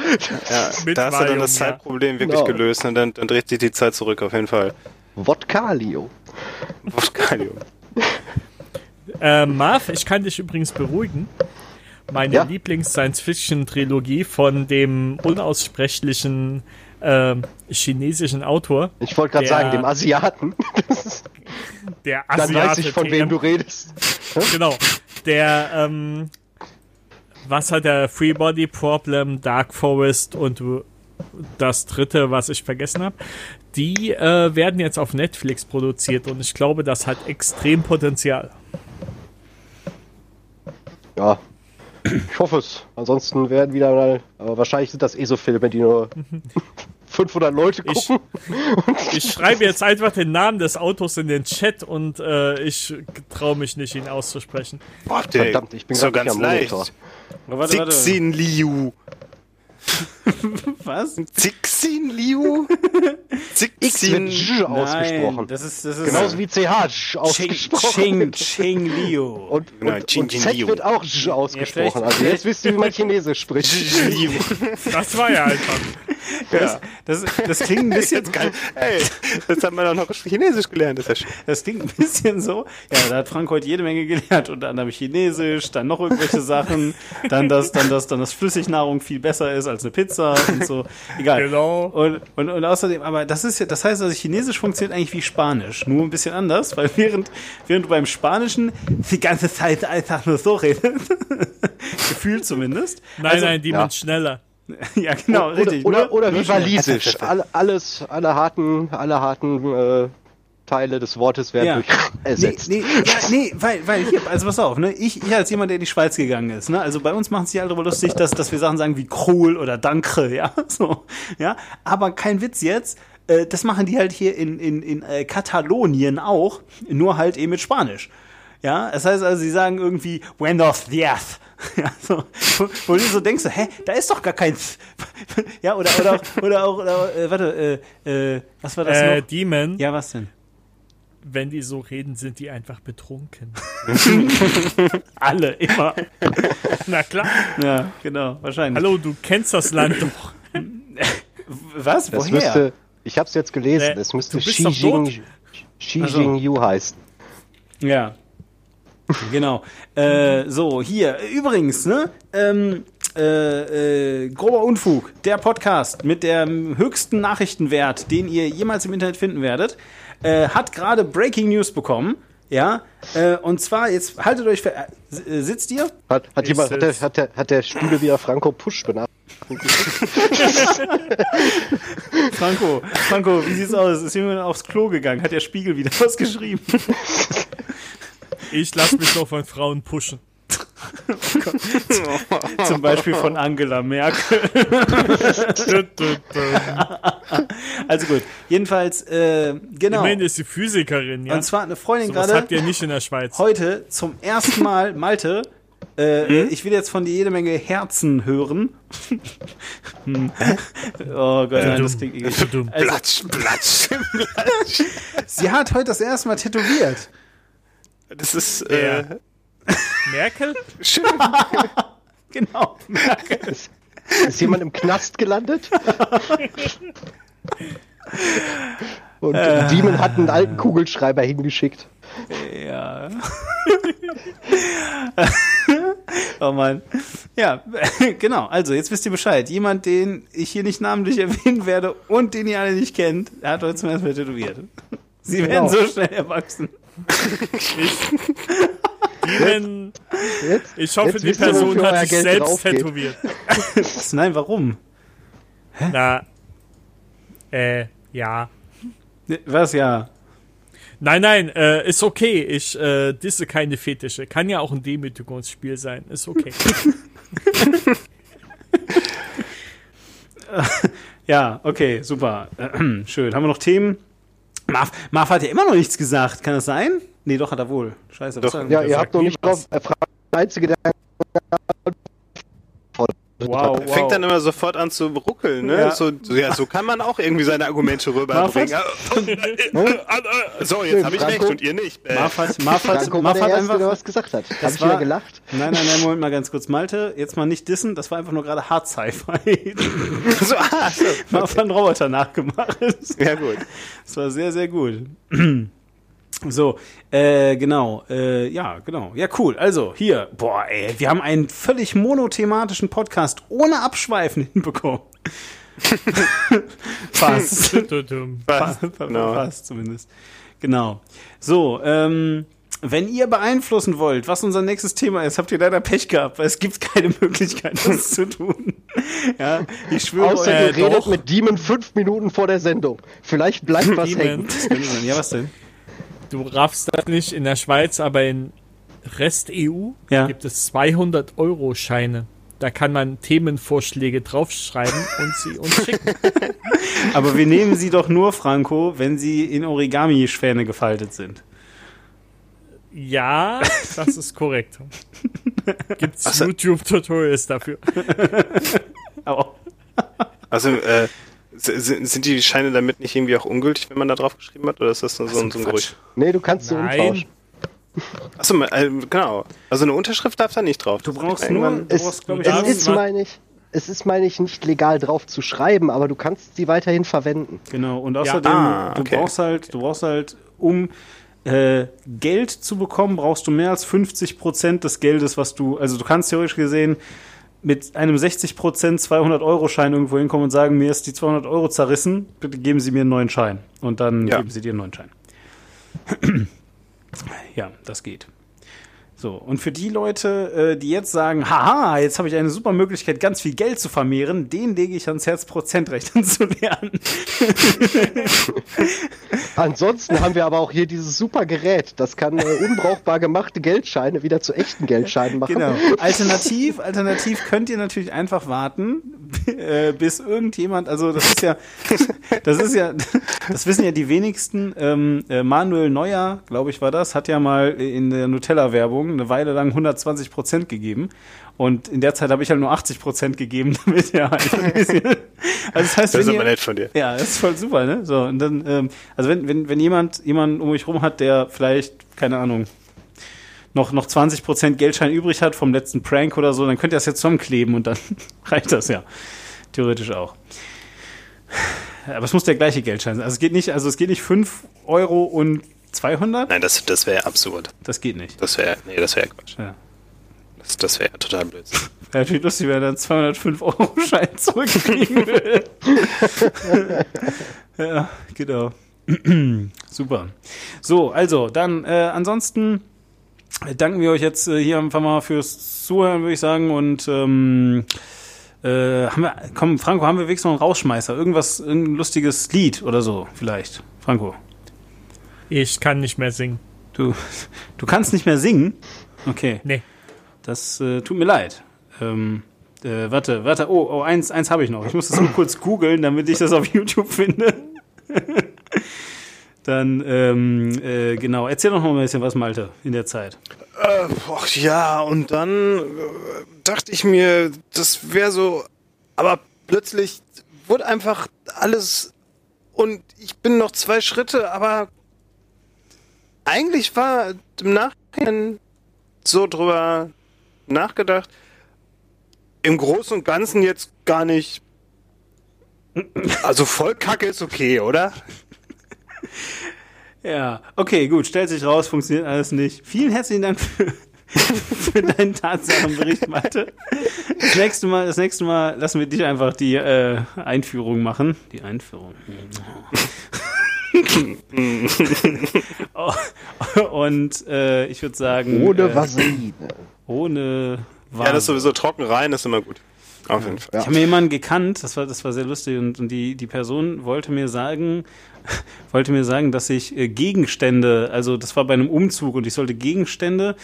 Ja, Mit da hast du dann Valium, das ja. Zeitproblem wirklich Genau. gelöst und dann, dann dreht sich die Zeit zurück, auf jeden Fall. Wodkalio. Voskalio. Äh, Marv, ich kann dich übrigens beruhigen. Meine Ja. Lieblings-Science-Fiction-Trilogie von dem unaussprechlichen ähm, chinesischen Autor, Ich wollte gerade sagen, dem Asiaten. der Dann Asiate weiß ich, von wem du redest. Genau. Der, ähm, was hat der Free Body Problem, Dark Forest und äh, das dritte, was ich vergessen habe, die äh, werden jetzt auf Netflix produziert und ich glaube, das hat extrem Potenzial. Ja. Ich hoffe es. Ansonsten werden wieder mal. Aber wahrscheinlich sind das eh so Filme, die nur 500 Leute Ich- gucken. Ich schreibe jetzt einfach den Namen des Autos in den Chat und äh, ich traue mich nicht, ihn auszusprechen. Boah, Verdammt, ich bin so ganz am leicht. Warte, warte. Liu. Was? Zixin Liu? Zixin. J ausgesprochen. Nein, das ist, das ist Genauso wie CH ausgesprochen. Ching, Ching Liu. Und, Genau, und, Chin und Z Liu. wird auch J ausgesprochen. vielleicht- also jetzt wisst ihr, wie man Chinesisch spricht. Liu. Das war ja einfach. Das, das, das klingt ein bisschen Geil. Ey, das hat man auch noch Chinesisch gelernt, das ist ja schön. Das klingt ein bisschen so. Ja, da hat Frank heute jede Menge gelernt. Unter anderem Chinesisch, dann noch irgendwelche Sachen, dann dass, dann dass, dann dass Flüssignahrung viel besser ist als eine Pizza und so. Egal. Genau. Und, und, und außerdem, aber das ist ja, das heißt also, Chinesisch funktioniert eigentlich wie Spanisch, nur ein bisschen anders, weil während, während du beim Spanischen die ganze Zeit einfach nur so redest, gefühlt zumindest. Nein, Also- nein, die ja. man schneller. Ja, genau, oder, richtig. Oder, nur- oder nur wie schnell. Walisisch. Alle, alles, alle harten, alle harten äh, Teile des Wortes werden Ja. durch Nee, ersetzt. nee, ja, nee, weil, weil hier, also pass auf, ne, ich, ich als jemand, der in die Schweiz gegangen ist, ne, also bei uns machen sich alle darüber lustig, dass, dass wir Sachen sagen wie Kohl oder Danke, ja, so, ja, aber kein Witz jetzt, äh, das machen die halt hier in, in, in äh, Katalonien auch, nur halt eben mit Spanisch. Ja, das heißt also, sie sagen irgendwie Buenos Dias. Ja, so, wo, wo du so denkst, hä, da ist doch gar kein. ja, oder, oder auch, oder auch, oder, äh, warte, äh, äh, was war das Äh, noch? Demon. Ja, was denn? Wenn die so reden, sind die einfach betrunken. Alle, immer. Na klar. Ja, genau, wahrscheinlich. Hallo, du kennst das Land doch. Was? Das Woher? müsste, ich habe es jetzt gelesen, Nee, es müsste Xi. Jing, Xi Ach so. Jing-Yu heißen. Ja. Genau. Äh, so, hier, übrigens, ne? Ähm, äh, äh, grober Unfug, der Podcast mit dem höchsten Nachrichtenwert, den ihr jemals im Internet finden werdet, äh, hat gerade Breaking News bekommen. Ja, äh, und zwar, jetzt haltet euch, für, äh, sitzt ihr? Hat, hat, Ich jemand, hat, der, hat, der, hat der Spiele wieder Franco Pusch benannt? Franco, Franco, wie sieht's aus? Ist jemand aufs Klo gegangen? Hat der Spiegel wieder was geschrieben? Ich lasse mich doch von Frauen pushen. Zum Beispiel von Angela Merkel. Also gut, jedenfalls, äh, genau. Immerhin ist sie Physikerin, ja. Und zwar eine Freundin Sowas gerade. habt ihr nicht in der Schweiz. heute zum ersten Mal, Malte, äh, ich will jetzt von dir jede Menge Herzen hören. Hm. oh Gott, nein, das klingt eklig. Also, Platsch, platsch. sie hat heute das erste Mal tätowiert. Das ist äh, Merkel? schön. Genau. Ist jemand im Knast gelandet? Und Äh. Demon hat einen alten Kugelschreiber hingeschickt. Ja. oh Mann. Ja, genau. Also, jetzt wisst ihr Bescheid. Jemand, den ich hier nicht namentlich erwähnen werde und den ihr alle nicht kennt, hat heute zum ersten Mal tätowiert. Sie werden Genau. so schnell erwachsen. Jetzt, ich hoffe, die Person hat sich Geld selbst tätowiert. Was? Nein, warum? Na, äh, ja. Was ja? Nein, nein, äh, ist okay. Ich äh, disse keine Fetische. Kann ja auch ein Demütigungsspiel sein. Ist okay. Ja, okay, super. Schön. Haben wir noch Themen? Marv, Marv hat ja immer noch nichts gesagt. Kann das sein? Nee, doch, hat er wohl. Scheiße. was Doch. sagen Ja, ihr habt noch nicht drauf. Er fragt, der einzige, der Wow, wow. Fängt dann immer sofort an zu ruckeln, ne? Ja. So, so, ja, so kann man auch irgendwie seine Argumente rüberbringen. so, jetzt habe ich recht und ihr nicht. Äh, Marv hat, Marv hat, Franco Marv der hat Erste, der einfach... was gesagt hat. Das Hab ich war- wieder gelacht? Nein, nein, nein, Moment mal ganz kurz. Malte, jetzt mal nicht dissen. Das war einfach nur gerade Hard Sci-Fi. so, ah, so. Marv hat einen Roboter nachgemacht. Ja, gut. Das war sehr, sehr gut. So, äh, genau, äh, ja, genau. Ja, cool. Also, hier, boah, ey, wir haben einen völlig monothematischen Podcast ohne Abschweifen hinbekommen. Fast. Fast, Genau. fast zumindest. Genau. So, ähm, wenn ihr beeinflussen wollt, was unser nächstes Thema ist, habt ihr leider Pech gehabt, weil es gibt keine Möglichkeit, das zu tun. Ja, ich schwöre Außer euch. ihr redet doch. mit Demon fünf Minuten vor der Sendung. Vielleicht bleibt was hängen. Demon, Ja, was denn? Du raffst das nicht in der Schweiz, aber in Rest EU Ja. gibt es 200 Euro Scheine. Da kann man Themenvorschläge draufschreiben und sie uns schicken. Aber wir nehmen sie doch nur, Franco, wenn sie in Origami-Schwäne gefaltet sind. Ja, das ist korrekt. Gibt's YouTube-Tutorials dafür? Also, äh, sind, die Scheine damit nicht irgendwie auch ungültig, wenn man da drauf geschrieben hat? Oder ist das nur so, ein- so ein Gerücht? Nee, du kannst sie umtauschen. Achso, äh, genau. Also eine Unterschrift darf da nicht drauf. du Das brauchst nur, du Es, brauchst, glaub ich, Ja, es das ist, meine ich, es ist, meine ich, nicht legal drauf zu schreiben, aber du kannst sie weiterhin verwenden. Genau, und außerdem, Ah, okay. du brauchst halt, du brauchst halt, um äh, Geld zu bekommen, brauchst du mehr als 50 Prozent des Geldes, was du, also du kannst theoretisch gesehen mit einem 60 Prozent 200 Euro Schein irgendwo hinkommen und sagen, mir ist die 200 Euro zerrissen, bitte geben Sie mir einen neuen Schein. Und dann Ja. geben Sie dir einen neuen Schein. ja, das geht. So, und für die Leute, äh, die jetzt sagen, haha, jetzt habe ich eine super Möglichkeit, ganz viel Geld zu vermehren, denen lege ich ans Herz, Prozentrechnen zu lernen. Ansonsten haben wir aber auch hier dieses super Gerät. Das kann äh, unbrauchbar gemachte Geldscheine wieder zu echten Geldscheinen machen. Genau. Alternativ, alternativ könnt ihr natürlich einfach warten, äh, bis irgendjemand, also das ist ja, das ist ja, das wissen ja die wenigsten. Ähm, äh, Manuel Neuer, glaube ich, war das, hat ja mal in der Nutella-Werbung eine Weile lang 120 Prozent gegeben. Und in der Zeit habe ich halt nur 80 Prozent gegeben, damit er halt ein bisschen. Also das heißt, Das ist aber nett von dir. ja, das ist voll super, ne? So, und dann, ähm, also wenn, wenn, wenn jemand jemanden um mich rum hat, der vielleicht, keine Ahnung, noch, noch 20% Geldschein übrig hat vom letzten Prank oder so, dann könnt ihr das jetzt zusammenkleben und dann reicht das ja. Theoretisch auch. Aber es muss der gleiche Geldschein sein. Also es geht nicht, also es geht nicht 5 Euro und 200. Nein, das, das wäre absurd. Das geht nicht. Das wäre, nee, das wäre Quatsch. Ja. Das, das wäre total Blödsinn. Wäre natürlich lustig, wenn er dann 205 Euro Schein zurückkriegen will. ja, genau. Super. So, also, dann äh, ansonsten danken wir euch jetzt äh, hier einfach mal fürs Zuhören, würde ich sagen. Und ähm, äh, haben wir, komm, Franco, haben wir wenigstens noch einen Rausschmeißer? Irgendwas, ein lustiges Lied oder so, vielleicht. Franco, Ich kann nicht mehr singen. du, du kannst nicht mehr singen? Okay. Nee. Das äh, tut mir leid. Ähm, äh, warte, warte, oh, oh eins, eins habe ich noch. Ich muss das nur kurz googeln, damit ich das auf YouTube finde. Dann, ähm, äh, genau, erzähl doch mal ein bisschen was, Malte, in der Zeit. Äh, ach ja, und dann äh, dachte ich mir, das wäre so, aber plötzlich wurde einfach alles und ich bin noch zwei Schritte, aber eigentlich war im Nachhinein so drüber nachgedacht, im Großen und Ganzen jetzt gar nicht. Also voll Kacke ist okay, oder? Ja, okay, gut, stellt sich raus, funktioniert alles nicht. Vielen herzlichen Dank für, für deinen Tatsachenbericht, Malte. Das nächste Mal, das nächste Mal lassen wir dich einfach die äh, Einführung machen. Die Einführung. Oh, Und äh, ich würde sagen. Ohne äh, Vaseline. Ohne Ja, das ist sowieso trocken rein, ist immer gut. Auf jeden Fall. Ich habe mir jemanden gekannt, das war, das war sehr lustig und, und die, die Person wollte mir sagen, wollte mir sagen, dass ich äh, Gegenstände, also das war bei einem Umzug und ich sollte Gegenstände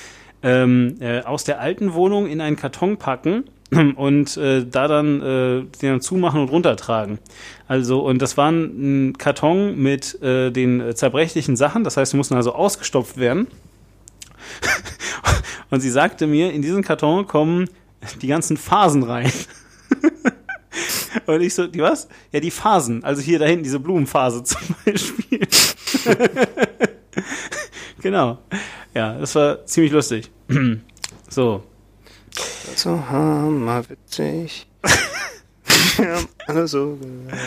ähm, äh, aus der alten Wohnung in einen Karton packen und äh, da dann äh, den dann zumachen und runtertragen. Also und das war ein Karton mit äh, den zerbrechlichen Sachen, das heißt, die mussten also ausgestopft werden. und sie sagte mir, in diesen Karton kommen die ganzen Phasen rein. Und ich so, die was? Ja, die Phasen. Also hier da hinten, diese Blumenphase zum Beispiel. genau. Ja, das war ziemlich lustig. so. So hammerwitzig. ja, alle so.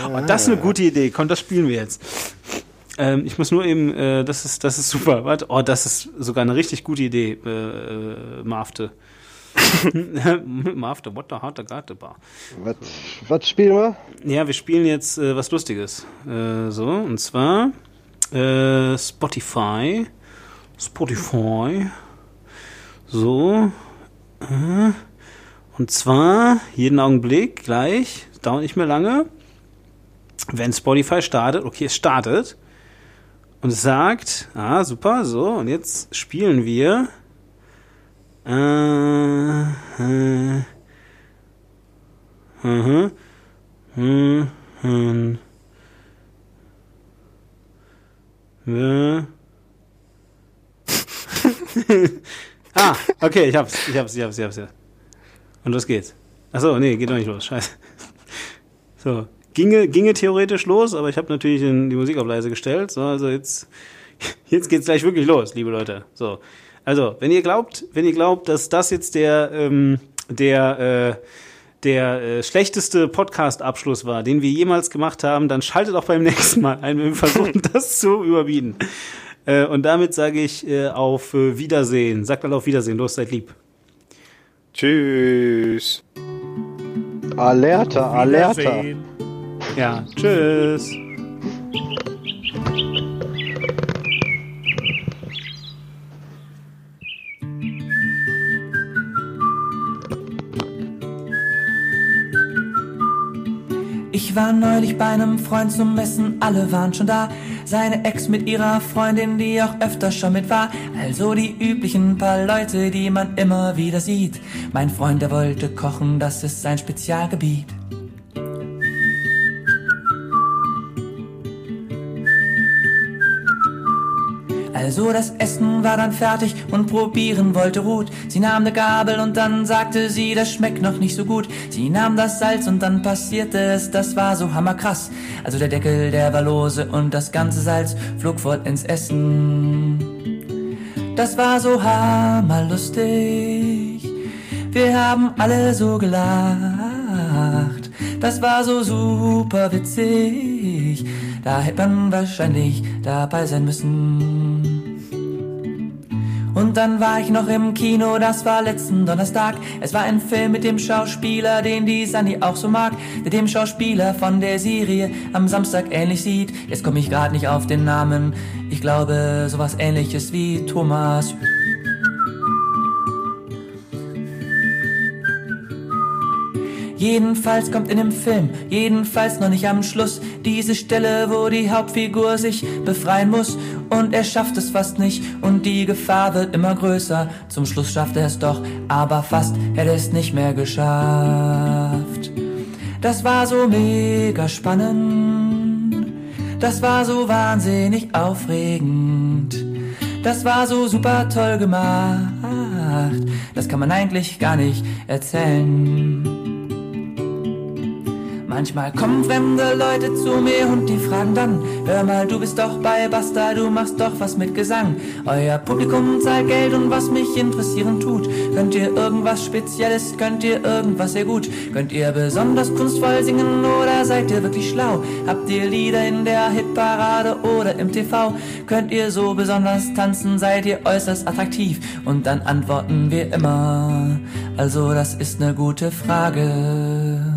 Oh, das ist eine gute Idee. Komm, das spielen wir jetzt. Ähm, ich muss nur eben, äh, das ist, das ist super. Warte, oh, das ist sogar eine richtig gute Idee, äh, äh, Mafte. Mafte, what the heart the bar. Was, was spielen wir? Ja, wir spielen jetzt äh, was Lustiges. Äh, so, und zwar äh, Spotify. Spotify. So. Äh, und zwar jeden Augenblick gleich, dauert nicht mehr lange. Wenn Spotify startet, okay, es startet. Und es sagt, ah, super, so, und jetzt spielen wir. Äh, äh, Mhm. Mhm. Mhm. Ah, okay, ich hab's, ich hab's, ich hab's, ich hab's, ja. Und los geht's. Achso, nee, geht doch nicht los, scheiße. So, ginge, ginge theoretisch los, aber ich habe natürlich die Musik auf leise gestellt. So, also jetzt, jetzt geht's gleich wirklich los, liebe Leute. So, also, wenn ihr glaubt, wenn ihr glaubt, dass das jetzt der, ähm, der, äh, der äh, schlechteste Podcast-Abschluss war, den wir jemals gemacht haben, dann schaltet auch beim nächsten Mal ein, wenn wir versuchen, das zu überbieten. Äh, und damit sage ich äh, auf äh, Wiedersehen. Sagt alle auf Wiedersehen. Los, seid lieb. Tschüss. Alerta, Alerta. Ja, tschüss. Ich war neulich bei einem Freund zum Essen, alle waren schon da. Seine Ex mit ihrer Freundin, die auch öfter schon mit war. Also die üblichen paar Leute, die man immer wieder sieht. Mein Freund, der wollte kochen, das ist sein Spezialgebiet. Also das Essen war dann fertig und probieren wollte Ruth. Sie nahm ne Gabel und dann sagte sie, das schmeckt noch nicht so gut. Sie nahm das Salz und dann passierte es, das war so hammerkrass. Also der Deckel, der war lose und das ganze Salz flog fort ins Essen. Das war so hammerlustig. Wir haben alle so gelacht. Das war so super witzig. Da hätte man wahrscheinlich dabei sein müssen. Und dann war ich noch im Kino, das war letzten Donnerstag. Es war ein Film mit dem Schauspieler, den die Sandy auch so mag. Der dem Schauspieler von der Serie am Samstag ähnlich sieht. Jetzt komme ich gerade nicht auf den Namen. Ich glaube, sowas ähnliches wie Thomas. Jedenfalls kommt in dem Film, jedenfalls noch nicht am Schluss, diese Stelle, wo die Hauptfigur sich befreien muss. Und er schafft es fast nicht und die Gefahr wird immer größer. Zum Schluss schafft er es doch, aber fast hätte es nicht mehr geschafft. Das war so mega spannend. Das war so wahnsinnig aufregend. Das war so super toll gemacht. Das kann man eigentlich gar nicht erzählen. Manchmal kommen fremde Leute zu mir und die fragen dann, hör mal, du bist doch bei Basta, du machst doch was mit Gesang. Euer Publikum zahlt Geld und was mich interessieren tut. Könnt ihr irgendwas Spezielles, könnt ihr irgendwas sehr gut? Könnt ihr besonders kunstvoll singen oder seid ihr wirklich schlau? Habt ihr Lieder in der Hitparade oder im TV? Könnt ihr so besonders tanzen, seid ihr äußerst attraktiv? Und dann antworten wir immer, also das ist ne gute Frage.